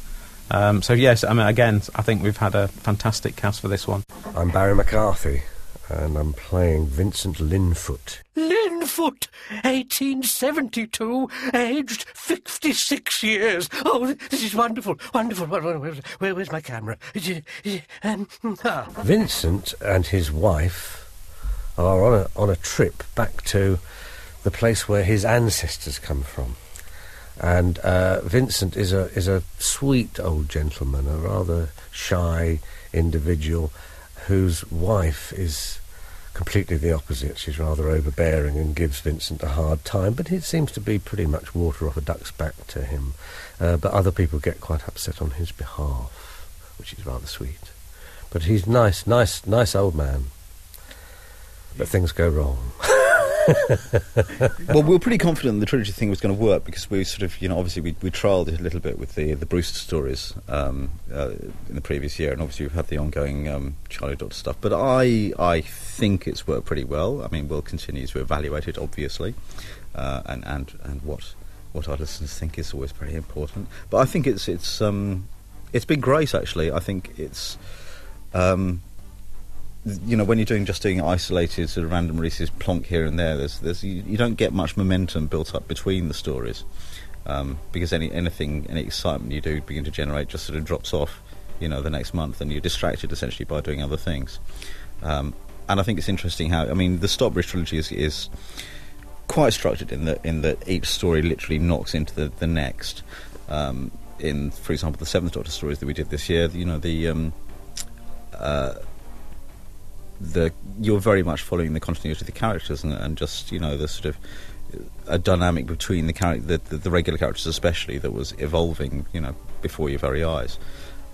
Um, so yes, I mean, again, I think we've had a fantastic cast for this one. I'm Barry McCarthy, and I'm playing Vincent Linfoot. Linfoot, 1872, aged 56 years. Oh, this is wonderful, wonderful. Where, where, where, where's my camera? Is it- is it- um, ah. Vincent and his wife are on a, on a trip back to the place where his ancestors come from. And uh, Vincent is a is a sweet old gentleman, a rather shy individual, whose wife is completely the opposite. She's rather overbearing and gives Vincent a hard time, but it seems to be pretty much water off a duck's back to him. Uh, but other people get quite upset on his behalf, which is rather sweet. But he's nice, nice, nice old man. But things go wrong. [laughs] well, we were pretty confident the trilogy thing was going to work because we sort of, you know, obviously we, we trialled it a little bit with the the Brewster stories um, uh, in the previous year, and obviously we've had the ongoing um, Charlie Doctor stuff. But I I think it's worked pretty well. I mean, we'll continue to evaluate it, obviously, uh, and and and what what our listeners think is always very important. But I think it's it's um, it's been great actually. I think it's. Um, you know, when you're doing just doing isolated sort of random releases, plonk here and there, there's, there's you, you don't get much momentum built up between the stories um, because any anything, any excitement you do begin to generate just sort of drops off, you know, the next month, and you're distracted essentially by doing other things. Um, and I think it's interesting how I mean the Stockbridge trilogy is, is quite structured in that in that each story literally knocks into the the next. Um, in, for example, the Seventh Doctor stories that we did this year, you know, the um, uh, the you're very much following the continuity of the characters and, and just you know the sort of a dynamic between the, char- the, the the regular characters especially that was evolving you know before your very eyes.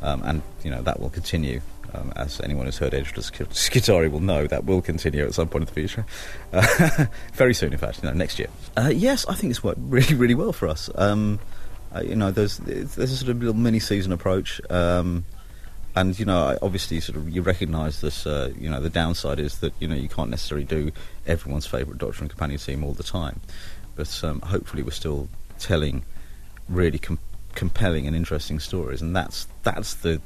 Um, and you know that will continue um, as anyone who's heard Edge Skitari will know that will continue at some point in the future. Uh, [laughs] very soon in fact you know next year. Uh, yes I think it's worked really really well for us. Um, uh, you know there's there's a sort of little mini season approach. Um, and you know, obviously, sort of, you recognise that uh, you know the downside is that you know you can't necessarily do everyone's favourite Doctor and Companion team all the time, but um, hopefully we're still telling really com- compelling and interesting stories, and that's that's the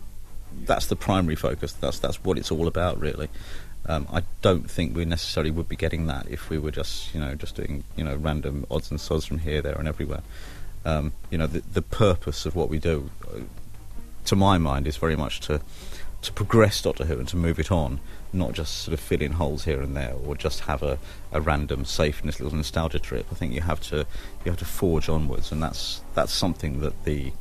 that's the primary focus. That's that's what it's all about, really. Um, I don't think we necessarily would be getting that if we were just you know just doing you know random odds and sods from here, there, and everywhere. Um, you know, the, the purpose of what we do, uh, to my mind, is very much to to progress Doctor Who and to move it on, not just sort of fill in holes here and there, or just have a, a random safeness little nostalgia trip. I think you have to you have to forge onwards, and that's that's something that the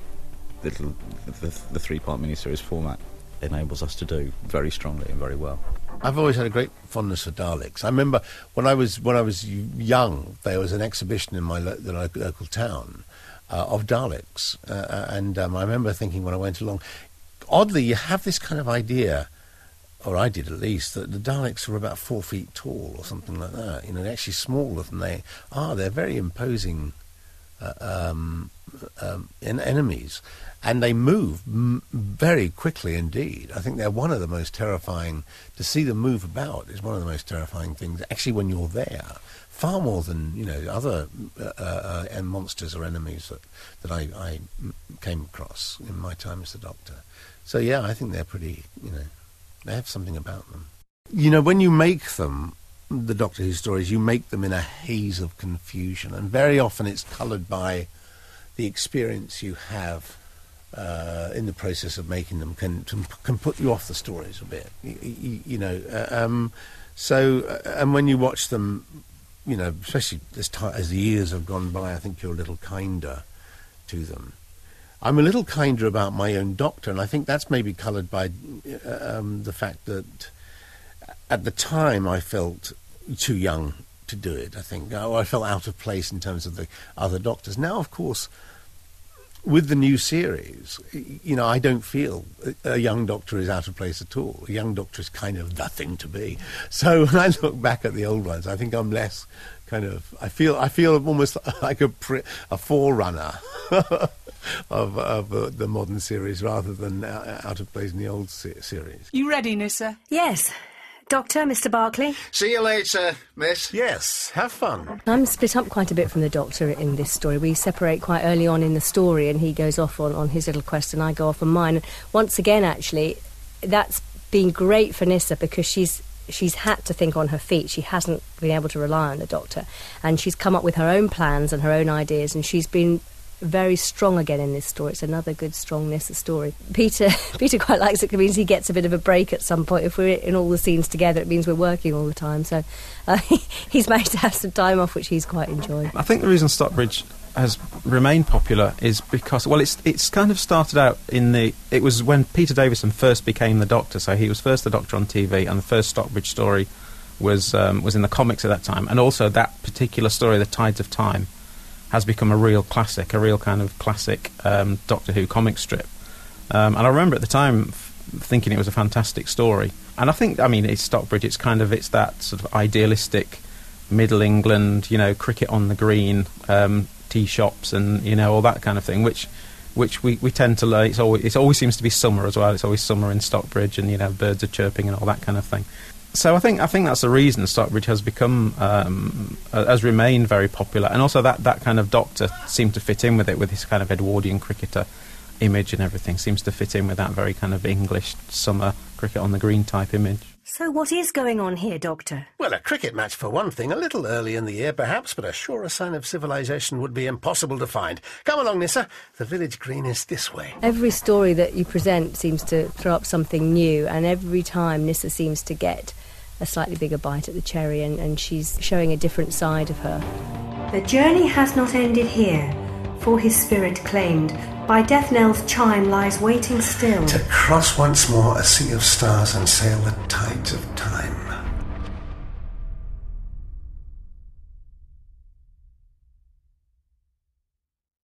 little the, the three part miniseries format enables us to do very strongly and very well. I've always had a great fondness for Daleks. I remember when I was when I was young, there was an exhibition in my lo- the local town uh, of Daleks, uh, and um, I remember thinking when I went along, oddly, you have this kind of idea, or I did at least, that the Daleks were about four feet tall or something like that. You know, they're actually smaller than they are. They're very imposing uh, um, um, en- enemies, and they move m- very quickly indeed. I think they're one of the most terrifying. To see them move about is one of the most terrifying things. Actually, when you're there, far more than you know other uh, uh, uh, monsters or enemies that that I, I came across in my time as the Doctor. So yeah, I think they're pretty. You know, they have something about them. You know, when you make them, the Doctor Who stories, you make them in a haze of confusion, and very often it's coloured by the experience you have uh, in the process of making them can can put you off the stories a bit. You, you, you know, uh, um, so uh, and when you watch them, you know, especially as, as the years have gone by, I think you're a little kinder to them. I'm a little kinder about my own doctor, and I think that's maybe coloured by uh, um, the fact that at the time I felt too young to do it. I think, oh, I felt out of place in terms of the other doctors. Now, of course, with the new series, you know, I don't feel a young doctor is out of place at all. A young doctor is kind of the thing to be. [laughs] So when I look back at the old ones, I think I'm less kind of. I feel I feel almost [laughs] like a pre, a forerunner [laughs] of, of uh, the modern series rather than uh, out of place in the old se- series. You ready, Nyssa? Yes. Doctor, Mr. Barclay? See you later, miss. Yes, have fun. I'm split up quite a bit from the Doctor in this story. We separate quite early on in the story, and he goes off on, on his little quest, and I go off on mine. Once again, actually, that's been great for Nyssa because she's she's had to think on her feet. She hasn't been able to rely on the doctor. And she's come up with her own plans and her own ideas, and she's been very strong again in this story. It's another good strongness of story. Peter [laughs] Peter quite likes it. It means he gets a bit of a break at some point. If we're in all the scenes together, it means we're working all the time. So uh, [laughs] he's managed to have some time off, which he's quite enjoyed. I think the reason Stockbridge has remained popular is because well it's it's kind of started out in the it was when Peter Davison first became the Doctor so he was first the Doctor on TV and the first Stockbridge story was um, was in the comics at that time and also that particular story the Tides of Time has become a real classic a real kind of classic um, Doctor Who comic strip um, and I remember at the time f- thinking it was a fantastic story and I think I mean it's Stockbridge it's kind of it's that sort of idealistic Middle England you know cricket on the green um, tea shops and you know all that kind of thing, which which we, we tend to learn. It's always it always seems to be summer as well. It's always summer in Stockbridge, and you know birds are chirping and all that kind of thing. So I think I think that's the reason Stockbridge has become um, has remained very popular, and also that that kind of doctor seemed to fit in with it with his kind of Edwardian cricketer image and everything seems to fit in with that very kind of English summer cricket on the green type image. So what is going on here, Doctor? Well, a cricket match for one thing, a little early in the year perhaps, but a surer sign of civilization would be impossible to find. Come along, Nyssa. The village green is this way. Every story that you present seems to throw up something new, and every time Nyssa seems to get a slightly bigger bite at the cherry, and, and she's showing a different side of her. The journey has not ended here, for his spirit claimed by death knell's chime lies waiting still. To cross once more a sea of stars and sail the tides of time.